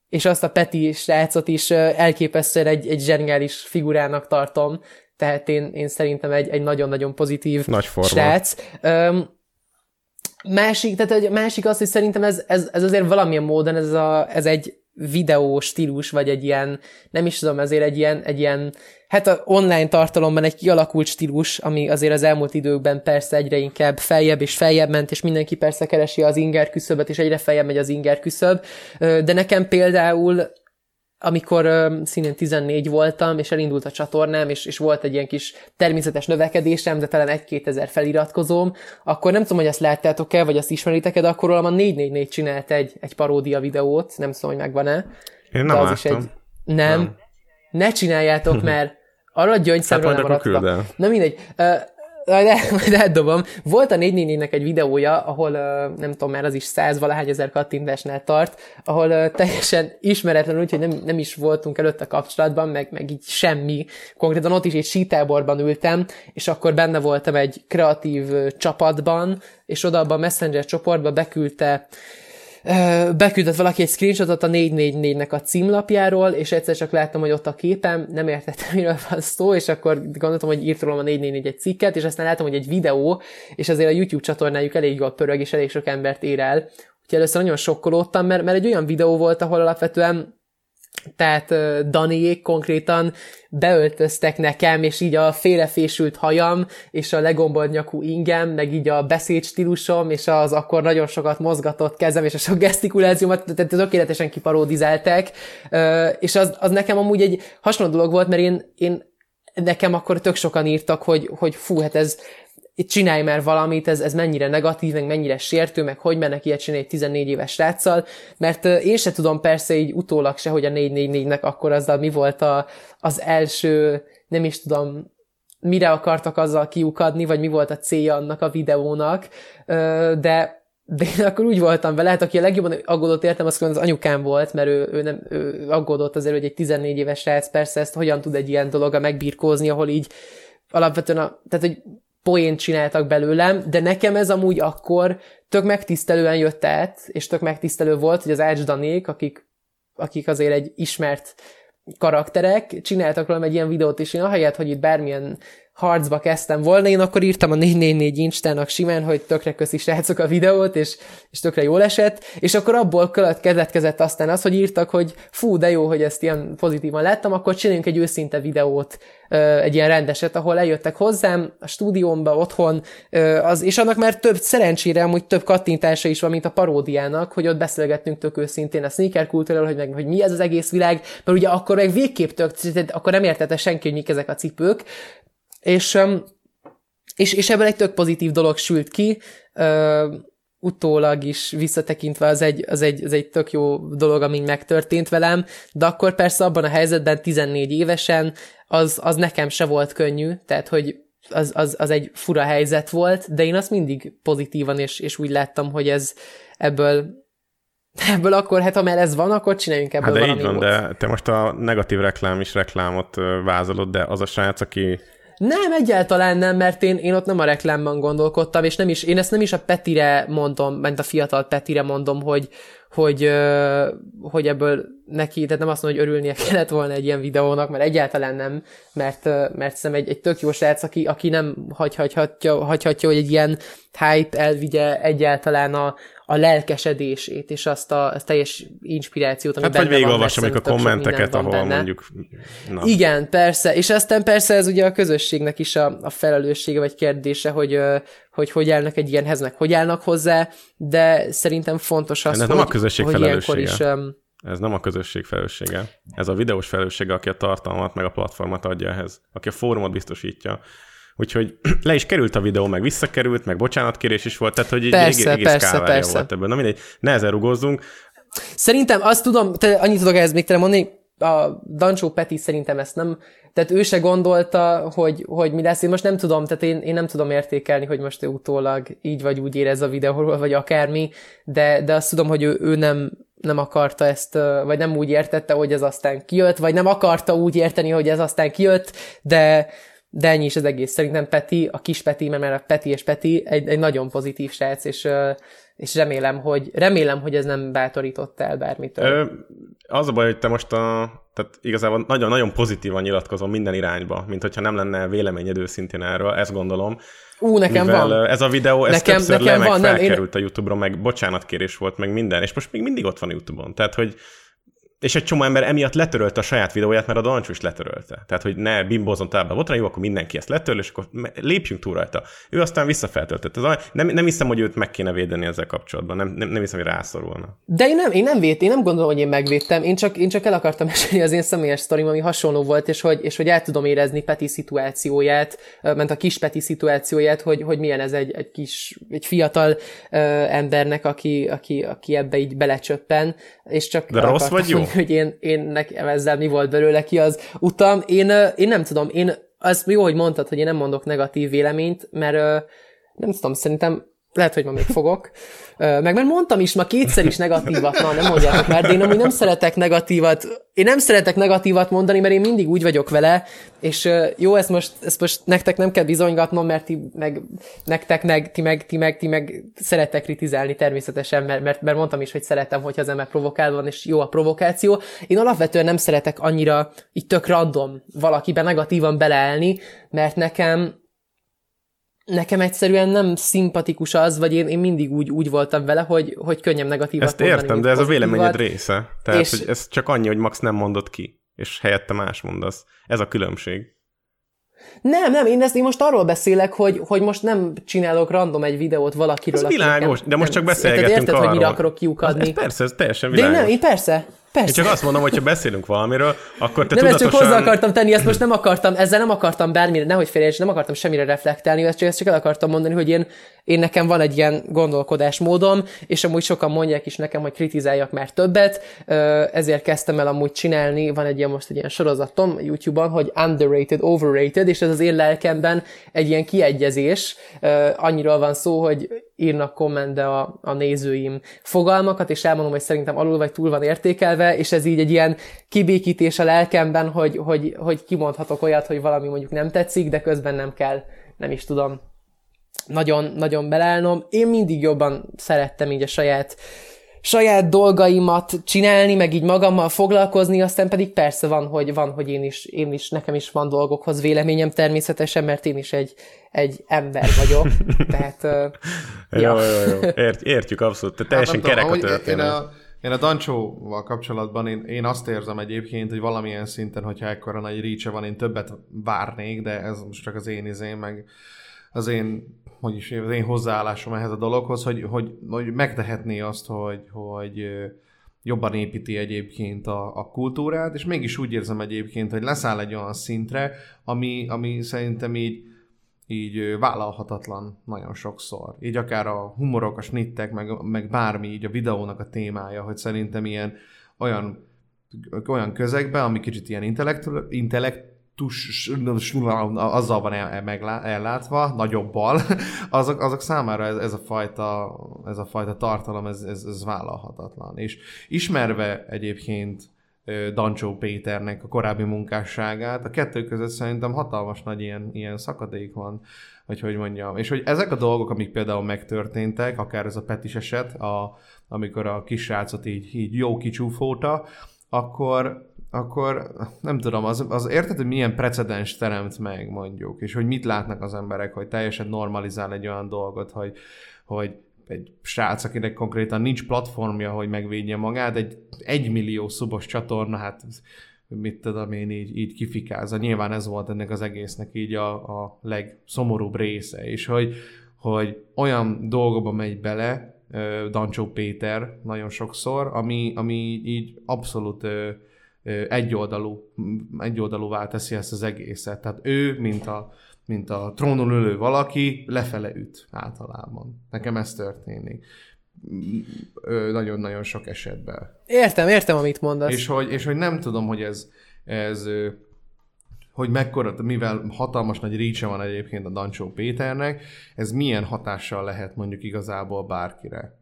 és azt a Peti srácot is elképesztően egy, egy zseniális figurának tartom, tehát én, én szerintem egy, egy nagyon-nagyon pozitív Nagy forma. srác. Um, másik, tehát egy másik az, hogy szerintem ez, ez, ez azért valamilyen módon ez, a, ez egy videó stílus, vagy egy ilyen, nem is tudom, ezért egy ilyen, egy ilyen hát a online tartalomban egy kialakult stílus, ami azért az elmúlt időkben persze egyre inkább feljebb és feljebb ment, és mindenki persze keresi az inger küszöböt, és egyre feljebb megy az inger küszöb, de nekem például amikor ö, szintén 14 voltam, és elindult a csatornám, és, és volt egy ilyen kis természetes növekedésem, de talán egy-két ezer feliratkozóm, akkor nem tudom, hogy ezt láttátok-e, vagy azt ismeritek-e, de akkor a 444 csinált egy, egy paródia videót, nem tudom, hogy megvan-e. Én de nem az is egy... Nem. Nem. Ne csináljátok, mert arra gyöngyszemről Hát nem el. Na mindegy. Ö, majd, majd eldobom. Volt a 444-nek egy videója, ahol nem tudom, már az is száz valahány ezer kattintásnál tart, ahol teljesen ismeretlen, úgyhogy nem, nem is voltunk előtte kapcsolatban, meg, meg így semmi. Konkrétan ott is egy sítáborban ültem, és akkor benne voltam egy kreatív csapatban, és oda abban a Messenger csoportba beküldte beküldött valaki egy screenshotot a 444-nek a címlapjáról, és egyszer csak láttam, hogy ott a képem, nem értettem, miről van szó, és akkor gondoltam, hogy írt rólam a 444 egy cikket, és aztán láttam, hogy egy videó, és azért a YouTube csatornájuk elég jól pörög, és elég sok embert ér el. Úgyhogy először nagyon sokkolódtam, mert, mert egy olyan videó volt, ahol alapvetően tehát Daniék konkrétan beöltöztek nekem, és így a félrefésült hajam, és a legombolt nyakú ingem, meg így a beszédstílusom, és az akkor nagyon sokat mozgatott kezem, és a sok gesztikulációmat, tehát tökéletesen kiparódizálták, uh, és az, az nekem amúgy egy hasonló dolog volt, mert én, én nekem akkor tök sokan írtak, hogy, hogy fú, hát ez, itt csinálj már valamit, ez, ez mennyire negatív, meg mennyire sértő, meg hogy mennek ilyet csinálni egy 14 éves sráccal, mert én se tudom persze így utólag se, hogy a 444-nek akkor azzal mi volt a, az első, nem is tudom, mire akartak azzal kiukadni, vagy mi volt a célja annak a videónak, de de én akkor úgy voltam vele, hát aki a legjobban aggódott értem, az az anyukám volt, mert ő, ő, nem, ő aggódott azért, hogy egy 14 éves srác persze ezt hogyan tud egy ilyen dologa megbirkózni, ahol így alapvetően, a, tehát hogy poént csináltak belőlem, de nekem ez amúgy akkor tök megtisztelően jött át, és tök megtisztelő volt, hogy az Ács Danék, akik, akik azért egy ismert karakterek, csináltak rólam egy ilyen videót, és én ahelyett, hogy itt bármilyen harcba kezdtem volna, én akkor írtam a 444 instának simán, hogy tökre köszi srácok a videót, és, és tökre jól esett, és akkor abból keletkezett aztán az, hogy írtak, hogy fú, de jó, hogy ezt ilyen pozitívan láttam, akkor csináljunk egy őszinte videót, egy ilyen rendeset, ahol eljöttek hozzám a stúdiómba, otthon, az, és annak már több, szerencsére amúgy több kattintása is van, mint a paródiának, hogy ott beszélgettünk tök őszintén a sneaker kultúráról, hogy, meg, hogy mi ez az egész világ, mert ugye akkor meg végképp tök, akkor nem értette senki, hogy mik ezek a cipők, és, és, és ebből egy tök pozitív dolog sült ki, utólag is visszatekintve az egy, az, egy, az egy tök jó dolog, ami megtörtént velem, de akkor persze abban a helyzetben 14 évesen az, az nekem se volt könnyű, tehát hogy az, az, az egy fura helyzet volt, de én azt mindig pozitívan és, és úgy láttam, hogy ez ebből ebből akkor, hát ha már ez van, akkor csináljunk ebből hát de így van, jót. de te most a negatív reklám is reklámot vázolod, de az a srác, aki nem, egyáltalán nem, mert én, én ott nem a reklámban gondolkodtam, és nem is, én ezt nem is a Petire mondom, mert a fiatal Petire mondom, hogy, hogy, hogy ebből neki, tehát nem azt mondom, hogy örülnie kellett volna egy ilyen videónak, mert egyáltalán nem, mert, mert szerintem egy, egy tök jó srác, aki, aki nem hagyhatja, hagyhatja, hogy egy ilyen hype elvigye egyáltalán a, a lelkesedését, és azt a, a teljes inspirációt, ami Hát vagy benne van, végigolvasom a kommenteket, ahol benne. mondjuk... Na. Igen, persze, és aztán persze ez ugye a közösségnek is a, a felelőssége vagy kérdése, hogy, hogy hogy állnak egy ilyenhez, meg hogy állnak hozzá, de szerintem fontos az, Ez hogy, nem a közösség hogy ilyenkor is... Um, Ez nem a közösség felelőssége. Ez a videós felelőssége, aki a tartalmat meg a platformot adja ehhez. Aki a fórumot biztosítja. Úgyhogy le is került a videó, meg visszakerült, meg bocsánatkérés is volt, tehát hogy Persze, egy egész persze, persze. volt ebből. Na mindegy, nehezen rugózzunk. Szerintem azt tudom, te, annyit tudok ehhez még tényleg mondani, a Dancsó Peti szerintem ezt nem, tehát ő se gondolta, hogy, hogy mi lesz. Én most nem tudom, tehát én, én nem tudom értékelni, hogy most ő utólag így vagy úgy érez a videóról, vagy akármi, de, de azt tudom, hogy ő, ő nem, nem akarta ezt, vagy nem úgy értette, hogy ez aztán kijött, vagy nem akarta úgy érteni, hogy ez aztán kijött, de, de ennyi is az egész. Szerintem Peti, a kis Peti, mert már a Peti és Peti egy, egy nagyon pozitív srác, és, és remélem, hogy, remélem, hogy ez nem bátorított el bármitől. Ö, az a baj, hogy te most a, tehát igazából nagyon-nagyon pozitívan nyilatkozom minden irányba, mint hogyha nem lenne véleményed őszintén erről, ezt gondolom. Ú, nekem mivel van. ez a videó, ez Nekem- többször nekem le, meg van, nem, én- felkerült a YouTube-ron, meg bocsánatkérés volt, meg minden, és most még mindig ott van a YouTube-on. Tehát, hogy és egy csomó ember emiatt letörölte a saját videóját, mert a Dancsó is letörölte. Tehát, hogy ne bimbózzon tovább a botrán, jó, akkor mindenki ezt letörl, és akkor lépjünk túl rajta. Ő aztán a- Nem, nem hiszem, hogy őt meg kéne védeni ezzel kapcsolatban. Nem, nem, nem hiszem, hogy rászorulna. De én nem, én nem védtem, én nem gondolom, hogy én megvédtem, én csak, én csak el akartam mesélni az én személyes sztorim, ami hasonló volt, és hogy, és hogy el tudom érezni Peti szituációját, ment a kis Peti szituációját, hogy, hogy milyen ez egy, egy kis, egy fiatal ö, embernek, aki, aki, aki ebbe így belecsöppen, és csak De rossz akartam vagy jó? hogy én, én nekem ezzel mi volt belőle ki az utam. Én, én nem tudom, én, az jó, hogy mondtad, hogy én nem mondok negatív véleményt, mert nem tudom, szerintem lehet, hogy ma még fogok. Meg már mondtam is, ma kétszer is negatívat, na nem mondjátok már, de én amúgy nem szeretek negatívat, én nem szeretek negatívat mondani, mert én mindig úgy vagyok vele, és jó, ezt most, ezt most nektek nem kell bizonygatnom, mert ti meg, nektek meg, ti meg, ti meg, ti meg szeretek kritizálni természetesen, mert, mert, mert mondtam is, hogy szeretem, hogyha az ember provokálva van, és jó a provokáció. Én alapvetően nem szeretek annyira így tök random valakiben negatívan beleállni, mert nekem, nekem egyszerűen nem szimpatikus az, vagy én, én mindig úgy, úgy voltam vele, hogy, hogy könnyebb negatívat Ezt mondani, értem, de ez a véleményed része. Tehát, És- hogy ez csak annyi, hogy Max nem mondott ki, és helyette más mondasz. Ez a különbség. Nem, nem, én, ezt, én most arról beszélek, hogy, hogy most nem csinálok random egy videót valakiről. Ez világos, nekem de most nem- csak beszélgetünk Érted, érted, arról. hogy mire akarok kiukadni? Ez persze, ez teljesen de én világos. nem, én persze, persze. Én csak azt mondom, hogy ha beszélünk valamiről, akkor te nem, ezt tudatosan... csak hozzá akartam tenni, ezt most nem akartam, ezzel nem akartam bármire, nehogy félreérts, nem akartam semmire reflektálni, ezt csak, ezt csak el akartam mondani, hogy én, én nekem van egy ilyen gondolkodásmódom, és amúgy sokan mondják is nekem, hogy kritizáljak már többet, ezért kezdtem el amúgy csinálni, van egy ilyen most egy ilyen sorozatom YouTube-on, hogy underrated, overrated, és ez az én lelkemben egy ilyen kiegyezés, annyiról van szó, hogy írnak kommentbe a, a nézőim fogalmakat, és elmondom, hogy szerintem alul vagy túl van értékelve, és ez így egy ilyen kibékítés a lelkemben, hogy, hogy, hogy kimondhatok olyat, hogy valami mondjuk nem tetszik, de közben nem kell, nem is tudom, nagyon, nagyon beleállnom. Én mindig jobban szerettem így a saját saját dolgaimat csinálni, meg így magammal foglalkozni, aztán pedig persze van, hogy van, hogy én is, én is, nekem is van dolgokhoz véleményem természetesen, mert én is egy, egy ember vagyok, tehát uh, Jó, jó, jó. Ért, értjük abszolút. Te teljesen Hát kerek a történet. Én a, én a Dancsóval kapcsolatban én, én azt érzem egyébként, hogy valamilyen szinten, hogyha ekkora nagy reach van, én többet várnék, de ez most csak az én izém, meg az én, hogy is, az én hozzáállásom ehhez a dologhoz, hogy, hogy, hogy megtehetné azt, hogy, hogy jobban építi egyébként a, a kultúrát, és mégis úgy érzem egyébként, hogy leszáll egy olyan szintre, ami, ami szerintem így így vállalhatatlan nagyon sokszor. Így akár a humorok, a snittek, meg, meg bármi így a videónak a témája, hogy szerintem ilyen olyan, olyan közegben, ami kicsit ilyen intellektu- intellektus, azzal van el, el, meglá- ellátva, nagyobbal, azok, azok számára ez, ez, a fajta, ez a fajta tartalom, ez, ez, ez vállalhatatlan. És ismerve egyébként Dancsó Péternek a korábbi munkásságát. A kettő között szerintem hatalmas nagy ilyen, ilyen szakadék van, vagy hogy mondjam. És hogy ezek a dolgok, amik például megtörténtek, akár ez a Petis eset, a, amikor a kisrácot így, így jó kicsúfóta, akkor, akkor nem tudom, az, az érted, hogy milyen precedens teremt meg mondjuk, és hogy mit látnak az emberek, hogy teljesen normalizál egy olyan dolgot, hogy, hogy egy srác, akinek konkrétan nincs platformja, hogy megvédje magát, egy egymillió szubos csatorna, hát mit tudom én így, így kifikázza. Nyilván ez volt ennek az egésznek így a, a legszomorúbb része, és hogy, hogy olyan dolgokba megy bele, ö, Dancsó Péter nagyon sokszor, ami, ami így abszolút ö, egyoldalú, egyoldalúvá teszi ezt az egészet. Tehát ő, mint a, mint a trónon ülő valaki, lefele üt általában. Nekem ez történik. Nagyon-nagyon sok esetben. Értem, értem, amit mondasz. És hogy, és hogy nem tudom, hogy ez, ez hogy mekkora, mivel hatalmas nagy rícse van egyébként a Dancsó Péternek, ez milyen hatással lehet mondjuk igazából bárkire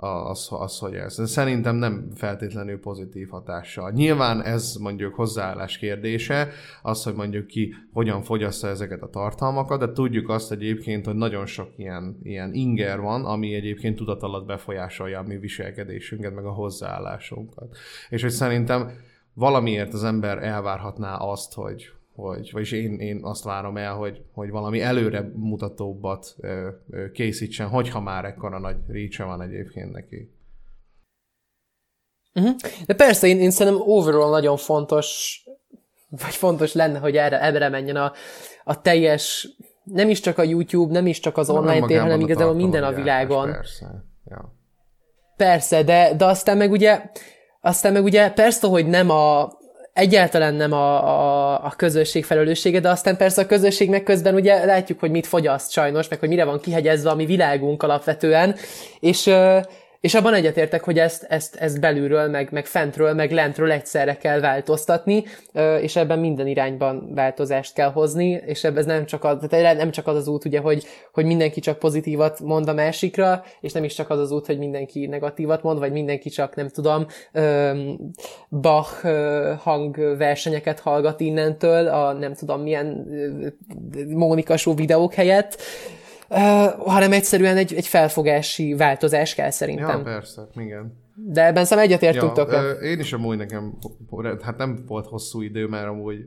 az, az hogy ez. Szerintem nem feltétlenül pozitív hatással. Nyilván ez mondjuk hozzáállás kérdése, az, hogy mondjuk ki hogyan fogyassza ezeket a tartalmakat, de tudjuk azt egyébként, hogy nagyon sok ilyen, ilyen inger van, ami egyébként tudat alatt befolyásolja a mi viselkedésünket, meg a hozzáállásunkat. És hogy szerintem valamiért az ember elvárhatná azt, hogy, hogy, vagyis én, én azt várom el, hogy, hogy valami előre mutatóbbat ö, ö, készítsen, hogyha már ekkora nagy rícse van egyébként neki. Uh-huh. De persze, én, én szerintem overall nagyon fontos, vagy fontos lenne, hogy erre, ebbre menjen a, a teljes, nem is csak a YouTube, nem is csak az online tér, hanem igazából minden a világon. Persze, ja. Persze, de, de aztán meg ugye, aztán meg ugye persze, hogy nem a, egyáltalán nem a, a, a közösség felelőssége, de aztán persze a közösségnek közben ugye látjuk, hogy mit fogyaszt sajnos, meg hogy mire van kihegyezve a mi világunk alapvetően, és, és abban egyetértek, hogy ezt, ezt, ezt belülről, meg, meg fentről, meg lentről egyszerre kell változtatni, és ebben minden irányban változást kell hozni, és ebben nem csak, az, tehát nem csak az az út, ugye, hogy, hogy mindenki csak pozitívat mond a másikra, és nem is csak az az út, hogy mindenki negatívat mond, vagy mindenki csak, nem tudom, Bach hangversenyeket hallgat innentől, a nem tudom milyen Mónika videók helyett, hanem egyszerűen egy, egy felfogási változás kell szerintem. Ja, persze, igen. De ebben szerintem egyetértünk ja, tökre. Én is amúgy nekem, hát nem volt hosszú idő, mert amúgy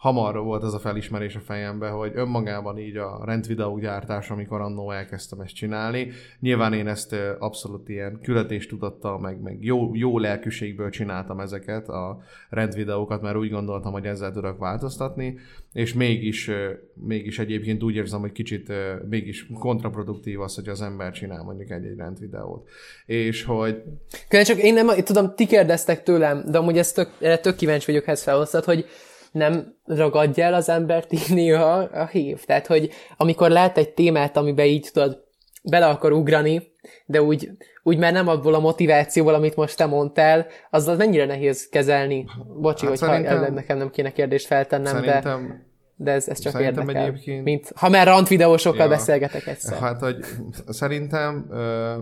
hamar volt ez a felismerés a fejembe, hogy önmagában így a rendvideó gyártás, amikor annó elkezdtem ezt csinálni, nyilván én ezt abszolút ilyen küldetéstudattal, meg, meg jó, jó lelkűségből csináltam ezeket a rendvideókat, mert úgy gondoltam, hogy ezzel tudok változtatni, és mégis, mégis egyébként úgy érzem, hogy kicsit mégis kontraproduktív az, hogy az ember csinál mondjuk egy-egy rendvideót. És hogy... Csak én nem, tudom, ti kérdeztek tőlem, de amúgy ezt tök, tök kíváncsi vagyok, ezt felhoztad, hogy nem ragadja el az embert így néha a hív. Tehát, hogy amikor lát egy témát, amiben így tudod, bele akar ugrani, de úgy, úgy már nem abból a motivációból, amit most te mondtál, azzal mennyire nehéz kezelni. Bocsi, hát hogyha szerintem, nekem nem kéne kérdést feltennem, szerintem, de, de ez, ez csak szerintem érdekel. Egyébként... Mint, ha már rant videósokkal ja, beszélgetek egyszer. Hát, hogy szerintem, ö,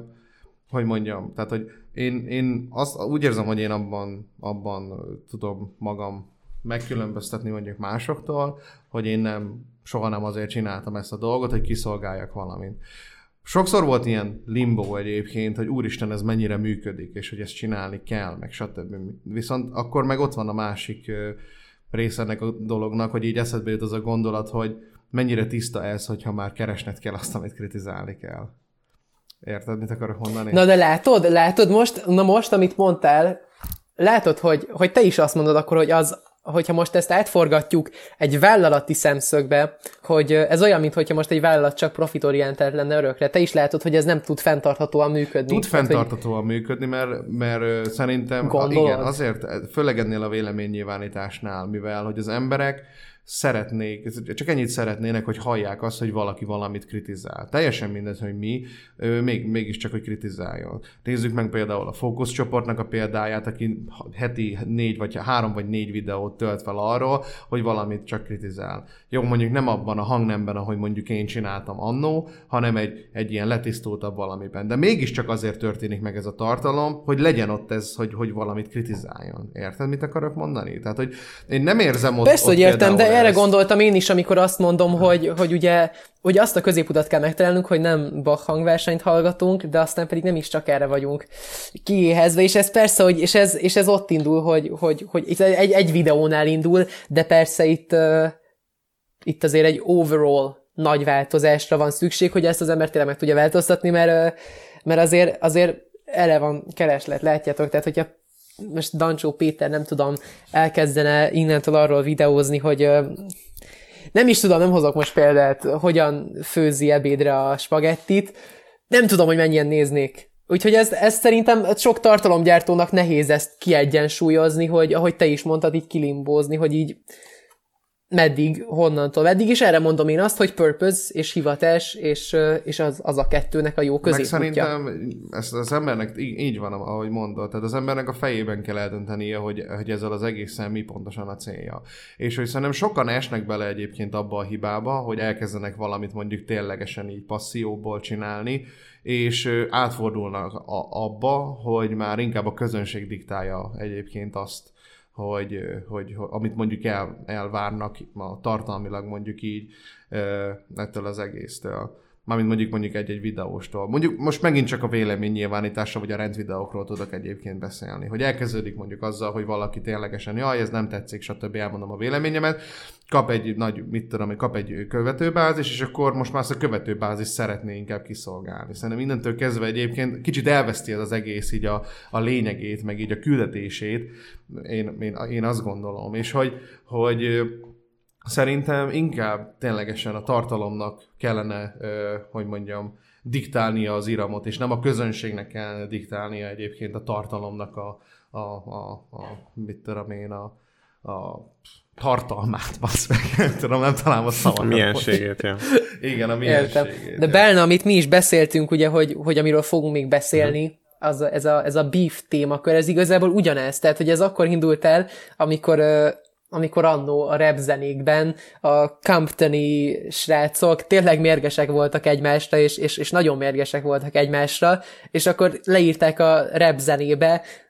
hogy mondjam, tehát, hogy én, én azt úgy érzem, hogy én abban, abban tudom magam megkülönböztetni mondjuk másoktól, hogy én nem, soha nem azért csináltam ezt a dolgot, hogy kiszolgáljak valamit. Sokszor volt ilyen limbo egyébként, hogy úristen, ez mennyire működik, és hogy ezt csinálni kell, meg stb. Viszont akkor meg ott van a másik része ennek a dolognak, hogy így eszedbe jut az a gondolat, hogy mennyire tiszta ez, hogyha már keresned kell azt, amit kritizálni kell. Érted, mit akarok mondani? Na de látod, látod most, na most, amit mondtál, látod, hogy, hogy te is azt mondod akkor, hogy az, hogyha most ezt átforgatjuk egy vállalati szemszögbe, hogy ez olyan, mintha most egy vállalat csak profitorientált lenne örökre. Te is látod, hogy ez nem tud fenntarthatóan működni. Tud fenntarthatóan hogy... működni, mert, mert szerintem, Gondolod? igen, azért, főleg ennél a véleménynyilvánításnál, mivel hogy az emberek szeretnék, csak ennyit szeretnének, hogy hallják azt, hogy valaki valamit kritizál. Teljesen mindegy, hogy mi, még, mégiscsak, hogy kritizáljon. Nézzük meg például a fókuszcsoportnak a példáját, aki heti négy vagy három vagy négy videót tölt fel arról, hogy valamit csak kritizál. Jó, mondjuk nem abban a hangnemben, ahogy mondjuk én csináltam annó, hanem egy, egy ilyen letisztultabb valamiben. De mégiscsak azért történik meg ez a tartalom, hogy legyen ott ez, hogy, hogy valamit kritizáljon. Érted, mit akarok mondani? Tehát, hogy én nem érzem ott Persze, ott hogy értem, de erre gondoltam én is, amikor azt mondom, hogy, hogy ugye hogy azt a középutat kell megtalálnunk, hogy nem Bach hangversenyt hallgatunk, de aztán pedig nem is csak erre vagyunk kiéhezve, és ez persze, hogy, és, ez, és ez ott indul, hogy, hogy, hogy egy, egy videónál indul, de persze itt, uh, itt azért egy overall nagy változásra van szükség, hogy ezt az ember tényleg meg tudja változtatni, mert, mert azért, azért erre van kereslet, látjátok, tehát hogyha most Dancsó Péter, nem tudom, elkezdene innentől arról videózni, hogy nem is tudom, nem hozok most példát, hogyan főzi ebédre a spagettit, nem tudom, hogy mennyien néznék. Úgyhogy ez, ez szerintem sok tartalomgyártónak nehéz ezt kiegyensúlyozni, hogy ahogy te is mondtad, így kilimbózni, hogy így meddig, honnantól meddig, és erre mondom én azt, hogy purpose és hivatás, és, és az, az a kettőnek a jó középútja. Meg szerintem ez az embernek így, így van, ahogy mondod, tehát az embernek a fejében kell eldöntenie, hogy, hogy ezzel az egészen mi pontosan a célja. És hogy szerintem sokan esnek bele egyébként abba a hibába, hogy elkezdenek valamit mondjuk ténylegesen így passzióból csinálni, és átfordulnak a, abba, hogy már inkább a közönség diktálja egyébként azt, hogy, hogy, hogy amit mondjuk el, elvárnak a tartalmilag mondjuk így ettől az egésztől. Mármint mondjuk mondjuk egy-egy videóstól. Mondjuk most megint csak a vélemény nyilvánításra, vagy a rendvideókról tudok egyébként beszélni. Hogy elkezdődik mondjuk azzal, hogy valaki ténylegesen, jaj, ez nem tetszik, stb. elmondom a véleményemet, kap egy nagy, mit tudom, kap egy követőbázis, és akkor most már azt a követőbázis szeretné inkább kiszolgálni. Szerintem mindentől kezdve egyébként kicsit elveszti ez az egész így a, a lényegét, meg így a küldetését, én, én, én azt gondolom. És hogy, hogy Szerintem inkább ténylegesen a tartalomnak kellene, hogy mondjam, diktálnia az iramot, és nem a közönségnek kellene diktálnia egyébként a tartalomnak a, a, a, a mit tudom én, a, a tartalmát, basz meg, tudom, nem találom a szavakat. Mienségét, ja. Igen, a mienségét. De Belna, amit mi is beszéltünk, ugye, hogy, hogy amiről fogunk még beszélni, uh-huh. az, ez, a, ez a beef témakör, ez igazából ugyanez, tehát hogy ez akkor indult el, amikor amikor annó a rap a Comptoni srácok tényleg mérgesek voltak egymásra, és, és, és nagyon mérgesek voltak egymásra, és akkor leírták a rap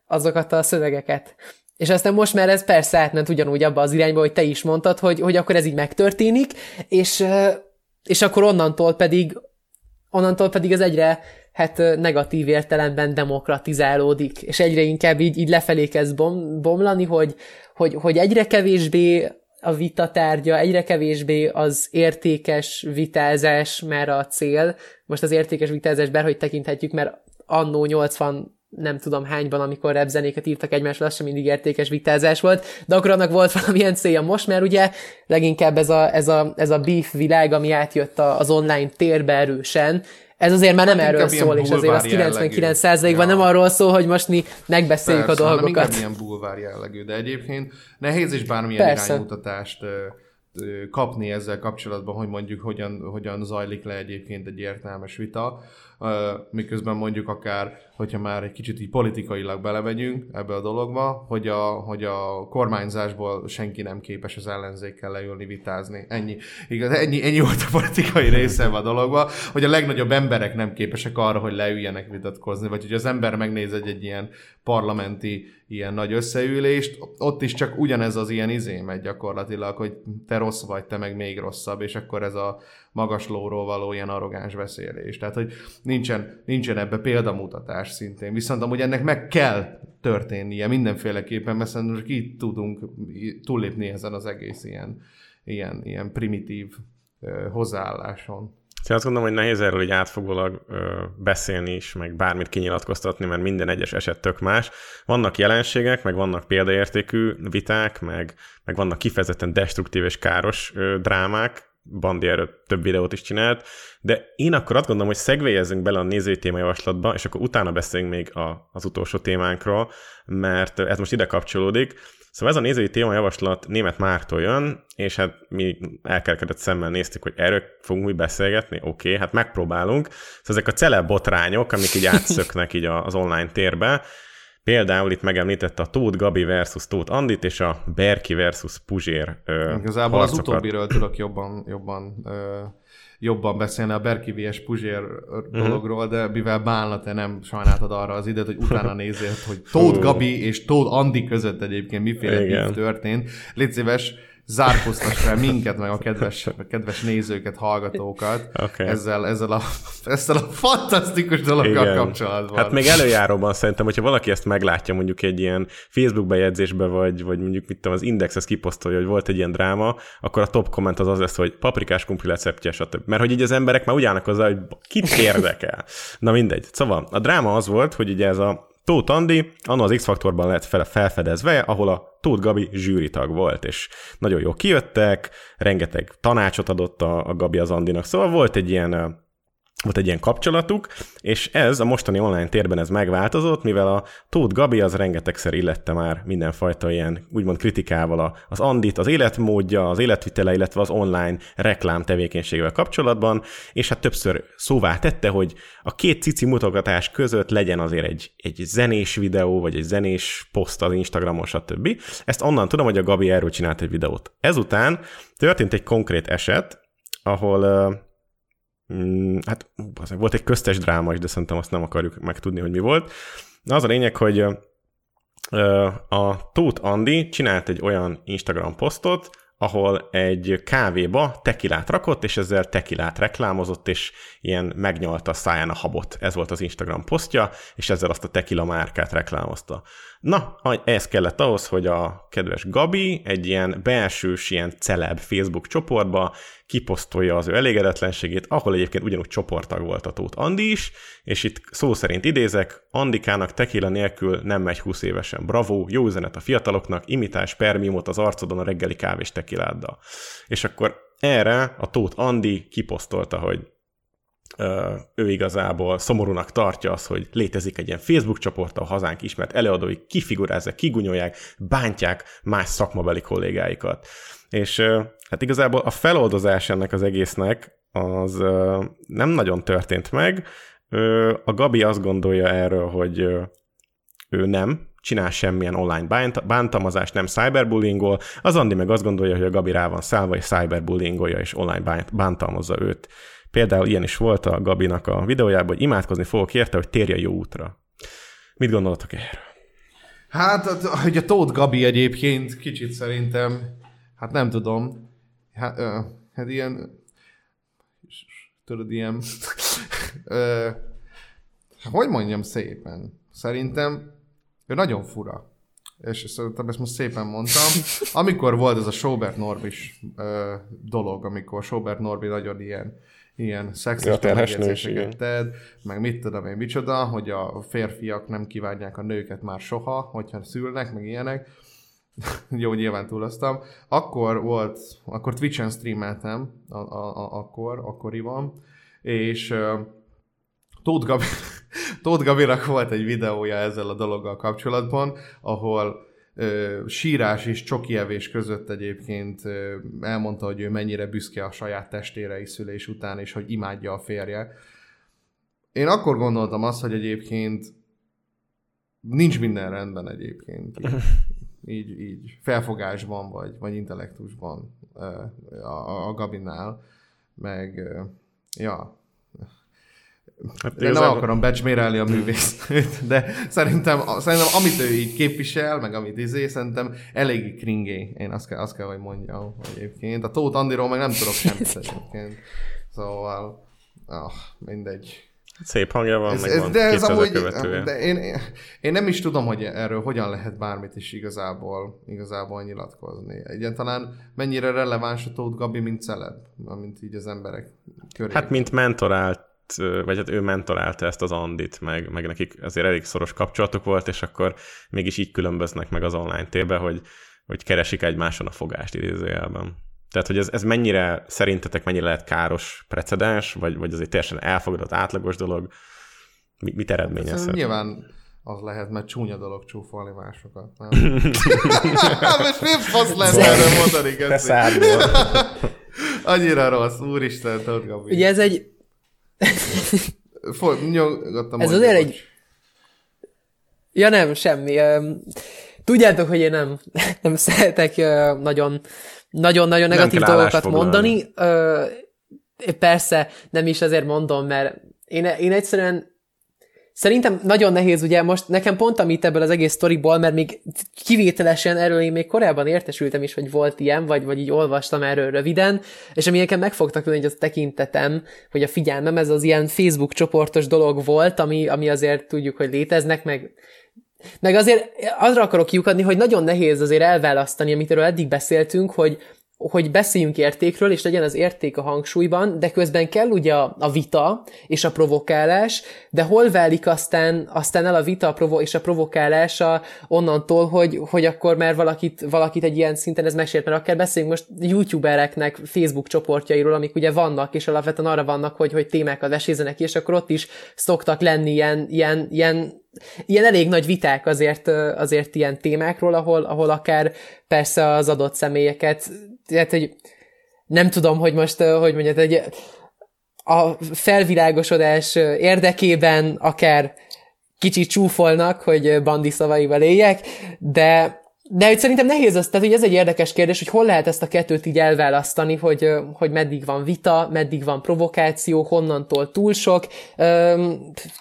azokat a szövegeket. És aztán most már ez persze átment ugyanúgy abba az irányba, hogy te is mondtad, hogy, hogy akkor ez így megtörténik, és, és akkor onnantól pedig onnantól pedig az egyre hát negatív értelemben demokratizálódik, és egyre inkább így, így lefelé kezd bom, bomlani, hogy, hogy, hogy egyre kevésbé a vita tárgya, egyre kevésbé az értékes vitázás már a cél. Most az értékes vitázás bárhogy tekinthetjük, mert annó 80 nem tudom hányban, amikor repzenéket írtak egymásra, az sem mindig értékes vitázás volt, de akkor annak volt valamilyen célja most, mert ugye leginkább ez a, ez a, ez a beef világ, ami átjött az online térbe erősen, ez azért már nem hát erről szól, és azért az 99%-ban ja. nem arról szól, hogy most mi megbeszéljük Persze, a dolgokat. Persze, ilyen bulvár jellegű, de egyébként nehéz is bármilyen Persze. iránymutatást kapni ezzel kapcsolatban, hogy mondjuk hogyan, hogyan zajlik le egyébként egy értelmes vita miközben mondjuk akár, hogyha már egy kicsit így politikailag belevegyünk ebbe a dologba, hogy a, hogy a kormányzásból senki nem képes az ellenzékkel leülni, vitázni. Ennyi. Igaz, ennyi, ennyi volt a politikai része a dologba, hogy a legnagyobb emberek nem képesek arra, hogy leüljenek vitatkozni, vagy hogy az ember megnéz egy, egy ilyen parlamenti ilyen nagy összeülést, ott is csak ugyanez az ilyen izé megy gyakorlatilag, hogy te rossz vagy, te meg még rosszabb, és akkor ez a magaslóról való ilyen arrogáns beszélés. Tehát, hogy nincsen, nincsen ebbe példamutatás szintén. Viszont amúgy ennek meg kell történnie mindenféleképpen, mert szerintem csak így tudunk túllépni ezen az egész ilyen, ilyen, ilyen primitív hozzáálláson. Én azt gondolom, hogy nehéz erről így átfogólag ö, beszélni is, meg bármit kinyilatkoztatni, mert minden egyes eset tök más. Vannak jelenségek, meg vannak példaértékű viták, meg, meg vannak kifejezetten destruktív és káros ö, drámák, Bandi erről több videót is csinált, de én akkor azt gondolom, hogy szegvélyezünk bele a nézői témajavaslatba, és akkor utána beszélünk még a, az utolsó témánkról, mert ez most ide kapcsolódik. Szóval ez a nézői témajavaslat német Mártól jön, és hát mi elkelkedett szemmel néztük, hogy erről fogunk mi beszélgetni, oké, okay, hát megpróbálunk. Szóval ezek a celeb botrányok, amik így átszöknek így az online térbe, Például itt megemlítette a Tóth Gabi versus Tóth Andit, és a Berki versus Puzsér Igazából harcokat. az utóbbiről tudok jobban, jobban ö, jobban beszélni a Berki vs. Puzsér uh-huh. dologról, de mivel Bálna te nem sajnáltad arra az időt, hogy utána nézzél, hogy Tóth Gabi és Tóth Andi között egyébként miféle történt. Légy szíves, zárkóztass fel minket, meg a kedves, a kedves nézőket, hallgatókat okay. ezzel, ezzel, a, ezzel a fantasztikus dologgal Igen. kapcsolatban. Hát még előjáróban szerintem, hogyha valaki ezt meglátja mondjuk egy ilyen Facebook bejegyzésbe, vagy, vagy mondjuk mit tudom, az Index ezt kiposztolja, hogy volt egy ilyen dráma, akkor a top komment az az lesz, hogy paprikás kumpli receptje, stb. Mert hogy így az emberek már úgy állnak hozzá, hogy kit érdekel. Na mindegy. Szóval a dráma az volt, hogy ugye ez a Tóth Andi, anno az X-faktorban lett fel, felfedezve, ahol a Tóth Gabi zsűritag volt, és nagyon jó kijöttek, rengeteg tanácsot adott a, a Gabi az Andinak, szóval volt egy ilyen volt egy ilyen kapcsolatuk, és ez a mostani online térben ez megváltozott, mivel a Tóth Gabi az rengetegszer illette már mindenfajta ilyen úgymond kritikával az Andit, az életmódja, az életvitele, illetve az online reklám tevékenységével kapcsolatban, és hát többször szóvá tette, hogy a két cici mutogatás között legyen azért egy, egy zenés videó, vagy egy zenés poszt az Instagramon, stb. Ezt onnan tudom, hogy a Gabi erről csinált egy videót. Ezután történt egy konkrét eset, ahol Mm, hát volt egy köztes dráma is, de szerintem azt nem akarjuk megtudni, hogy mi volt. Na az a lényeg, hogy a Tóth Andi csinált egy olyan Instagram posztot, ahol egy kávéba tekilát rakott, és ezzel tekilát reklámozott, és ilyen megnyalta a száján a habot. Ez volt az Instagram posztja, és ezzel azt a tekila márkát reklámozta. Na, ez kellett ahhoz, hogy a kedves Gabi egy ilyen belsős, ilyen celeb Facebook csoportba kiposztolja az ő elégedetlenségét, ahol egyébként ugyanúgy csoporttag volt a Tóth Andi is, és itt szó szerint idézek, Andikának tekila nélkül nem megy 20 évesen. Bravo, jó üzenet a fiataloknak, imitás permimot az arcodon a reggeli kávés tekiláddal. És akkor erre a Tóth Andi kiposztolta, hogy ő igazából szomorúnak tartja az, hogy létezik egy ilyen Facebook csoport, a hazánk ismert előadói kifigurázzák, kigunyolják, bántják más szakmabeli kollégáikat. És hát igazából a feloldozás ennek az egésznek az nem nagyon történt meg. A Gabi azt gondolja erről, hogy ő nem csinál semmilyen online bántalmazást, nem cyberbullyingol, az Andi meg azt gondolja, hogy a Gabi rá van szállva, és cyberbullyingolja, és online bántalmazza őt. Például ilyen is volt a Gabinak a videójában, hogy imádkozni fogok érte, hogy térje jó útra. Mit gondoltok erről? Hát, hogy a Tóth Gabi egyébként kicsit szerintem, hát nem tudom, hát, uh, hát ilyen, tudod, ilyen, uh, hogy mondjam szépen, szerintem ő nagyon fura. És szerintem ezt most szépen mondtam. Amikor volt ez a Sobert Norbis uh, dolog, amikor Sobert Norbi nagyon ilyen ilyen szexista megjegyzéseket ted, meg mit tudom én micsoda, hogy a férfiak nem kívánják a nőket már soha, hogyha szülnek, meg ilyenek. Jó, nyilván túloztam. Akkor volt, akkor Twitch-en streameltem, a, a, a, akkor, akkoriban, és uh, Tóth, Gabi, Tóth Gabinak volt egy videója ezzel a dologgal kapcsolatban, ahol sírás és csoki evés között egyébként elmondta, hogy ő mennyire büszke a saját testére is szülés után, és hogy imádja a férje. Én akkor gondoltam azt, hogy egyébként nincs minden rendben egyébként. Így, így, így felfogásban vagy, vagy intellektusban a, a, a Gabinál. Meg, ja, Hát Én igazából... nem akarom becsmérelni a művészt, de szerintem, szerintem amit ő így képvisel, meg amit izé, szerintem eléggé kringé. Én azt kell, azt kell hogy mondjam egyébként. A Tóth Andiról meg nem tudok semmit egyébként. Szóval, ah, mindegy. Szép hangja van, ez, meg ez, van de ez amúgy, de én, én, nem is tudom, hogy erről hogyan lehet bármit is igazából, igazából nyilatkozni. Egyáltalán mennyire releváns a Tóth Gabi, mint celeb, mint így az emberek köré. Hát, mint mentorált vagy hát ő mentorálta ezt az Andit, meg, meg nekik azért elég szoros kapcsolatuk volt, és akkor mégis így különböznek meg az online tébe, hogy, hogy keresik egymáson a fogást idézőjelben. Tehát, hogy ez, ez mennyire, szerintetek mennyire lehet káros precedens, vagy, vagy azért teljesen elfogadott, átlagos dolog? Mi, mit eredményez? Nyilván az lehet, mert csúnya dolog csúfolni másokat, nem? Most mi fasz lesz erről mondani, Annyira rossz, úristen, tudod. Ugye ez egy, nyugodtan Ez azért egy... Ja nem, semmi. Tudjátok, hogy én nem, nem szeretek nagyon nagyon-nagyon negatív dolgokat mondani. Persze nem is azért mondom, mert én, én egyszerűen Szerintem nagyon nehéz, ugye most nekem pont amit ebből az egész sztoriból, mert még kivételesen erről én még korábban értesültem is, hogy volt ilyen, vagy, vagy így olvastam erről röviden, és ami nekem megfogtak hogy az tekintetem, hogy a figyelmem, ez az ilyen Facebook csoportos dolog volt, ami, ami azért tudjuk, hogy léteznek, meg meg azért arra akarok kiukadni, hogy nagyon nehéz azért elválasztani, amit erről eddig beszéltünk, hogy hogy beszéljünk értékről, és legyen az érték a hangsúlyban, de közben kell ugye a, vita és a provokálás, de hol válik aztán, aztán el a vita a provo- és a provokálása onnantól, hogy, hogy akkor már valakit, valakit egy ilyen szinten ez megsért, mert akár beszéljünk most youtubereknek Facebook csoportjairól, amik ugye vannak, és alapvetően arra vannak, hogy, hogy témákat vesézenek ki, és akkor ott is szoktak lenni ilyen, ilyen, ilyen ilyen elég nagy viták azért, azért ilyen témákról, ahol, ahol akár persze az adott személyeket, tehát, hogy nem tudom, hogy most, hogy mondjad, hogy a felvilágosodás érdekében akár kicsit csúfolnak, hogy bandi szavaival éljek, de de hogy szerintem nehéz az, tehát hogy ez egy érdekes kérdés, hogy hol lehet ezt a kettőt így elválasztani, hogy, hogy meddig van vita, meddig van provokáció, honnantól túl sok.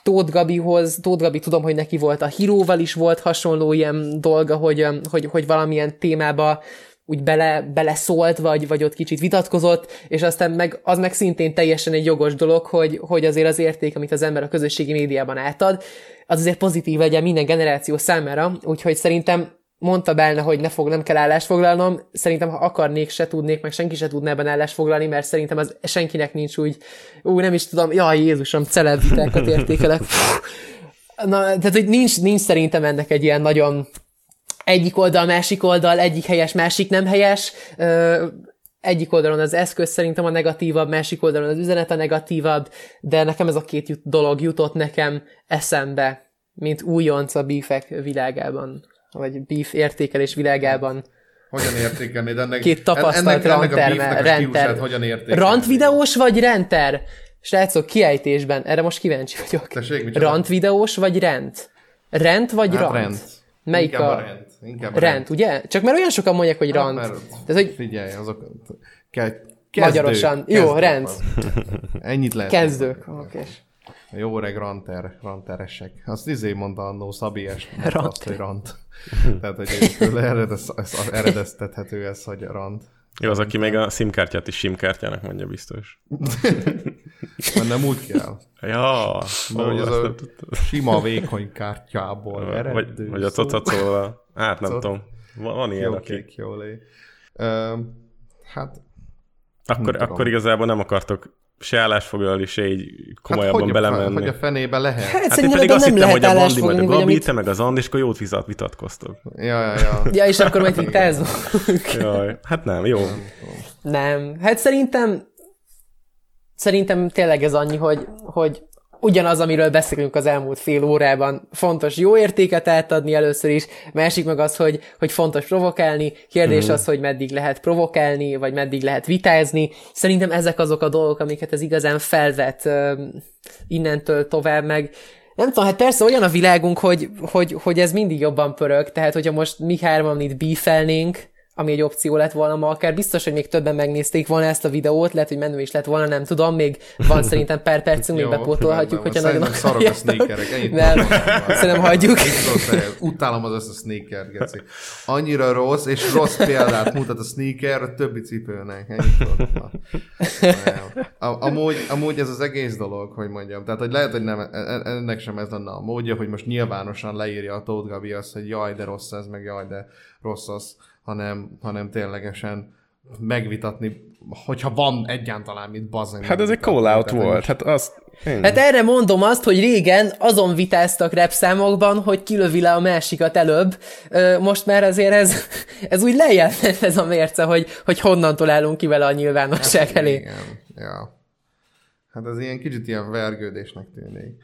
Tóth Gabihoz, Tóth Gabi tudom, hogy neki volt a híróval is volt hasonló ilyen dolga, hogy, hogy, hogy valamilyen témába úgy bele, bele szólt, vagy, vagy ott kicsit vitatkozott, és aztán meg, az meg szintén teljesen egy jogos dolog, hogy, hogy azért az érték, amit az ember a közösségi médiában átad, az azért pozitív legyen minden generáció számára, úgyhogy szerintem mondta Belne, hogy ne fog, nem kell állást foglalnom. Szerintem, ha akarnék, se tudnék, meg senki se tudná ebben állást foglalni, mert szerintem az senkinek nincs úgy, ú, nem is tudom, jaj, Jézusom, celebritákat értékelek. Na, tehát, hogy nincs, nincs szerintem ennek egy ilyen nagyon egyik oldal, másik oldal, egyik helyes, másik nem helyes. Egyik oldalon az eszköz szerintem a negatívabb, másik oldalon az üzenet a negatívabb, de nekem ez a két dolog jutott nekem eszembe, mint újonc a bífek világában vagy beef értékelés világában. Hogyan értékelnéd ennek? Két tapasztalt ennek, ranter, renter. hogyan értékelnéd? Rant videós vagy renter? Srácok, kiejtésben, erre most kíváncsi vagyok. Tessék, rant videós vagy rent? Rent vagy hát rant? Rent. Melyik Inkább a... a rent. Inkább a rent, rent, ugye? Csak mert olyan sokan mondják, hogy hát, rant. Mert, Tehát, hogy... Figyelj, azok... Ke... Kezdők, Magyarosan. Jó, kezdők rend. Ennyit lehet. Kezdők, oké. Okay. Jó reg ranter, ranteresek. Azt izé mondta annó Szabi es, azt, hogy rant. Tehát, hogy eredez, eredeztethető ez, hogy rant. Jó, az, aki még a simkártyát is simkártyának mondja biztos. Mert nem úgy kell. Ja, Mert hogy az a sima vékony kártyából eredő. Vagy, vagy a cocacóval. Hát nem tudom. Van, van ilyen, jó aki... Hát... Akkor, akkor igazából nem akartok se állásfoglalni, se így komolyabban hát, belemenni. Hogy a fenébe lehet? Hát, hát én pedig azt nem hittem, hogy a Bandi meg a Gabi, amit... te meg az And, és akkor jót vizat vitatkoztok. Ja, ja, ja. ja, és akkor majd vitázunk. Jaj, hát nem, jó. Nem, hát szerintem szerintem tényleg ez annyi, hogy, hogy ugyanaz, amiről beszélünk az elmúlt fél órában. Fontos jó értéket átadni először is, másik meg az, hogy, hogy fontos provokálni, kérdés mm-hmm. az, hogy meddig lehet provokálni, vagy meddig lehet vitázni. Szerintem ezek azok a dolgok, amiket ez igazán felvet uh, innentől tovább, meg nem tudom, hát persze olyan a világunk, hogy, hogy, hogy ez mindig jobban pörög, tehát hogyha most mi hárman itt bífelnénk, ami egy opció lett volna ma, akár biztos, hogy még többen megnézték volna ezt a videót, lehet, hogy menő is lett volna, nem tudom, még van szerintem per percünk, még bepótolhatjuk, hogyha nagyon szarok a sneakerek, ennyit nem, szerintem hagyjuk. Utálom az összes sneaker, geci. Annyira rossz, és rossz példát mutat a sneaker a többi cipőnek. Ennyit amúgy, amúgy ez az egész dolog, hogy mondjam. Tehát, hogy lehet, hogy nem, e- e- ennek sem ez lenne a módja, hogy most nyilvánosan leírja a Tóth Gabi azt, hogy jaj, de rossz ez, meg jaj, de rossz az hanem, hanem ténylegesen megvitatni, hogyha van egyáltalán mit bazni. Hát ez egy call-out volt. Hát az... Én. Hát erre mondom azt, hogy régen azon vitáztak repszámokban, hogy kilövi le a másikat előbb. Most már azért ez, ez úgy lejjebb ez a mérce, hogy, hogy honnantól állunk ki vele a nyilvánosság hát, elé. Igen, ja. Hát ez ilyen kicsit ilyen vergődésnek tűnik.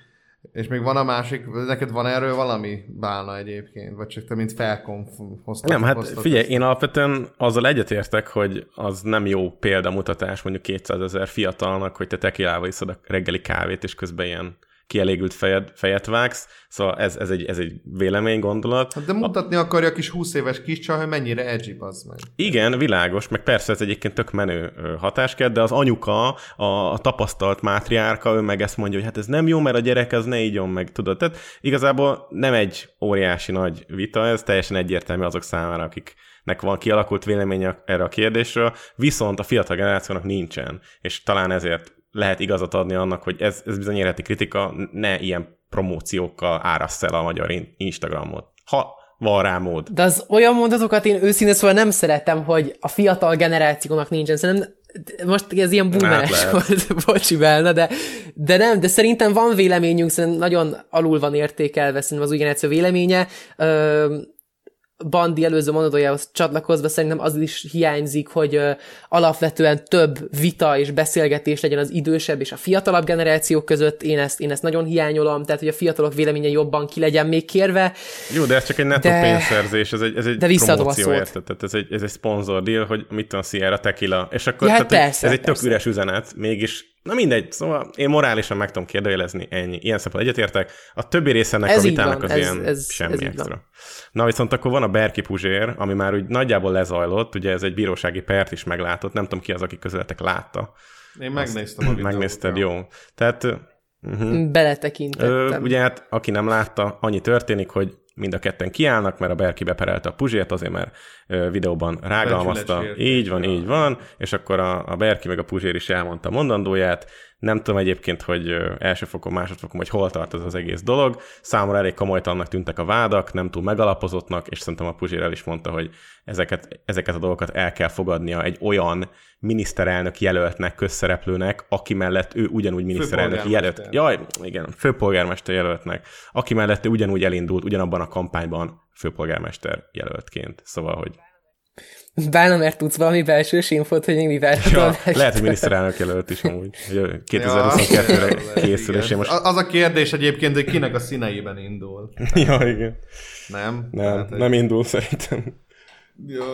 És még van a másik, neked van erről valami bálna egyébként? Vagy csak te mint felkonf hoztad? Nem, hát figyelj, én alapvetően azzal egyetértek, hogy az nem jó példamutatás mondjuk 200 ezer fiatalnak, hogy te tekilával iszod a reggeli kávét, és közben ilyen kielégült fejed, fejet vágsz, szóval ez, ez, egy, ez egy vélemény, gondolat. Hát de mutatni a... akarja a kis 20 éves kiscsaj, hogy mennyire edgy az meg. Igen, világos, meg persze ez egyébként tök menő hatáskér, de az anyuka, a, a tapasztalt mátriárka, ő meg ezt mondja, hogy hát ez nem jó, mert a gyerek az ne ígyon meg, tudod. Tehát igazából nem egy óriási nagy vita, ez teljesen egyértelmű azok számára, akiknek van kialakult véleménye erre a kérdésről, viszont a fiatal generációnak nincsen, és talán ezért lehet igazat adni annak, hogy ez, ez bizony érheti kritika, ne ilyen promóciókkal árassz el a magyar Instagramot. Ha van rá mód. De az olyan mondatokat én őszintén szóval nem szeretem, hogy a fiatal generációnak nincsen. Szerintem most ez ilyen boomeres Hát volt, bocsi Belna, de, de nem, de szerintem van véleményünk, szerintem nagyon alul van értékelve szerintem az generáció véleménye. Ö, Bandi előző mondatójához csatlakozva szerintem az is hiányzik, hogy ö, alapvetően több vita és beszélgetés legyen az idősebb és a fiatalabb generációk között. Én ezt, én ezt nagyon hiányolom, tehát hogy a fiatalok véleménye jobban ki legyen még kérve. Jó, de ez csak egy netto De- pénzszerzés, ez egy, ez egy de promóció, érted? Tehát ez egy, ez egy szponzor deal, hogy mit tudom, Sierra Tequila, és akkor Ja, hát tehát, persze, ez egy tök persze. üres üzenet, mégis, na mindegy, szóval én morálisan meg tudom kérdőjelezni, ennyi. Ilyen szempontból egyetértek. A többi része ennek Ez a vitának van, az ez- ilyen ez- semmi ez extra. Na viszont akkor van a Berki Puzsér, ami már úgy nagyjából lezajlott, ugye ez egy bírósági pert is meglátott, nem tudom ki az, aki közületek látta. Én megnéztem a videót. Megnézted, jó. Tehát uh-huh. Beletekintettem. Ö, ugye hát, aki nem látta, annyi történik, hogy mind a ketten kiállnak, mert a Berki beperelte a Puzsért, azért mert videóban rágalmazta. Így van, így van, és akkor a, a Berki meg a Puzsér is elmondta mondandóját. Nem tudom egyébként, hogy ö, elsőfokon, másodfokon, hogy hol tart ez az egész dolog. Számomra elég komolytalannak tűntek a vádak, nem túl megalapozottnak, és szerintem a Puzsér el is mondta, hogy ezeket, ezeket a dolgokat el kell fogadnia egy olyan miniszterelnök jelöltnek, közszereplőnek, aki mellett ő ugyanúgy miniszterelnök jelölt. Jaj, igen, főpolgármester jelöltnek, aki mellett ő ugyanúgy elindult, ugyanabban a kampányban főpolgármester jelöltként. Szóval, hogy Bálna, mert tudsz valami belsős infót, hogy mi várható ja, lehet, hogy miniszterelnök jelölt is amúgy. hogy Ja, 2022-re készül, és én most... Az a kérdés egyébként, hogy kinek a színeiben indul. Ja, igen. Nem? Nem, Hát, nem indul szerintem. Jó.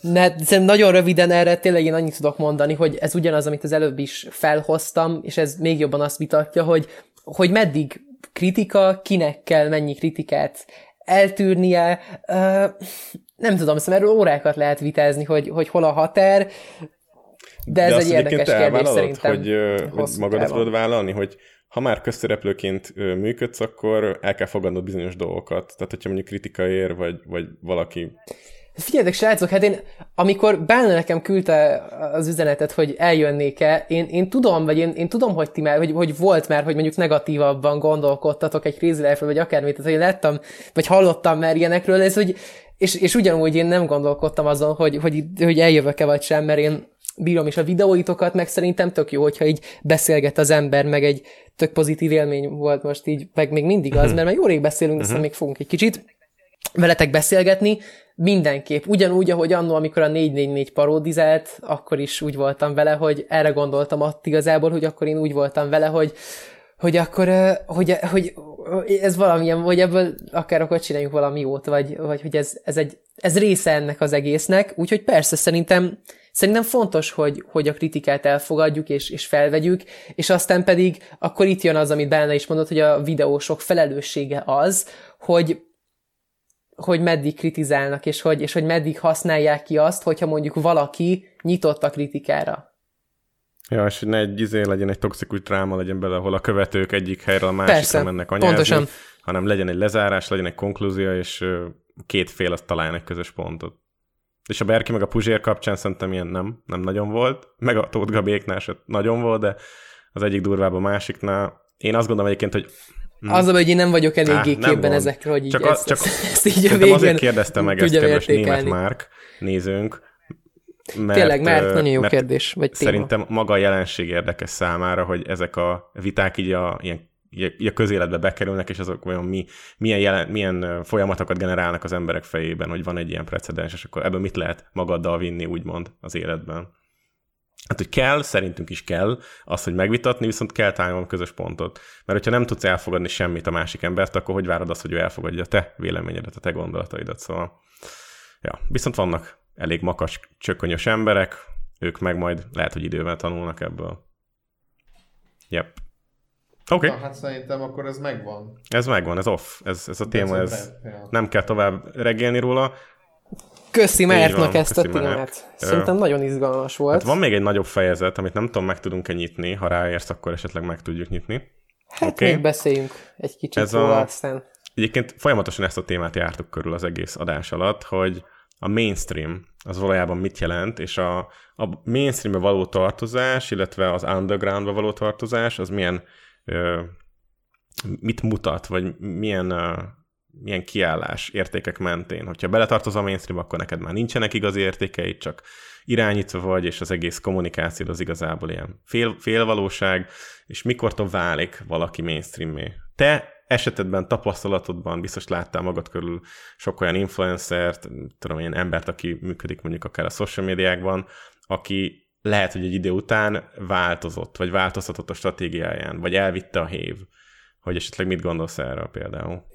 Ne, szerintem nagyon röviden erre tényleg én annyit tudok mondani, hogy ez ugyanaz, amit az előbb is felhoztam, és ez még jobban azt vitatja, hogy, hogy meddig kritika, kinek kell mennyi kritikát eltűrnie. Uh, nem tudom, szóval erről órákat lehet vitázni, hogy, hogy hol a határ, de ez De egy érdekes kérdés szerintem. hogy, hogy magadat tudod vállalni, hogy ha már közszereplőként működsz, akkor el kell fogadnod bizonyos dolgokat. Tehát, hogyha mondjuk kritika ér, vagy, vagy valaki Figyeljetek, srácok, hát én, amikor Bálna nekem küldte az üzenetet, hogy eljönnék-e, én, én tudom, vagy én, én tudom, hogy ti már, hogy, hogy volt már, hogy mondjuk negatívabban gondolkodtatok egy Crazy Life-ről, vagy akármit, tehát hogy láttam, vagy hallottam már ilyenekről, ez, hogy, és, és ugyanúgy én nem gondolkodtam azon, hogy, hogy, hogy eljövök-e vagy sem, mert én bírom is a videóitokat, meg szerintem tök jó, hogyha így beszélget az ember, meg egy tök pozitív élmény volt most így, meg még mindig az, mert már jó rég beszélünk, aztán még fogunk egy kicsit veletek beszélgetni, mindenképp. Ugyanúgy, ahogy annó, amikor a 444 paródizált, akkor is úgy voltam vele, hogy erre gondoltam ott igazából, hogy akkor én úgy voltam vele, hogy hogy akkor, hogy, hogy, ez valamilyen, hogy ebből akár akkor csináljunk valami jót, vagy, vagy hogy ez, ez, egy, ez része ennek az egésznek, úgyhogy persze szerintem, szerintem fontos, hogy, hogy a kritikát elfogadjuk és, és felvegyük, és aztán pedig akkor itt jön az, amit Bálna is mondott, hogy a videósok felelőssége az, hogy hogy meddig kritizálnak, és hogy, és hogy meddig használják ki azt, hogyha mondjuk valaki nyitott a kritikára. Ja, és ne egy izé legyen egy toxikus dráma legyen bele, ahol a követők egyik helyről a másikra Persze, mennek anyázni, pontosan. hanem legyen egy lezárás, legyen egy konklúzió, és két fél azt találjon egy közös pontot. És a Berki meg a Puzsér kapcsán szerintem ilyen nem, nem nagyon volt, meg a Tóth Gabéknál se nagyon volt, de az egyik durvább a másiknál. Én azt gondolom egyébként, hogy Hmm. Az a hogy én nem vagyok eléggé Á, képben ezekről, hogy így Csak a- ezt, csak- ezt, ezt így a végén azért kérdeztem meg ezt, kedves német. Márk nézőnk, mert, Tényleg, mert nagyon jó mert kérdés, vagy téma. Szerintem maga a jelenség érdekes számára, hogy ezek a viták így a, ilyen, így a közéletbe bekerülnek, és azok olyan mi, milyen, jelen, milyen folyamatokat generálnak az emberek fejében, hogy van egy ilyen precedens, és akkor ebből mit lehet magaddal vinni, úgymond, az életben. Hát, hogy kell, szerintünk is kell az, hogy megvitatni, viszont kell találni közös pontot. Mert hogyha nem tudsz elfogadni semmit a másik embert, akkor hogy várod azt, hogy ő elfogadja a te véleményedet, a te gondolataidat, szóval. Ja, viszont vannak elég makas, csökönyös emberek, ők meg majd lehet, hogy idővel tanulnak ebből. Yep. Oké, Na, okay. hát szerintem akkor ez megvan. ez megvan, ez off. Ez, ez a téma, ez nem kell tovább regélni róla. Köszi Mártnak ezt a köszi, Márt. témát. Szerintem nagyon izgalmas volt. Hát van még egy nagyobb fejezet, amit nem tudom, meg tudunk-e nyitni. Ha ráérsz, akkor esetleg meg tudjuk nyitni. hát oké. még beszéljünk egy kicsit Ez róla, a- aztán Egyébként folyamatosan ezt a témát jártuk körül az egész adás alatt, hogy a mainstream az valójában mit jelent, és a, a mainstreambe való tartozás, illetve az undergroundba való tartozás, az milyen, ö, mit mutat, vagy milyen, ö, milyen kiállás értékek mentén. Hogyha beletartozol a mainstream, akkor neked már nincsenek igazi értékeid, csak irányítva vagy, és az egész kommunikáció az igazából ilyen fél, félvalóság, és mikortól válik valaki mainstreamé. Te esetedben, tapasztalatodban biztos láttál magad körül sok olyan influencert, tudom én, embert, aki működik mondjuk akár a social médiákban, aki lehet, hogy egy idő után változott, vagy változtatott a stratégiáján, vagy elvitte a hév. Hogy esetleg mit gondolsz erről például?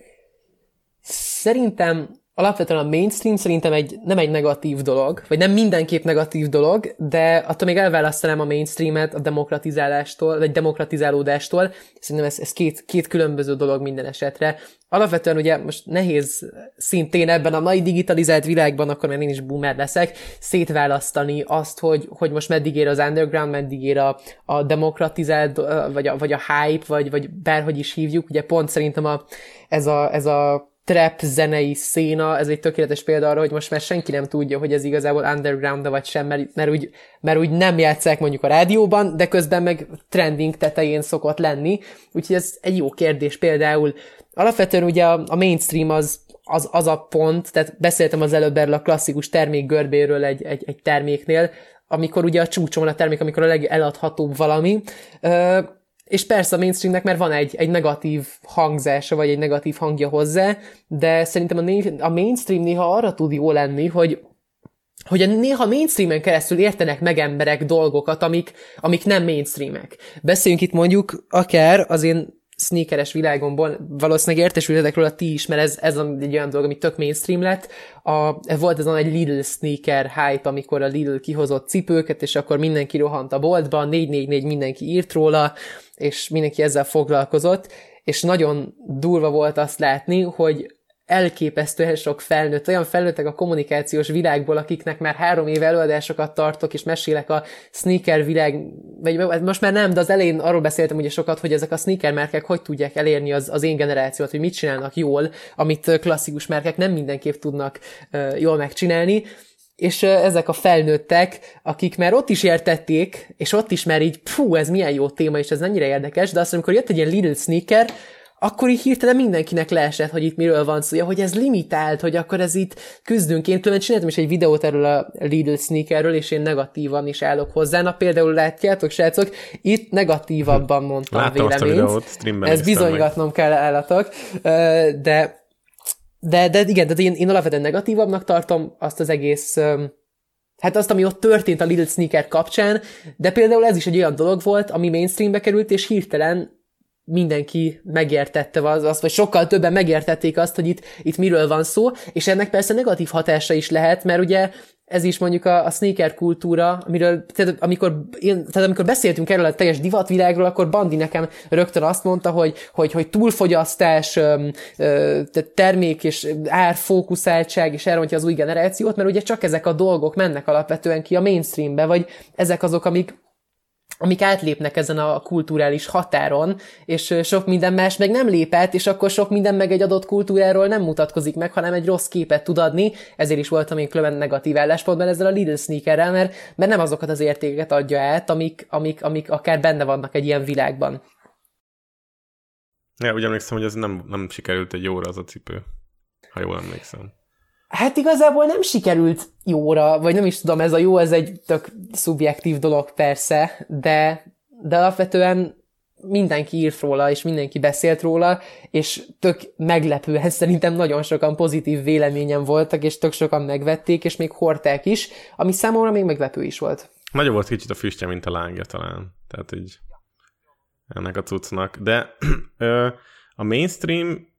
Szerintem alapvetően a mainstream szerintem egy, nem egy negatív dolog, vagy nem mindenképp negatív dolog, de attól még elválasztanám a mainstreamet a demokratizálástól, vagy demokratizálódástól. Szerintem ez, ez két, két különböző dolog minden esetre. Alapvetően ugye most nehéz szintén ebben a mai digitalizált világban, akkor mert én is boomer leszek, szétválasztani azt, hogy, hogy most meddig ér az underground, meddig ér a, a demokratizált, vagy a, vagy a hype, vagy, vagy bárhogy is hívjuk. Ugye pont szerintem a, ez a, ez a trap zenei széna, ez egy tökéletes példa arra, hogy most már senki nem tudja, hogy ez igazából underground vagy sem, mert, mert, úgy, mert úgy nem játszák mondjuk a rádióban, de közben meg trending tetején szokott lenni, úgyhogy ez egy jó kérdés például. Alapvetően ugye a, a mainstream az, az, az a pont, tehát beszéltem az előbb erről a klasszikus termék görbéről egy, egy, egy terméknél, amikor ugye a csúcson a termék, amikor a legeladhatóbb valami, és persze a mainstreamnek már van egy, egy negatív hangzása, vagy egy negatív hangja hozzá, de szerintem a, a mainstream néha arra tud jó lenni, hogy hogy a néha mainstreamen keresztül értenek meg emberek dolgokat, amik, amik nem mainstreamek. Beszéljünk itt mondjuk akár az én sneakeres világomból, valószínűleg értesültetek róla ti is, mert ez, ez egy olyan dolog, ami tök mainstream lett. A, volt ez egy Lidl sneaker hype, amikor a Lidl kihozott cipőket, és akkor mindenki rohant a boltba, 444 mindenki írt róla, és mindenki ezzel foglalkozott, és nagyon durva volt azt látni, hogy elképesztően sok felnőtt, olyan felnőttek a kommunikációs világból, akiknek már három év előadásokat tartok, és mesélek a sneaker világ, vagy most már nem, de az elején arról beszéltem ugye sokat, hogy ezek a sneaker márkák hogy tudják elérni az, az én generációt, hogy mit csinálnak jól, amit klasszikus márkák nem mindenképp tudnak jól megcsinálni, és ezek a felnőttek, akik már ott is értették, és ott is már így, fú, ez milyen jó téma, és ez mennyire érdekes, de azt amikor jött egy ilyen Lidl sneaker, akkor így hirtelen mindenkinek leesett, hogy itt miről van szó, hogy ez limitált, hogy akkor ez itt küzdünk. Én különben csináltam is egy videót erről a Lidl sneakerről, és én negatívan is állok hozzá. Na például látjátok, srácok, itt negatívabban mondtam Láttam véleményt. Azt a videót, Ez bizonygatnom meg. kell állatok, de de, de igen, de én, én alapvetően negatívabbnak tartom azt az egész, hát azt, ami ott történt a Little Sneaker kapcsán, de például ez is egy olyan dolog volt, ami mainstreambe került, és hirtelen mindenki megértette az, azt, vagy sokkal többen megértették azt, hogy itt, itt miről van szó, és ennek persze negatív hatása is lehet, mert ugye ez is mondjuk a, a sneaker kultúra, amiről, tehát amikor, én, tehát amikor beszéltünk erről a teljes divatvilágról, akkor Bandi nekem rögtön azt mondta, hogy, hogy, hogy túlfogyasztás, ö, ö, termék és árfókuszáltság és elrontja az új generációt, mert ugye csak ezek a dolgok mennek alapvetően ki a mainstreambe, vagy ezek azok, amik amik átlépnek ezen a kulturális határon, és sok minden más meg nem lépett, és akkor sok minden meg egy adott kultúráról nem mutatkozik meg, hanem egy rossz képet tud adni, ezért is voltam én különben negatív álláspontban ezzel a Lidl sneakerrel, mert, mert nem azokat az értékeket adja át, amik, amik, amik akár benne vannak egy ilyen világban. Ja, úgy emlékszem, hogy ez nem, nem sikerült egy jóra az a cipő, ha jól emlékszem. Hát igazából nem sikerült jóra, vagy nem is tudom, ez a jó, ez egy tök szubjektív dolog persze, de, de alapvetően mindenki írt róla, és mindenki beszélt róla, és tök meglepően szerintem nagyon sokan pozitív véleményen voltak, és tök sokan megvették, és még hordták is, ami számomra még meglepő is volt. Nagyobb volt kicsit a füstje, mint a lángja talán. Tehát így ennek a cuccnak. De a mainstream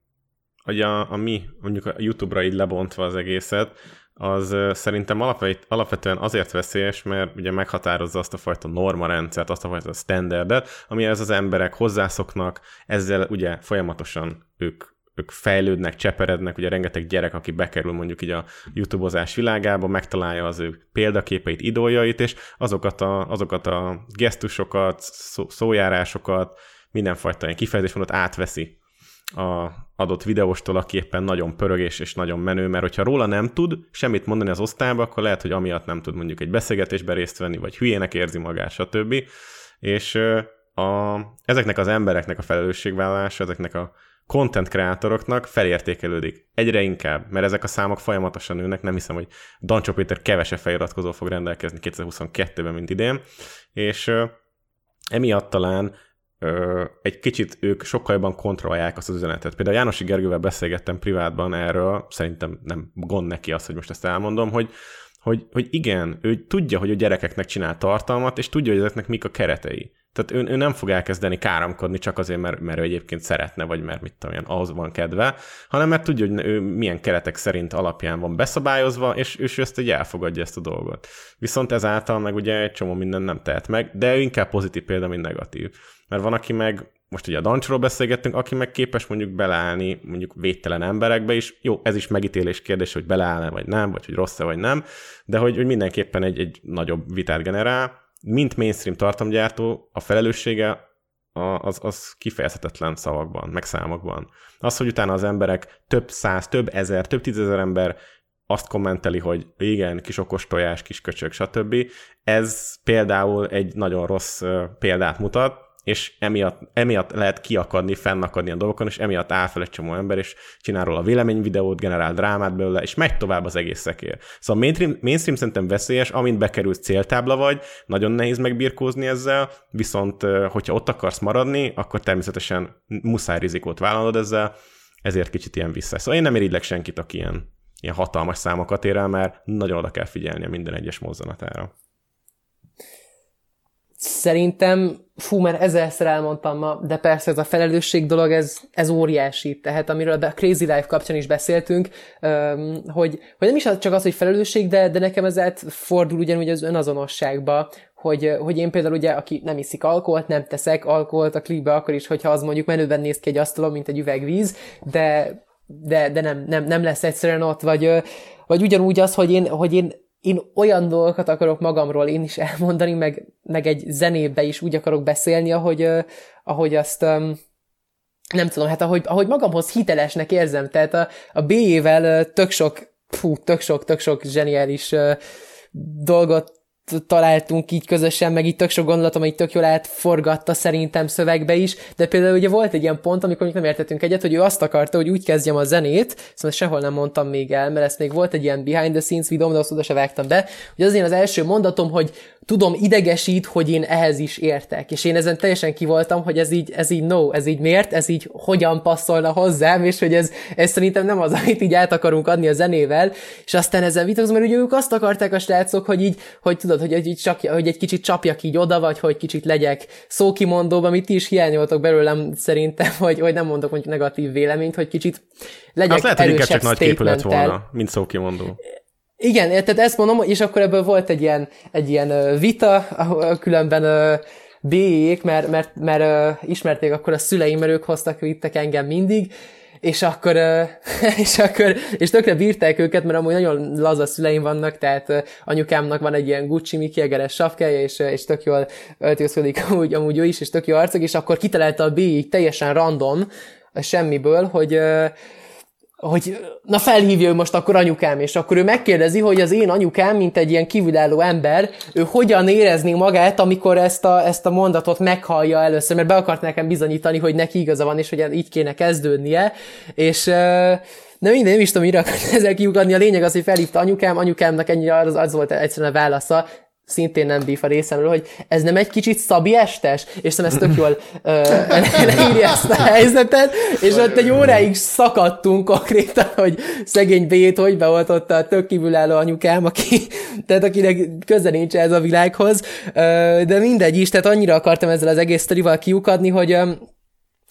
hogy a, a mi, mondjuk a YouTube-ra így lebontva az egészet, az szerintem alapvet, alapvetően azért veszélyes, mert ugye meghatározza azt a fajta normarendszert, azt a fajta standardet, amihez az emberek hozzászoknak, ezzel ugye folyamatosan ők ők fejlődnek, cseperednek, ugye rengeteg gyerek, aki bekerül mondjuk így a YouTube-ozás világába, megtalálja az ő példaképeit, idoljait, és azokat a, azokat a gesztusokat, szó, szójárásokat, mindenfajta ilyen kifejezésmódot átveszi a adott videóstól, aki éppen nagyon pörög és, és nagyon menő, mert hogyha róla nem tud semmit mondani az osztályba, akkor lehet, hogy amiatt nem tud mondjuk egy beszélgetésbe részt venni, vagy hülyének érzi magát, stb. És a, ezeknek az embereknek a felelősségvállalása, ezeknek a content kreátoroknak felértékelődik. Egyre inkább, mert ezek a számok folyamatosan nőnek, nem hiszem, hogy Dancsó Péter kevesebb feliratkozó fog rendelkezni 2022-ben, mint idén, és emiatt talán egy kicsit ők sokkal jobban kontrollálják azt az üzenetet. Például Jánosi Gergővel beszélgettem privátban erről, szerintem nem gond neki az, hogy most ezt elmondom, hogy hogy, hogy igen, ő tudja, hogy a gyerekeknek csinál tartalmat, és tudja, hogy ezeknek mik a keretei. Tehát ő, ő nem fog elkezdeni káromkodni csak azért, mert, mert ő egyébként szeretne, vagy mert mit tudom én, ahhoz van kedve, hanem mert tudja, hogy ő milyen keretek szerint alapján van beszabályozva, és, és ő ezt egy elfogadja ezt a dolgot. Viszont ezáltal meg ugye egy csomó minden nem tehet meg, de ő inkább pozitív példa, mint negatív. Mert van, aki meg most ugye a Dancsról beszélgettünk, aki meg képes mondjuk beleállni mondjuk védtelen emberekbe is. Jó, ez is megítélés kérdés, hogy beleáll vagy nem, vagy hogy rossz vagy nem, de hogy, hogy mindenképpen egy, egy nagyobb vitát generál. Mint mainstream tartalomgyártó, a felelőssége az, az kifejezhetetlen szavakban, meg számokban. Az, hogy utána az emberek több száz, több ezer, több tízezer ember azt kommenteli, hogy igen, kis okos tojás, kis köcsög, stb. Ez például egy nagyon rossz példát mutat, és emiatt, emiatt lehet kiakadni, fennakadni a dolgokon, és emiatt áll fel egy csomó ember, és csinál róla véleményvideót, generál drámát belőle, és megy tovább az egész szekér. Szóval mainstream, mainstream szerintem veszélyes, amint bekerülsz céltábla vagy, nagyon nehéz megbirkózni ezzel, viszont hogyha ott akarsz maradni, akkor természetesen muszáj rizikót vállalod ezzel, ezért kicsit ilyen vissza. Szóval én nem irigylek senkit, aki ilyen, ilyen hatalmas számokat ér el, mert nagyon oda kell figyelni a minden egyes mozzanatára. Szerintem, fú, mert ezerszer elmondtam ma, de persze ez a felelősség dolog, ez, ez óriási. Tehát amiről a Crazy Life kapcsán is beszéltünk, hogy, hogy nem is csak az, hogy felelősség, de, de nekem ez fordul ugyanúgy az önazonosságba, hogy, hogy én például ugye, aki nem iszik alkoholt, nem teszek alkoholt a klipbe, akkor is, hogyha az mondjuk menőben néz ki egy asztalon, mint egy üvegvíz, de, de, de nem, nem, nem lesz egyszerűen ott, vagy, vagy ugyanúgy az, hogy én, hogy én én olyan dolgokat akarok magamról én is elmondani, meg, meg egy zenébe is úgy akarok beszélni, ahogy, ahogy azt nem tudom, hát ahogy, ahogy magamhoz hitelesnek érzem, tehát a, a B-ével tök sok, fú, tök sok, tök sok zseniális dolgot találtunk így közösen, meg itt tök sok gondolatom, hogy tök jól átforgatta szerintem szövegbe is, de például ugye volt egy ilyen pont, amikor nem értettünk egyet, hogy ő azt akarta, hogy úgy kezdjem a zenét, szóval sehol nem mondtam még el, mert ezt még volt egy ilyen behind the scenes videóm, de azt oda se vágtam be, hogy az én az első mondatom, hogy tudom, idegesít, hogy én ehhez is értek. És én ezen teljesen kivoltam, hogy ez így, ez így no, ez így miért, ez így hogyan passzolna hozzám, és hogy ez, ez szerintem nem az, amit így át akarunk adni a zenével. És aztán ezen vitatkozom, mert ugye ők azt akarták a srácok, hogy így, hogy tudod, hogy egy, csapja, hogy egy kicsit csapjak így oda, vagy hogy kicsit legyek szókimondóban, amit ti is hiányoltok belőlem szerintem, hogy, hogy nem mondok mondjuk negatív véleményt, hogy kicsit legyek Azt lehet, hogy inkább csak nagy képület volna, mint szókimondó. Igen, tehát ezt mondom, és akkor ebből volt egy ilyen, egy ilyen vita, különben B-ék, mert, mert, mert ismerték akkor a szüleim, mert ők hoztak, vittek engem mindig, és akkor, és akkor, és tökre bírták őket, mert amúgy nagyon laza szüleim vannak, tehát anyukámnak van egy ilyen Gucci Mickey Egeres sapkája, és, és tök jól öltözködik amúgy, amúgy ő is, és tök jó arcok, és akkor kitalálta a B teljesen random, semmiből, hogy hogy na felhívja ő most akkor anyukám, és akkor ő megkérdezi, hogy az én anyukám, mint egy ilyen kívülálló ember, ő hogyan érezni magát, amikor ezt a, ezt a mondatot meghallja először, mert be akart nekem bizonyítani, hogy neki igaza van, és hogy így kéne kezdődnie, és de minden, nem is tudom, mire akart ezzel kiugadni. A lényeg az, hogy felhívta anyukám, anyukámnak ennyire az, az volt egyszerűen a válasza, szintén nem bíf a részemről, hogy ez nem egy kicsit szabi estes, és szerintem ez tök jól leírja ezt a helyzetet, és ott egy óráig szakadtunk konkrétan, hogy szegény B-t hogy beoltotta a tök kívülálló anyukám, aki, tehát akinek köze nincs ez a világhoz, de mindegy is, tehát annyira akartam ezzel az egész sztorival kiukadni, hogy,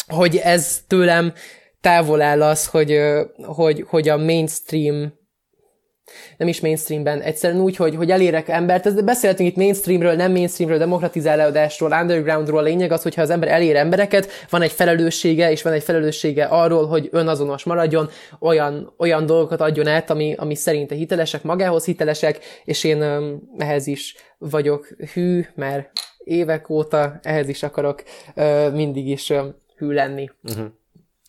hogy ez tőlem távol áll az, hogy, hogy, hogy a mainstream nem is mainstreamben, egyszerűen úgy, hogy, hogy elérek embert. Ez, beszéltünk itt mainstreamről, nem mainstreamről, demokratizálódásról, undergroundról. A lényeg az, hogyha az ember elér embereket, van egy felelőssége, és van egy felelőssége arról, hogy önazonos maradjon, olyan, olyan dolgokat adjon át, ami, ami szerinte hitelesek, magához hitelesek, és én um, ehhez is vagyok hű, mert évek óta ehhez is akarok uh, mindig is um, hű lenni. Uh-huh.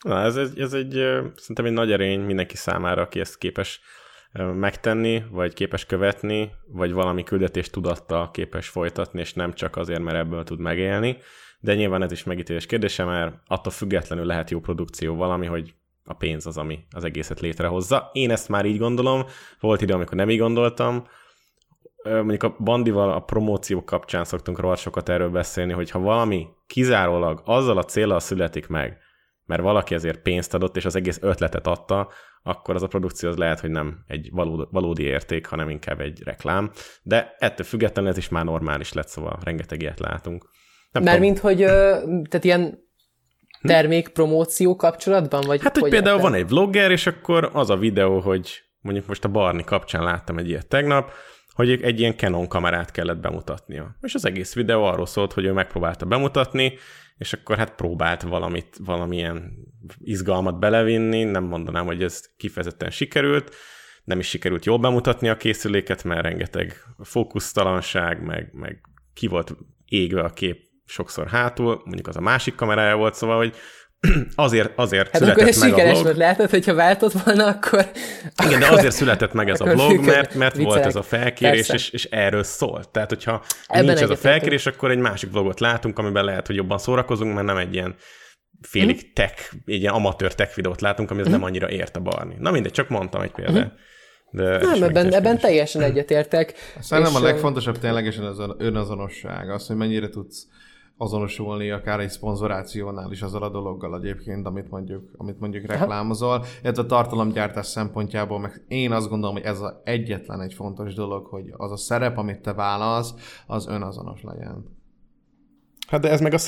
Na, ez egy, ez egy szerintem egy nagy erény mindenki számára, aki ezt képes megtenni, vagy képes követni, vagy valami küldetés tudatta képes folytatni, és nem csak azért, mert ebből tud megélni. De nyilván ez is megítélés kérdése, mert attól függetlenül lehet jó produkció valami, hogy a pénz az, ami az egészet létrehozza. Én ezt már így gondolom, volt idő, amikor nem így gondoltam, mondjuk a bandival a promóció kapcsán szoktunk róla sokat erről beszélni, hogy ha valami kizárólag azzal a célral születik meg, mert valaki ezért pénzt adott, és az egész ötletet adta, akkor az a produkció az lehet, hogy nem egy valódi, valódi érték, hanem inkább egy reklám. De ettől függetlenül ez is már normális lett, szóval rengeteg ilyet látunk. Nem Mert mint hogy, tehát ilyen termék promóció kapcsolatban? Vagy hát, hogy, hogy például van egy vlogger, és akkor az a videó, hogy mondjuk most a Barni kapcsán láttam egy ilyet tegnap, hogy egy ilyen Canon kamerát kellett bemutatnia. És az egész videó arról szólt, hogy ő megpróbálta bemutatni, és akkor hát próbált valamit, valamilyen izgalmat belevinni, nem mondanám, hogy ez kifejezetten sikerült, nem is sikerült jól bemutatni a készüléket, mert rengeteg fókusztalanság, meg, meg ki volt égve a kép sokszor hátul, mondjuk az a másik kamerája volt, szóval, hogy azért, azért hát született akkor meg sikeres a vlog. volt, látod, hogyha váltott volna, akkor... Igen, de akkor, azért született meg ez a vlog, mert, mert volt ez a felkérés, és, és erről szólt. Tehát, hogyha Ebben nincs ez a felkérés, akkor egy másik vlogot látunk, amiben lehet, hogy jobban szórakozunk, mert nem egy ilyen félig mm. tech, egy ilyen amatőr tech videót látunk, ami mm. nem annyira ért a barni. Na mindegy, csak mondtam egy példát. Mm. De nem, ebben, ebben teljesen egyetértek. Szerintem a legfontosabb ténylegesen az önazonosság, az, hogy mennyire tudsz azonosulni akár egy szponzorációnál is azzal a dologgal egyébként, amit mondjuk, amit mondjuk reklámozol. Ez a tartalomgyártás szempontjából, meg én azt gondolom, hogy ez az egyetlen egy fontos dolog, hogy az a szerep, amit te válasz, az önazonos legyen. Hát de ez meg a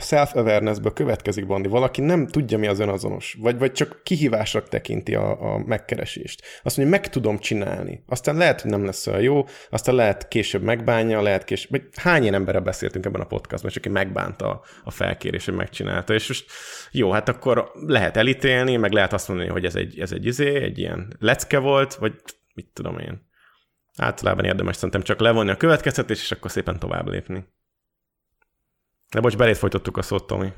self-awareness-ből következik, Bandi. Valaki nem tudja, mi az önazonos, vagy, vagy csak kihívásra tekinti a, a megkeresést. Azt mondja, meg tudom csinálni. Aztán lehet, hogy nem lesz olyan jó, aztán lehet később megbánja, lehet később... Vagy hány ilyen emberrel beszéltünk ebben a podcastban, csak aki megbánta a, a felkérés, megcsinálta. És most jó, hát akkor lehet elítélni, meg lehet azt mondani, hogy ez egy, ez egy izé, egy ilyen lecke volt, vagy mit tudom én. Általában érdemes szerintem csak levonni a következtetés, és akkor szépen tovább lépni. De bocs, belét folytottuk a szót, Tomi.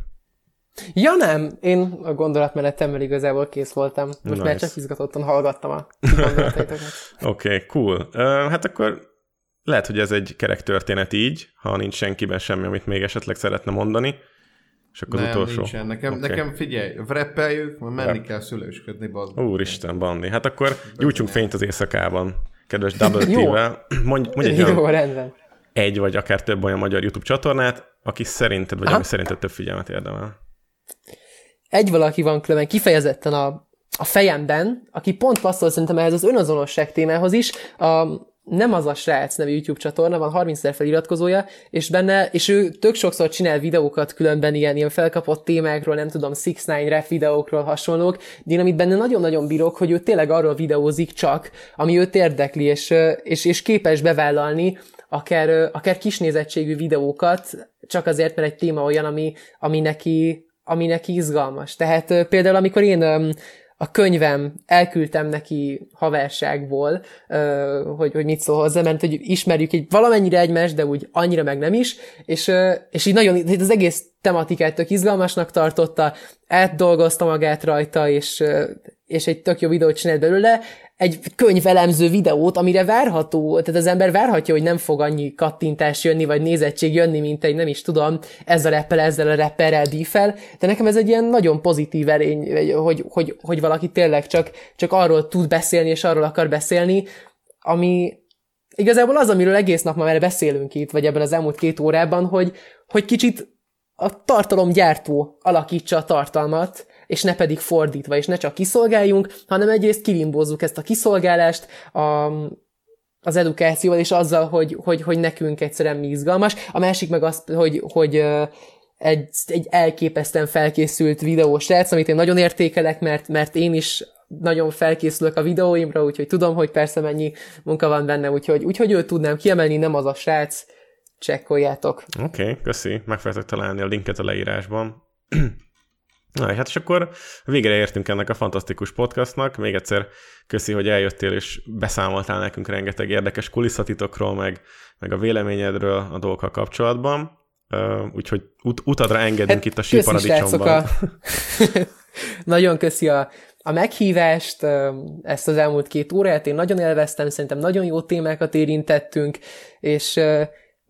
Ja nem, én a gondolatmenetemmel igazából kész voltam. Most nice. már csak izgatottan hallgattam a gondolataitokat. Oké, okay, cool. Uh, hát akkor lehet, hogy ez egy kerek történet így, ha nincs senkiben semmi, amit még esetleg szeretne mondani. És akkor nem, az utolsó. Nincsen. Nekem, okay. nekem figyelj, vreppeljük, mert menni Rep. kell szülősködni, bazd. Úristen, Bandi. Hát akkor gyújtsunk fényt az éjszakában. Kedves Double T-vel. Mondj, mondj egy Jó, rendben. Egy vagy akár több olyan magyar YouTube csatornát, aki szerinted, vagy Aha. ami szerinted több figyelmet érdemel? Egy valaki van különben kifejezetten a, a fejemben, aki pont passzol szerintem ehhez az önazonosság témához is, a, nem az a srác nevű YouTube csatorna, van 30 ezer feliratkozója, és benne, és ő tök sokszor csinál videókat különben ilyen, ilyen felkapott témákról, nem tudom, 6-9 rap videókról hasonlók, de én amit benne nagyon-nagyon bírok, hogy ő tényleg arról videózik csak, ami őt érdekli, és, és, és képes bevállalni, akár, akár kisnézettségű videókat, csak azért, mert egy téma olyan, ami, ami, neki, ami neki izgalmas. Tehát például, amikor én a könyvem elküldtem neki haverságból, hogy, hogy mit szól hozzá, mert hogy ismerjük egy valamennyire egymást, de úgy annyira meg nem is, és, és így nagyon, az egész tematikát tök izgalmasnak tartotta, átdolgozta magát rajta, és, és egy tök jó videót csinált belőle, egy könyvelemző videót, amire várható, tehát az ember várhatja, hogy nem fog annyi kattintás jönni, vagy nézettség jönni, mint egy, nem is tudom, ezzel a rappel, ezzel a rapperrel bífel, de nekem ez egy ilyen nagyon pozitív erény, hogy, hogy, hogy valaki tényleg csak, csak arról tud beszélni, és arról akar beszélni, ami igazából az, amiről egész nap már beszélünk itt, vagy ebben az elmúlt két órában, hogy, hogy kicsit a tartalomgyártó alakítsa a tartalmat, és ne pedig fordítva, és ne csak kiszolgáljunk, hanem egyrészt kilimbózzuk ezt a kiszolgálást, a, az edukációval, és azzal, hogy, hogy, hogy nekünk egyszerűen mi izgalmas. A másik meg az, hogy, hogy egy, egy elképesztően felkészült videós srác, amit én nagyon értékelek, mert, mert én is nagyon felkészülök a videóimra, úgyhogy tudom, hogy persze mennyi munka van benne, úgyhogy, úgyhogy őt tudnám kiemelni, nem az a srác, csekkoljátok. Oké, okay, köszi, meg találni a linket a leírásban. Na, hát és akkor végre értünk ennek a fantasztikus podcastnak. Még egyszer köszi, hogy eljöttél és beszámoltál nekünk rengeteg érdekes kulisszatitokról, meg, meg a véleményedről a dolgokkal kapcsolatban. Uh, úgyhogy ut- utadra engedünk hát, itt a síparadicsomban. A... Nagyon köszi a, a, a meghívást, ezt az elmúlt két órát, én nagyon élveztem, szerintem nagyon jó témákat érintettünk, és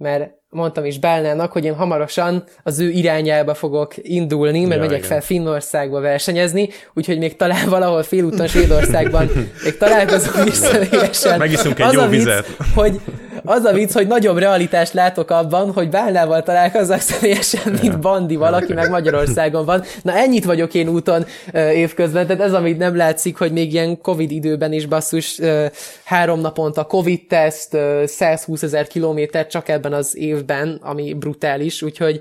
mert mondtam is Bálnának, hogy én hamarosan az ő irányába fogok indulni, mert ja, megyek igen. fel Finnországba versenyezni, úgyhogy még talán valahol félúton Svédországban még találkozunk is személyesen. Megiszunk egy az jó vizet. Vicc, hogy az a vicc, hogy nagyobb realitást látok abban, hogy Bálnával találkozzak személyesen, mint Bandi valaki, meg Magyarországon van. Na ennyit vagyok én úton évközben, tehát ez, amit nem látszik, hogy még ilyen Covid időben is basszus, három naponta Covid-teszt, 120 ezer kilométer csak ebben az évben, ami brutális, úgyhogy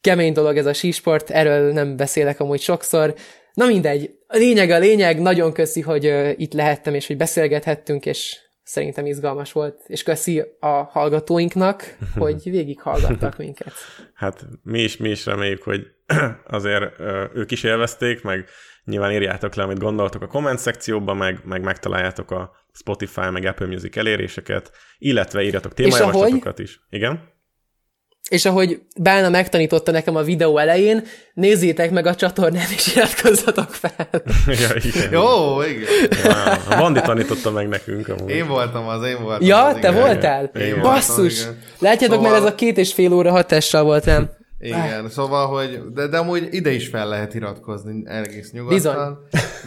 kemény dolog ez a sísport, erről nem beszélek amúgy sokszor. Na mindegy, a lényeg a lényeg, nagyon köszi, hogy itt lehettem, és hogy beszélgethettünk, és szerintem izgalmas volt, és köszi a hallgatóinknak, hogy végighallgattak minket. Hát mi is, mi is reméljük, hogy azért ők is élvezték, meg nyilván írjátok le, amit gondoltok a komment szekcióban, meg, meg megtaláljátok a Spotify, meg Apple Music eléréseket, illetve írjatok témajavaslatokat is. Igen? És ahogy Bálna megtanította nekem a videó elején, nézzétek meg a csatornán, és iratkozzatok fel. ja, igen. Jó, igen. Ja, a Bandi tanította meg nekünk. Amúgy. Én voltam az, én voltam Ja, az, te igen. voltál? Én Basszus! voltam, igen. Látjátok, Szóval- mert ez a két és fél óra hatással volt rám. Igen, szóval, hogy, de, de amúgy ide is fel lehet iratkozni egész nyugodtan.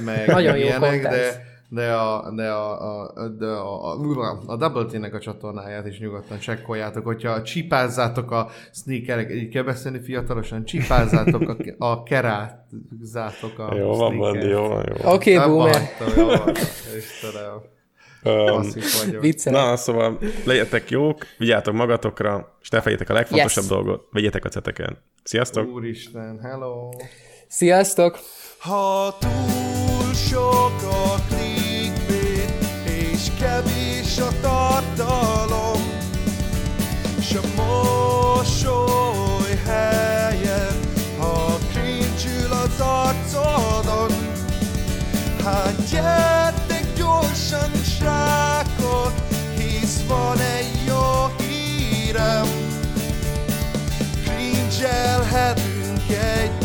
Meg Nagyon jó ilyenek, de, de a, de a, a, de a, a, a Double T-nek a csatornáját is nyugodtan csekkoljátok, hogyha csipázzátok a sneakerek, így kell beszélni fiatalosan, csipázzátok a, a kerázzátok a Jó van, Bandi, jó van, jó van. Oké, okay, boomer. jó van. Istenem. Um, na, szóval legyetek jók, vigyátok magatokra, és ne feljétek a legfontosabb Yes. dolgot, vegyetek a ceteken. Sziasztok! Úristen, hello! Sziasztok! Ha túl sok a és a tartalom, és a mosoly helyen, ha krincsül az arcodon. Hát gyertek gyorsan, srákok, hisz van egy jó hírem, krincselhetünk egy